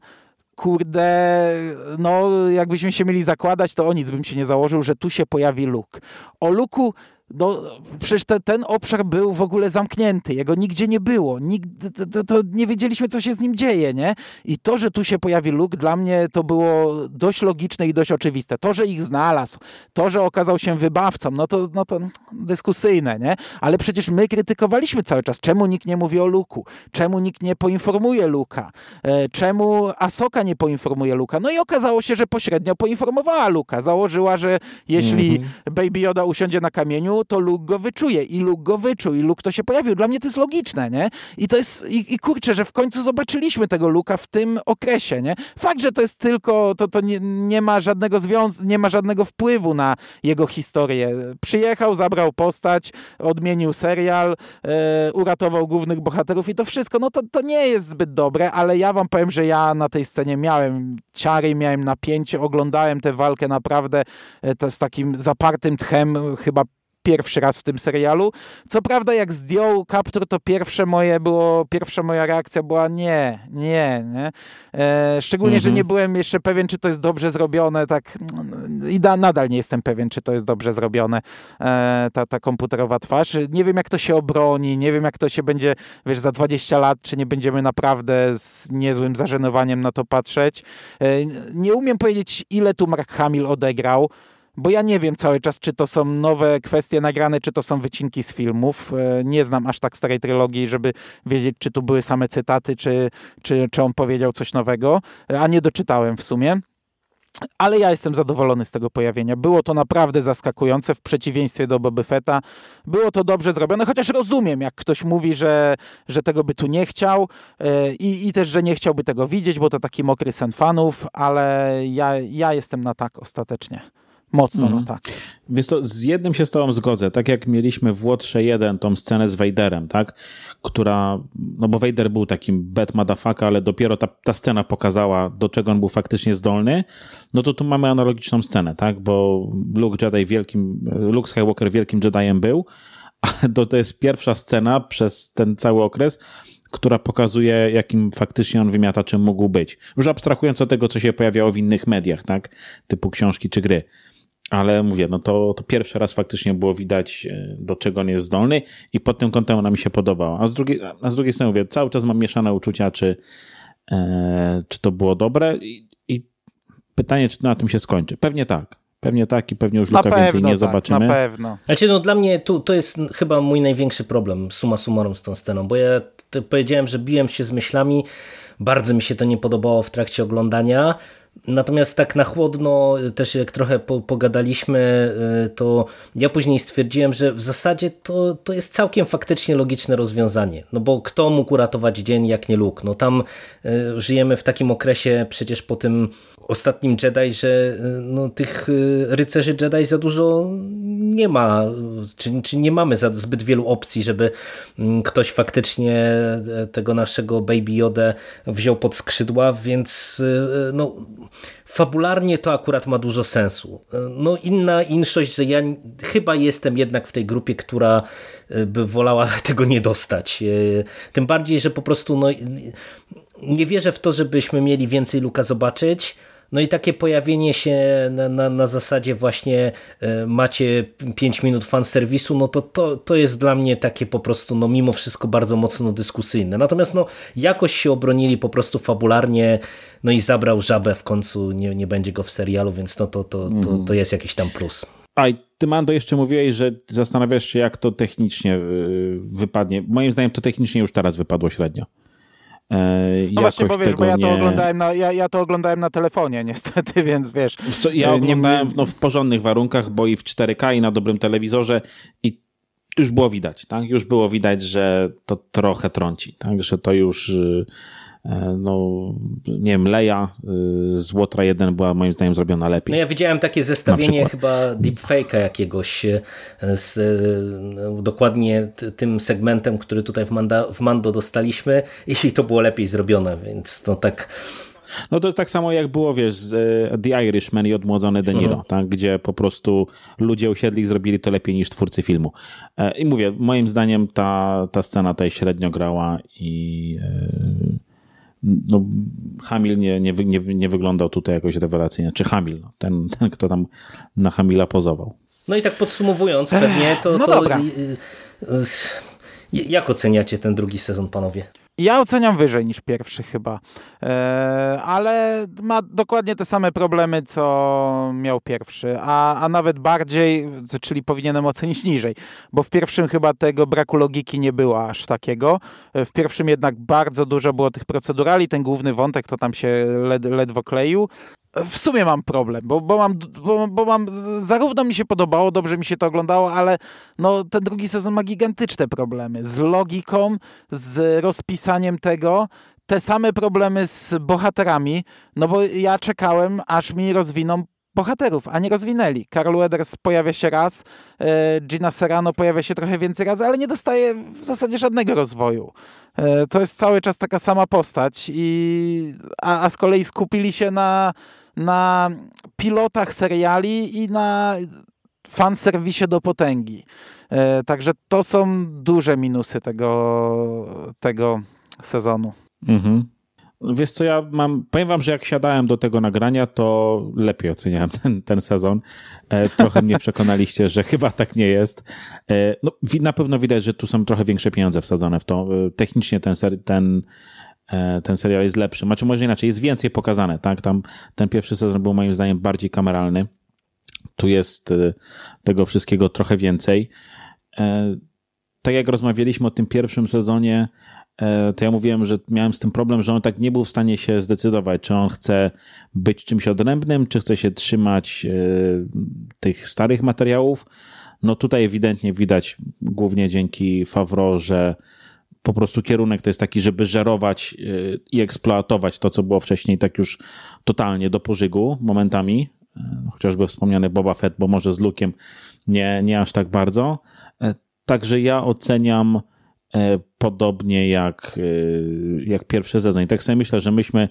kurde, no jakbyśmy się mieli zakładać, to o nic bym się nie założył, że tu się pojawi Luke. O Luku no, przecież te, ten obszar był w ogóle zamknięty, jego nigdzie nie było, nigdy, to, to, nie wiedzieliśmy, co się z nim dzieje, nie? I to, że tu się pojawi Luke, dla mnie to było dość logiczne i dość oczywiste. To, że ich znalazł, to, że okazał się wybawcą, no to, no to dyskusyjne, nie? Ale przecież my krytykowaliśmy cały czas, czemu nikt nie mówi o Luku, czemu nikt nie poinformuje Luka, e, czemu Asoka nie poinformuje Luka. No i okazało się, że pośrednio poinformowała Luka. Założyła, że jeśli -hmm. Baby Yoda usiądzie na kamieniu, to Luke go wyczuje i Luke go wyczuł i Luke to się pojawił. Dla mnie to jest logiczne, nie? I to jest, i, i kurczę, że w końcu zobaczyliśmy tego Luka w tym okresie, nie? Fakt, że to jest tylko, to, to nie, nie ma żadnego związku, nie ma żadnego wpływu na jego historię. Przyjechał, zabrał postać, odmienił serial, e, uratował głównych bohaterów i to wszystko, no to, to nie jest zbyt dobre, ale ja wam powiem, że ja na tej scenie miałem ciary, miałem napięcie, oglądałem tę walkę naprawdę e, z takim zapartym tchem, chyba pierwszy raz w tym serialu. Co prawda, jak zdjął kaptur, to pierwsze moje było, pierwsza moja reakcja była nie, nie, nie. E, szczególnie, że mhm. nie byłem jeszcze pewien, czy to jest dobrze zrobione, tak i da, nadal nie jestem pewien, czy to jest dobrze zrobione, e, ta, ta komputerowa twarz. Nie wiem, jak to się obroni, nie wiem, jak to się będzie, wiesz, za 20 lat, czy nie będziemy naprawdę z niezłym zażenowaniem na to patrzeć. E, nie umiem powiedzieć, ile tu Mark Hamill odegrał bo ja nie wiem cały czas, czy to są nowe kwestie nagrane, czy to są wycinki z filmów. E, nie znam aż tak starej trylogii, żeby wiedzieć, czy tu były same cytaty, czy, czy, czy on powiedział coś nowego, e, a nie doczytałem w sumie. Ale ja jestem zadowolony z tego pojawienia. Było to naprawdę zaskakujące w przeciwieństwie do Boba Fetta. Było to dobrze zrobione, chociaż rozumiem, jak ktoś mówi, że, że tego by tu nie chciał i, i też, że nie chciałby tego widzieć, bo to taki mokry sen fanów, ale ja, ja jestem na tak ostatecznie. Mocno, mm. no tak. Więc to z jednym się z tobą zgodzę. Tak jak mieliśmy w Łotrze 1 tą scenę z Vaderem, tak? Która, no bo Vader był takim bad motherfucker, ale dopiero ta, ta scena pokazała, do czego on był faktycznie zdolny. No to tu mamy analogiczną scenę, tak? Bo Luke Jedi wielkim, Luke Skywalker wielkim Jediem był, a to, to jest pierwsza scena przez ten cały okres, która pokazuje, jakim faktycznie on wymiataczem mógł być. Już abstrahując od tego, co się pojawiało w innych mediach, tak? Typu książki czy gry. Ale mówię, no to, to pierwszy raz faktycznie było widać, e, do czego on jest zdolny i pod tym kątem ona mi się podobała. A z drugiej, a z drugiej strony mówię, cały czas mam mieszane uczucia, czy, e, czy to było dobre I, i pytanie, czy na tym się skończy. Pewnie tak. Pewnie tak i pewnie już Luka więcej nie tak, zobaczymy. Na pewno. Znaczy, no dla mnie tu, to jest chyba mój największy problem, suma summarum z tą sceną, bo ja powiedziałem, że biłem się z myślami, bardzo mi się to nie podobało w trakcie oglądania, Natomiast tak na chłodno, też jak trochę po, pogadaliśmy, y, to ja później stwierdziłem, że w zasadzie to, to jest całkiem faktycznie logiczne rozwiązanie. No bo kto mógł uratować dzień jak nie Luke? No tam y, żyjemy w takim okresie przecież po tym ostatnim Jedi, że y, no, tych rycerzy Jedi za dużo nie ma, czy, czy nie mamy za zbyt wielu opcji, żeby mm, ktoś faktycznie e, tego naszego Baby Yoda wziął pod skrzydła, więc no fabularnie to akurat ma dużo sensu. No inna inszość, że ja chyba jestem jednak w tej grupie, która e, by wolała (laughs) tego nie dostać. E, tym bardziej, że po prostu no, nie wierzę w to, żebyśmy mieli więcej Luka zobaczyć, no i takie pojawienie się na, na, na zasadzie właśnie e, macie 5 minut fanserwisu, no to, to, to jest dla mnie takie po prostu, no mimo wszystko bardzo mocno dyskusyjne. Natomiast no jakoś się obronili po prostu fabularnie, no i zabrał żabę w końcu, nie, nie będzie go w serialu, więc no to, to, to, to mhm. jest jakiś tam plus. A ty, Mando, jeszcze mówiłeś, że zastanawiasz się, jak to technicznie y, wypadnie. Moim zdaniem to technicznie już teraz wypadło średnio. No właśnie, bo wiesz, bo ja to, oglądałem na, ja, ja to oglądałem na telefonie (laughs) niestety, więc wiesz... Ja oglądałem no, w porządnych warunkach, bo i w 4K i na dobrym telewizorze i już było widać, tak? Już było widać, że to trochę trąci, tak? Że to już y, e, no, nie wiem, Leia y, z Łotra 1 była moim zdaniem zrobiona lepiej. No ja widziałem takie zestawienie chyba deepfake'a jakiegoś e, z e, dokładnie tym segmentem, który tutaj w, Manda, w Mando dostaliśmy (laughs) i to było lepiej zrobione, więc to tak no to jest tak samo jak było, wiesz, z e, The Irishman i odmłodzony De Niro, mhm. tak? gdzie po prostu ludzie usiedli i zrobili to lepiej niż twórcy filmu. E, I mówię, moim zdaniem ta, ta scena tutaj średnio grała i e, no, Hamil nie, nie, nie, nie wyglądał tutaj jakoś rewelacyjnie. Czy Hamil, no, ten, ten, kto tam na Hamila pozował. No i tak podsumowując pewnie, to, no to dobra. jak oceniacie ten drugi sezon, panowie? Ja oceniam wyżej niż pierwszy chyba, e, ale ma dokładnie te same problemy, co miał pierwszy, a, a nawet bardziej, czyli powinienem ocenić niżej, bo w pierwszym chyba tego braku logiki nie było aż takiego. W pierwszym jednak bardzo dużo było tych procedurali, ten główny wątek to tam się led, ledwo kleił, w sumie mam problem, bo, bo, mam, bo, bo mam, zarówno mi się podobało, dobrze mi się to oglądało, ale no, ten drugi sezon ma gigantyczne problemy z logiką, z rozpisaniem tego, te same problemy z bohaterami, no bo ja czekałem, aż mi rozwiną bohaterów, a nie rozwinęli. Carl Weathers pojawia się raz, e, Gina Serrano pojawia się trochę więcej razy, ale nie dostaje w zasadzie żadnego rozwoju. E, to jest cały czas taka sama postać, i, a, a z kolei skupili się na na pilotach seriali i na fanserwisie do potęgi. E, także to są duże minusy tego, tego sezonu. Mhm. Wiesz co, ja mam, powiem wam, że jak siadałem do tego nagrania, to lepiej oceniałem ten, ten sezon. E, trochę mnie (laughs) przekonaliście, że chyba tak nie jest. E, no, na pewno widać, że tu są trochę większe pieniądze wsadzone w to. Technicznie ten, ten ten serial jest lepszy. Znaczy może inaczej, jest więcej pokazane, tak? Tam ten pierwszy sezon był moim zdaniem bardziej kameralny. Tu jest e, tego wszystkiego trochę więcej. E, tak jak rozmawialiśmy o tym pierwszym sezonie, to ja mówiłem, że miałem z tym problem, że on tak nie był w stanie się zdecydować, czy on chce być czymś odrębnym, czy chce się trzymać tych starych materiałów. No tutaj ewidentnie widać, głównie dzięki Favro, że po prostu kierunek to jest taki, żeby żerować y, i eksploatować to, co było wcześniej, tak już totalnie do pożygu momentami. Y, chociażby wspomniany Boba Fett, bo może z Lukiem nie, nie aż tak bardzo. Y, także ja oceniam podobnie jak, jak pierwszy sezon. I tak sobie myślę, że myśmy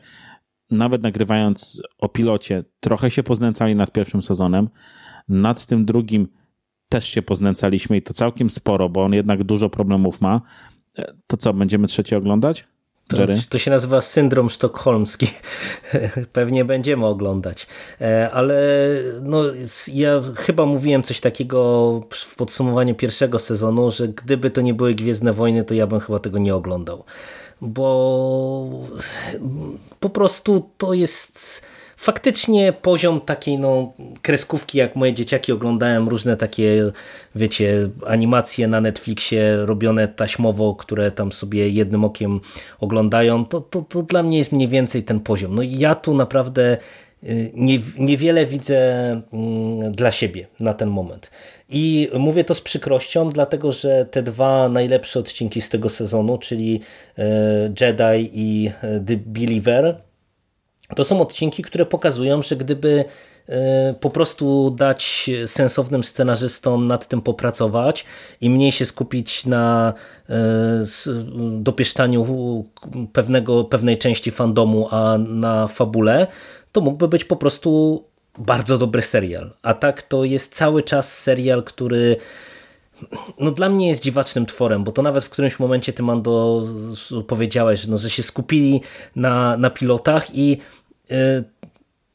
nawet nagrywając o pilocie trochę się poznęcali nad pierwszym sezonem. Nad tym drugim też się poznęcaliśmy i to całkiem sporo, bo on jednak dużo problemów ma. To co, będziemy trzeci oglądać? To, to, się nazywa syndrom sztokholmski. (laughs) Pewnie będziemy oglądać. E, ale no, ja chyba mówiłem coś takiego w podsumowaniu pierwszego sezonu, że gdyby to nie były Gwiezdne Wojny, to ja bym chyba tego nie oglądał. Bo po prostu to jest faktycznie poziom takiej no, kreskówki, jak moje dzieciaki oglądałem różne takie, wiecie, animacje na Netflixie robione taśmowo, które tam sobie jednym okiem oglądają, to, to, to dla mnie jest mniej więcej ten poziom. No i ja tu naprawdę y, nie, niewiele widzę mm, dla siebie na ten moment. I mówię to z przykrością, dlatego że te dwa najlepsze odcinki z tego sezonu, czyli y, Jedi i y, The Believer, to są odcinki, które pokazują, że gdyby e, po prostu dać sensownym scenarzystom nad tym popracować i mniej się skupić na e, dopieszczaniu pewnego, pewnej części fandomu, a na fabule, to mógłby być po prostu bardzo dobry serial. A tak to jest cały czas serial, który no dla mnie jest dziwacznym tworem, bo to nawet w którymś momencie ty Mando powiedziałeś, no, że się skupili na, na pilotach i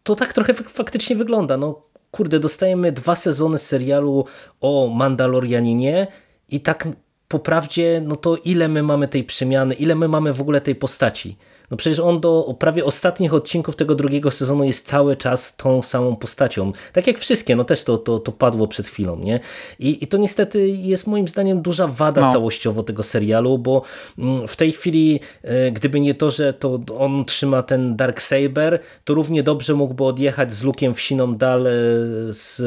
to tak trochę faktycznie wygląda. No kurde, dostajemy dwa sezony serialu o Mandalorianinie i tak po prawdzie, no to ile my mamy tej przemiany, ile my mamy w ogóle tej postaci. No przecież on do prawie ostatnich odcinków tego drugiego sezonu jest cały czas tą samą postacią. Tak jak wszystkie, no też to, to, to padło przed chwilą, nie? I, I to niestety jest moim zdaniem duża wada no. całościowo tego serialu, bo mm, w tej chwili, e, gdyby nie to, że to on trzyma ten Dark Saber, to równie dobrze mógłby odjechać z Lukiem w siną dal e, z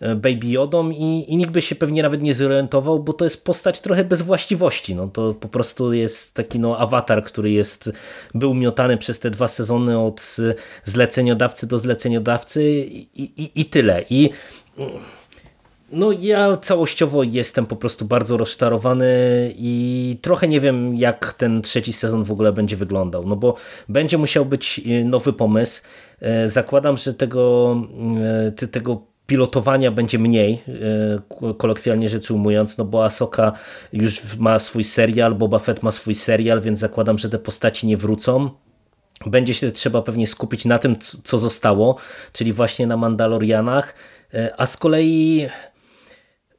e, Baby Yodą i, i nikt by się pewnie nawet nie zorientował, bo to jest postać trochę bez właściwości. No to po prostu jest taki no, awatar, który jest, był miotany przez te dwa sezony od zleceniodawcy do zleceniodawcy i, i, i tyle. I no ja całościowo jestem po prostu bardzo rozczarowany i trochę nie wiem jak ten trzeci sezon w ogóle będzie wyglądał, no bo będzie musiał być e, nowy pomysł. E, zakładam, że tego, tego pilotowania będzie mniej, kolokwialnie rzecz ujmując, no bo Asoka już ma swój serial, Boba Fett ma swój serial, więc zakładam, że te postaci nie wrócą. Będzie się trzeba pewnie skupić na tym, co zostało, czyli właśnie na Mandalorianach, a z kolei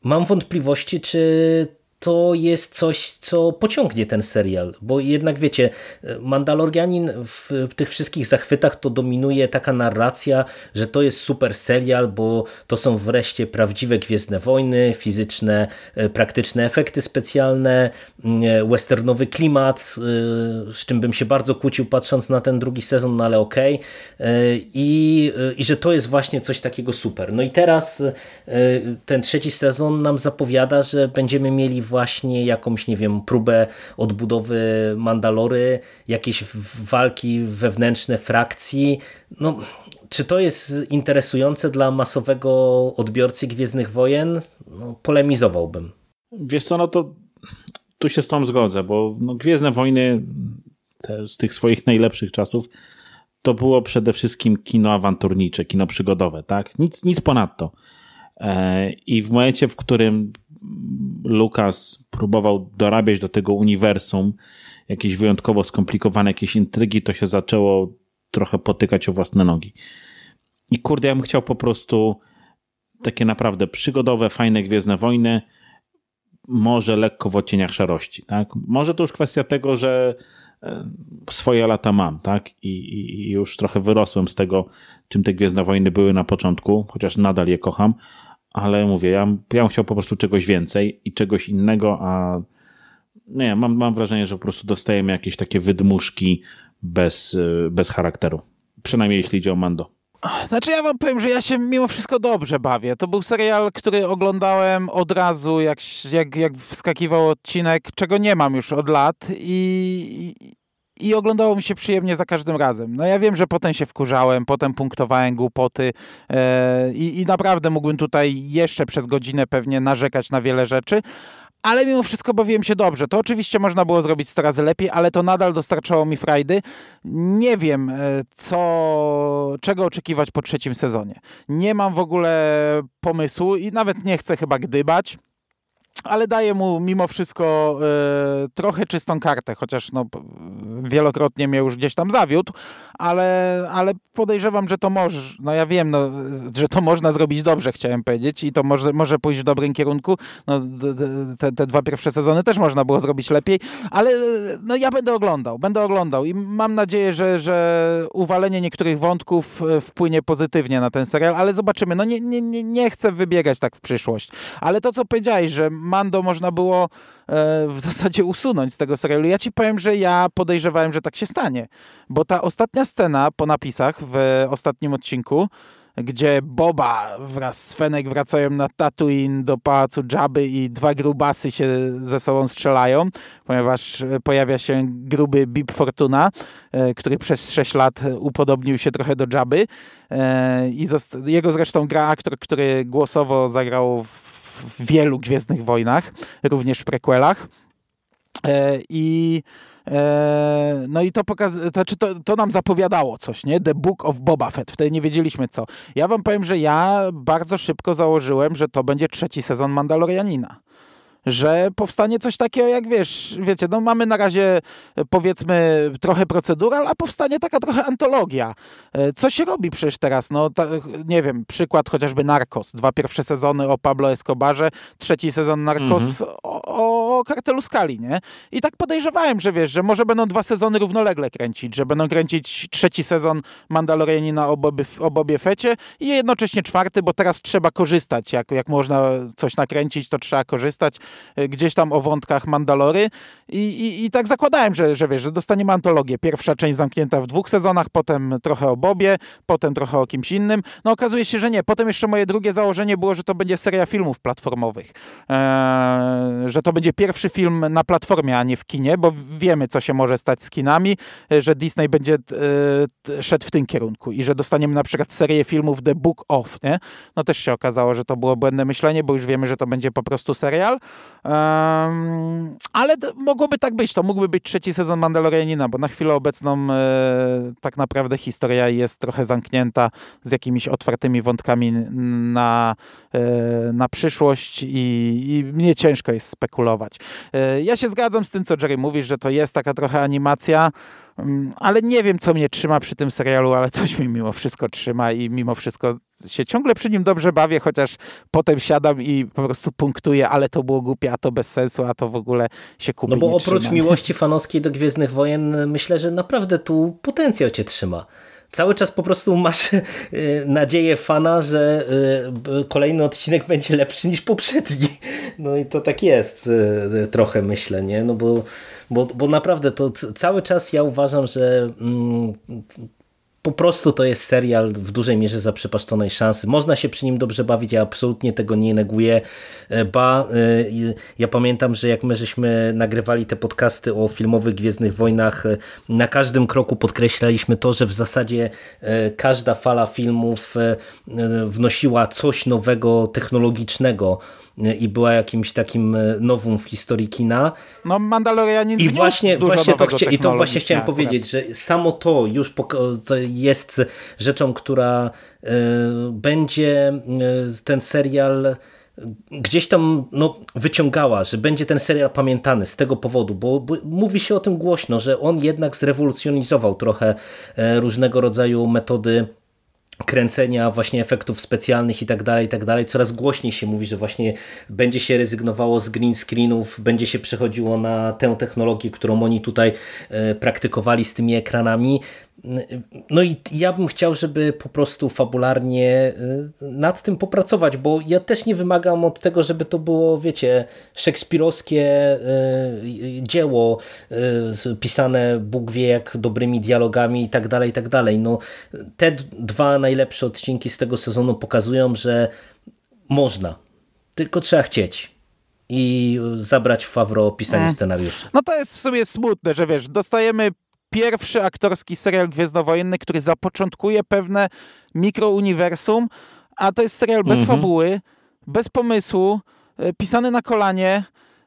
mam wątpliwości, czy to jest coś, co pociągnie ten serial, bo jednak wiecie, Mandalorianin w tych wszystkich zachwytach to dominuje taka narracja, że to jest super serial, bo to są wreszcie prawdziwe Gwiezdne Wojny, fizyczne, e, praktyczne efekty specjalne, westernowy klimat, e, z czym bym się bardzo kłócił patrząc na ten drugi sezon, no ale okej. Okay. I, I że to jest właśnie coś takiego super. No i teraz ten trzeci sezon nam zapowiada, że będziemy mieli właśnie jakąś, nie wiem, próbę odbudowy Mandalory, jakieś walki wewnętrzne frakcji. No, czy to jest interesujące dla masowego odbiorcy Gwiezdnych Wojen? No, polemizowałbym. Wiesz co, no to tu się z tą zgodzę, bo no, Gwiezdne Wojny z tych swoich najlepszych czasów to było przede wszystkim kino awanturnicze, kino przygodowe, tak? Nic, nic ponadto. E, I w momencie, w którym Lukas próbował dorabiać do tego uniwersum jakieś wyjątkowo skomplikowane jakieś intrygi, to się zaczęło trochę potykać o własne nogi. I kurde, ja bym chciał po prostu takie naprawdę przygodowe, fajne Gwiezdne Wojny, może lekko w odcieniach szarości. Tak? Może to już kwestia tego, że e, swoje lata mam, tak? I, i, już trochę wyrosłem z tego, czym te Gwiezdne Wojny były na początku, chociaż nadal je kocham, ale mówię, ja, ja bym chciał po prostu czegoś więcej i czegoś innego, a nie, mam, mam wrażenie, że po prostu dostajemy jakieś takie wydmuszki bez, bez charakteru. Przynajmniej jeśli idzie o Mando. Znaczy ja wam powiem, że ja się mimo wszystko dobrze bawię. To był serial, który oglądałem od razu, jak, jak, jak wskakiwał odcinek, czego nie mam już od lat i, i oglądało mi się przyjemnie za każdym razem. No ja wiem, że potem się wkurzałem, potem punktowałem głupoty i, i naprawdę mógłbym tutaj jeszcze przez godzinę pewnie narzekać na wiele rzeczy, ale mimo wszystko bawiłem się dobrze. To oczywiście można było zrobić 100 razy lepiej, ale to nadal dostarczało mi frajdy. Nie wiem, e, co, czego oczekiwać po trzecim sezonie. Nie mam w ogóle pomysłu i nawet nie chcę chyba gdybać ale daje mu mimo wszystko y, trochę czystą kartę, chociaż no, wielokrotnie mnie już gdzieś tam zawiódł, ale, ale podejrzewam, że to może, no ja wiem, no, że to można zrobić dobrze, chciałem powiedzieć, i to może, może pójść w dobrym kierunku. No, te, te dwa pierwsze sezony też można było zrobić lepiej, ale no, ja będę oglądał, będę oglądał i mam nadzieję, że, że uwalenie niektórych wątków e, wpłynie pozytywnie na ten serial, ale zobaczymy. No nie, nie, nie, nie chcę wybiegać tak w przyszłość, ale to, co powiedziałeś, że Mando można było e, w zasadzie usunąć z tego serialu. Ja ci powiem, że ja podejrzewałem, że tak się stanie, bo ta ostatnia scena po napisach w ostatnim odcinku, gdzie Boba wraz z Fenek wracają na Tatooine do pałacu Jabby i dwa grubasy się ze sobą strzelają, ponieważ pojawia się gruby Bib Fortuna, e, który przez 6 lat upodobnił się trochę do Jabby e, i jego zresztą gra aktor, który głosowo zagrał w w wielu Gwiezdnych Wojnach, również w prequelach. E, I e, no i to, pokaz, to, to, to nam zapowiadało coś, nie? The Book of Boba Fett. Wtedy nie wiedzieliśmy co. Ja wam powiem, że ja bardzo szybko założyłem, że to będzie trzeci sezon Mandalorianina że powstanie coś takiego jak, wiesz, wiecie, no mamy na razie powiedzmy trochę procedural, a powstanie taka trochę antologia. E, co się robi przecież teraz? No, ta, nie wiem, przykład chociażby Narcos. Dwa pierwsze sezony o Pablo Escobarze, trzeci sezon Narcos mhm. o, o kartelu Skali, nie? I tak podejrzewałem, że wiesz, że może będą dwa sezony równolegle kręcić, że będą kręcić trzeci sezon Mandalorianina o, Bobie, o Bobie Fecie i jednocześnie czwarty, bo teraz trzeba korzystać. Jak, jak można coś nakręcić, to trzeba korzystać e, gdzieś tam o wątkach Mandalory i, i, i tak zakładałem, że, że wiesz, że dostaniemy antologię. Pierwsza część zamknięta w dwóch sezonach, potem trochę o Bobie, potem trochę o kimś innym. No okazuje się, że nie. Potem jeszcze moje drugie założenie było, że to będzie seria filmów platformowych. Eee, że to będzie pierwszy film na platformie, a nie w kinie, bo wiemy, co się może stać z kinami, że Disney będzie e, szedł w tym kierunku i że dostaniemy na przykład serię filmów The Book of, nie? No też się okazało, że to było błędne myślenie, bo już wiemy, że to będzie po prostu serial. Ale mogłoby tak być. To mógłby być trzeci sezon Mandalorianina, bo na chwilę obecną e, tak naprawdę historia jest trochę zamknięta z jakimiś otwartymi wątkami na, e, na przyszłość i, i mnie ciężko jest spekulować. E, ja się zgadzam z tym, co Jerry mówi, że to jest taka trochę animacja, ale nie wiem, co mnie trzyma przy tym serialu, ale coś mi mimo wszystko trzyma i mimo wszystko się ciągle przy nim dobrze bawię, chociaż potem siadam i po prostu punktuję, ale to było głupie, a to bez sensu, a to w ogóle się kupi No bo oprócz trzyma. miłości fanowskiej do Gwiezdnych Wojen, myślę, że naprawdę tu potencjał cię trzyma cały czas po prostu masz (laughs) y, nadzieję fana, że y, kolejny odcinek będzie lepszy niż poprzedni. (laughs) No i to tak jest y, trochę myślę, nie? No bo, bo, bo naprawdę to cały czas ja uważam, że mm, po prostu to jest serial w dużej mierze zaprzepaszczonej szansy. Można się przy nim dobrze bawić, ja absolutnie tego nie neguję. E, ba, e, ja pamiętam, że jak my żeśmy nagrywali te podcasty o filmowych Gwiezdnych Wojnach, e, na każdym kroku podkreślaliśmy to, że w zasadzie każda fala filmów wnosiła coś nowego, technologicznego i była jakimś takim e, nowym w historii kina. No Mandalorianin I właśnie, właśnie to, chcia, I to właśnie chciałem akurat. powiedzieć, że samo to już to jest rzeczą, która y, będzie y, ten serial gdzieś tam no, wyciągała, że będzie ten serial pamiętany z tego powodu, bo, bo, mówi się o tym głośno, że on jednak zrewolucjonizował trochę różnego rodzaju metody kręcenia właśnie efektów specjalnych i tak dalej, i tak dalej. Coraz głośniej się mówi, że właśnie będzie się rezygnowało z green screenów, będzie się przechodziło na tę technologię, którą oni tutaj e, praktykowali z tymi ekranami. No i ja bym chciał, żeby po prostu fabularnie y, nad tym popracować, bo ja też nie wymagam od tego, żeby to było, wiecie, szekspirowskie y, dzieło y, pisane Bóg wie jak dobrymi dialogami i tak dalej, i tak dalej. No, te dwa najlepsze odcinki z tego sezonu pokazują, że można, tylko trzeba chcieć i zabrać w Favro pisanie hmm. scenariuszy. No to jest w sumie smutne, że wiesz, dostajemy pierwszy aktorski serial gwiezdnowojenny, który zapoczątkuje pewne mikrouniwersum, a to jest serial bez mhm. fabuły, bez pomysłu, e, pisany na kolanie,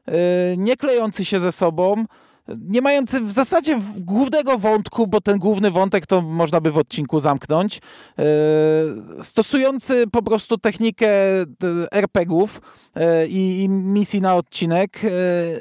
e, nie klejący się ze sobą, nie mający w zasadzie głównego wątku, bo ten główny wątek to można by w odcinku zamknąć, e, stosujący po prostu technikę RPGów, E, i misji na odcinek, e,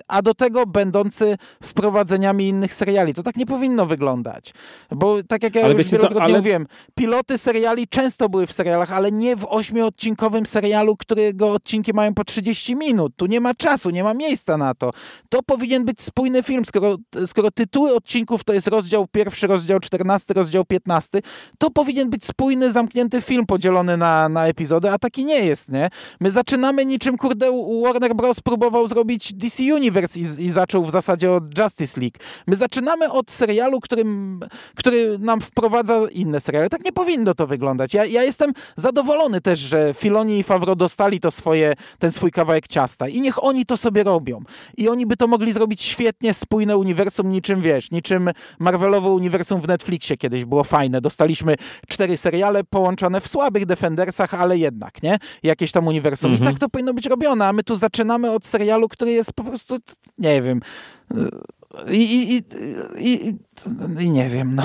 a do tego będący wprowadzeniami innych seriali. To tak nie powinno wyglądać. Bo tak jak ja ale już wielokrotnie ale... mówiłem, piloty seriali często były w serialach, ale nie w ośmiodcinkowym serialu, którego odcinki mają po 30 minut. Tu nie ma czasu, nie ma miejsca na to. To powinien być spójny film. Skoro, skoro tytuły odcinków to jest rozdział pierwszy, rozdział 14, rozdział 15, to powinien być spójny, zamknięty film podzielony na, na epizody, a taki nie jest, nie? My zaczynamy niczym kurde, Warner Bros. próbował zrobić DC Universe i, i, zaczął w zasadzie od Justice League. My zaczynamy od serialu, którym, który nam wprowadza inne seriale. Tak nie powinno to wyglądać. Ja, ja jestem zadowolony też, że Filoni i Favro dostali to swoje, ten swój kawałek ciasta i niech oni to sobie robią. I oni by to mogli zrobić świetnie, spójne uniwersum, niczym wiesz, niczym Marvelowe uniwersum w Netflixie kiedyś było fajne. Dostaliśmy cztery seriale połączone w słabych Defendersach, ale jednak, nie? Jakieś tam uniwersum. Mhm. I tak to powinno być robiona, a my tu zaczynamy od serialu, który jest po prostu, nie wiem, i, i, i, i, i nie wiem, no.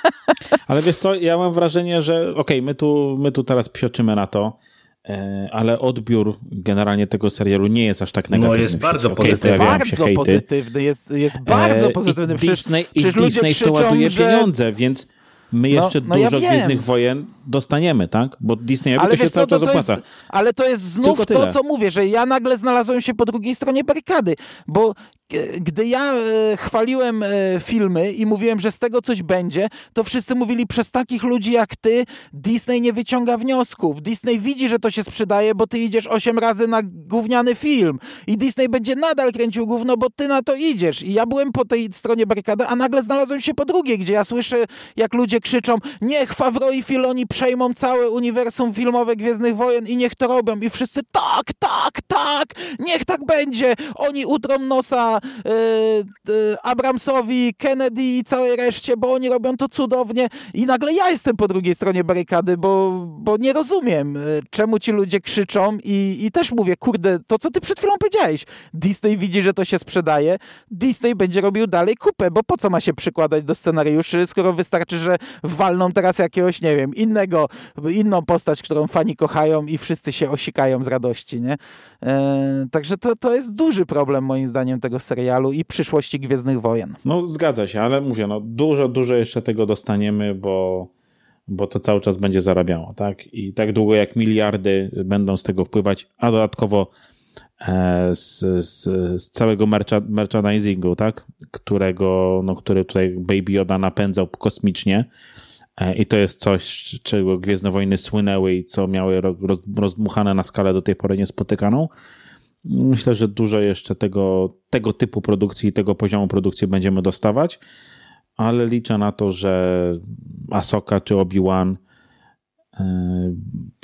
(laughs) Ale wiesz co, ja mam wrażenie, że okej, okay, my, tu, my tu teraz psioczymy na to, ale odbiór generalnie tego serialu nie jest aż tak negatywny. No, jest bardzo pozytywny. Bardzo pozytywny, jest, jest bardzo E, pozytywny. I Przecież- Disney, i przecież ludzie Disney w to krzyczą, ładuje że- pieniądze, więc my No, jeszcze no ja dużo wiem. Gwiezdnych Wojen dostaniemy, tak? Bo Disneyowi to Ale się wiesz cały co, to, czas opłaca. ale to jest znów to, co mówię, że ja nagle znalazłem się po drugiej stronie barykady, bo e, gdy ja e, chwaliłem e, filmy i mówiłem, że z tego coś będzie, to wszyscy mówili, przez takich ludzi jak ty Disney nie wyciąga wniosków. Disney widzi, że to się sprzedaje, bo ty idziesz 8 razy na gówniany film i Disney będzie nadal kręcił gówno, bo ty na to idziesz. I ja byłem po tej stronie barykady, a nagle znalazłem się po drugiej, gdzie ja słyszę, jak ludzie krzyczą, niech Favreau i Filoni przejmą całe uniwersum filmowe Gwiezdnych Wojen i niech to robią. I wszyscy tak, tak, tak, niech tak będzie. Oni utrą nosa e, e, Abramsowi, Kennedy i całej reszcie, bo oni robią to cudownie. I nagle ja jestem po drugiej stronie barykady, bo, bo nie rozumiem, e, czemu ci ludzie krzyczą i, i też mówię, kurde, to co ty przed chwilą powiedziałeś. Disney widzi, że to się sprzedaje, Disney będzie robił dalej kupę, bo po co ma się przykładać do scenariuszy, skoro wystarczy, że walną teraz jakiegoś, nie wiem, innego, inną postać, którą fani kochają i wszyscy się osikają z radości, nie? E, także to, to jest duży problem moim zdaniem tego serialu i przyszłości Gwiezdnych Wojen. No zgadza się, ale mówię, no dużo, dużo jeszcze tego dostaniemy, bo, bo to cały czas będzie zarabiało, tak? I tak długo jak miliardy będą z tego wpływać, a dodatkowo e, z, z, z całego mercha, merchandisingu, tak? Którego, no, który tutaj Baby Yoda napędzał kosmicznie e, i to jest coś, czego Gwiezdne Wojny słynęły i co miały ro- roz, rozdmuchane na skalę do tej pory niespotykaną. Myślę, że dużo jeszcze tego, tego typu produkcji i tego poziomu produkcji będziemy dostawać, ale liczę na to, że Asoka czy Obi-Wan e,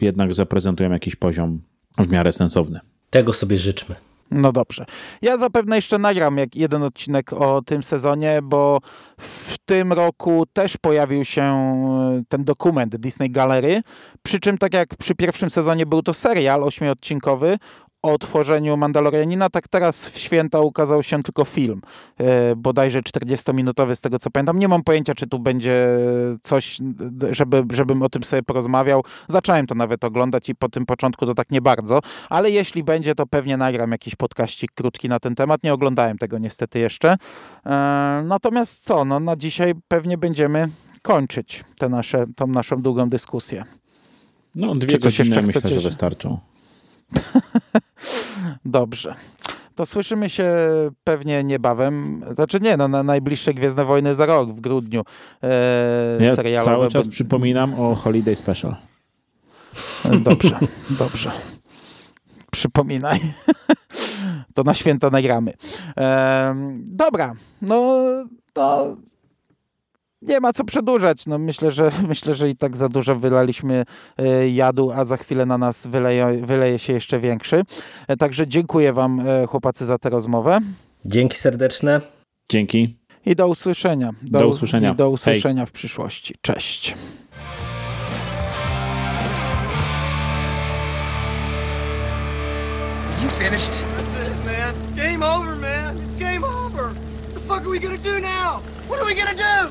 jednak zaprezentują jakiś poziom w miarę sensowny. Tego sobie życzmy. No dobrze. Ja zapewne jeszcze nagram jak jeden odcinek o tym sezonie, bo w tym roku też pojawił się e, ten dokument Disney Gallery. Przy czym, tak jak przy pierwszym sezonie był to serial ośmiodcinkowy o tworzeniu Mandalorianina, tak teraz w święta ukazał się tylko film, e, bodajże 40-minutowy z tego co pamiętam. Nie mam pojęcia, czy tu będzie coś, żeby, żebym o tym sobie porozmawiał. Zacząłem to nawet oglądać i po tym początku to tak nie bardzo, ale jeśli będzie, to pewnie nagram jakiś podkaścik krótki na ten temat. Nie oglądałem tego niestety jeszcze. E, natomiast co, no na dzisiaj pewnie będziemy kończyć tę nasze, tą naszą długą dyskusję. No, dwie godziny myślę, że wystarczą. (laughs) Dobrze. To słyszymy się pewnie niebawem. Znaczy nie, no na najbliższe Gwiezdne Wojny za rok, w grudniu. E, Ja serialowe, cały bo- czas przypominam o Holiday Special. Dobrze, dobrze. Przypominaj. (laughs) To na święta nagramy. Em, dobra, no to nie ma co przedłużać. No, myślę, że, (laughs) myślę, że i tak za dużo wylaliśmy e, jadu, a za chwilę na nas wyleje, wyleje się jeszcze większy. E, Także dziękuję wam, e, chłopacy, za tę rozmowę Dzięki serdeczne. Dzięki. i do usłyszenia. Do usłyszenia. I do Hej. usłyszenia w przyszłości. Cześć. You finished? That's it, man. Game over, man. It's game over. What the fuck are we gonna do now? What are we gonna do?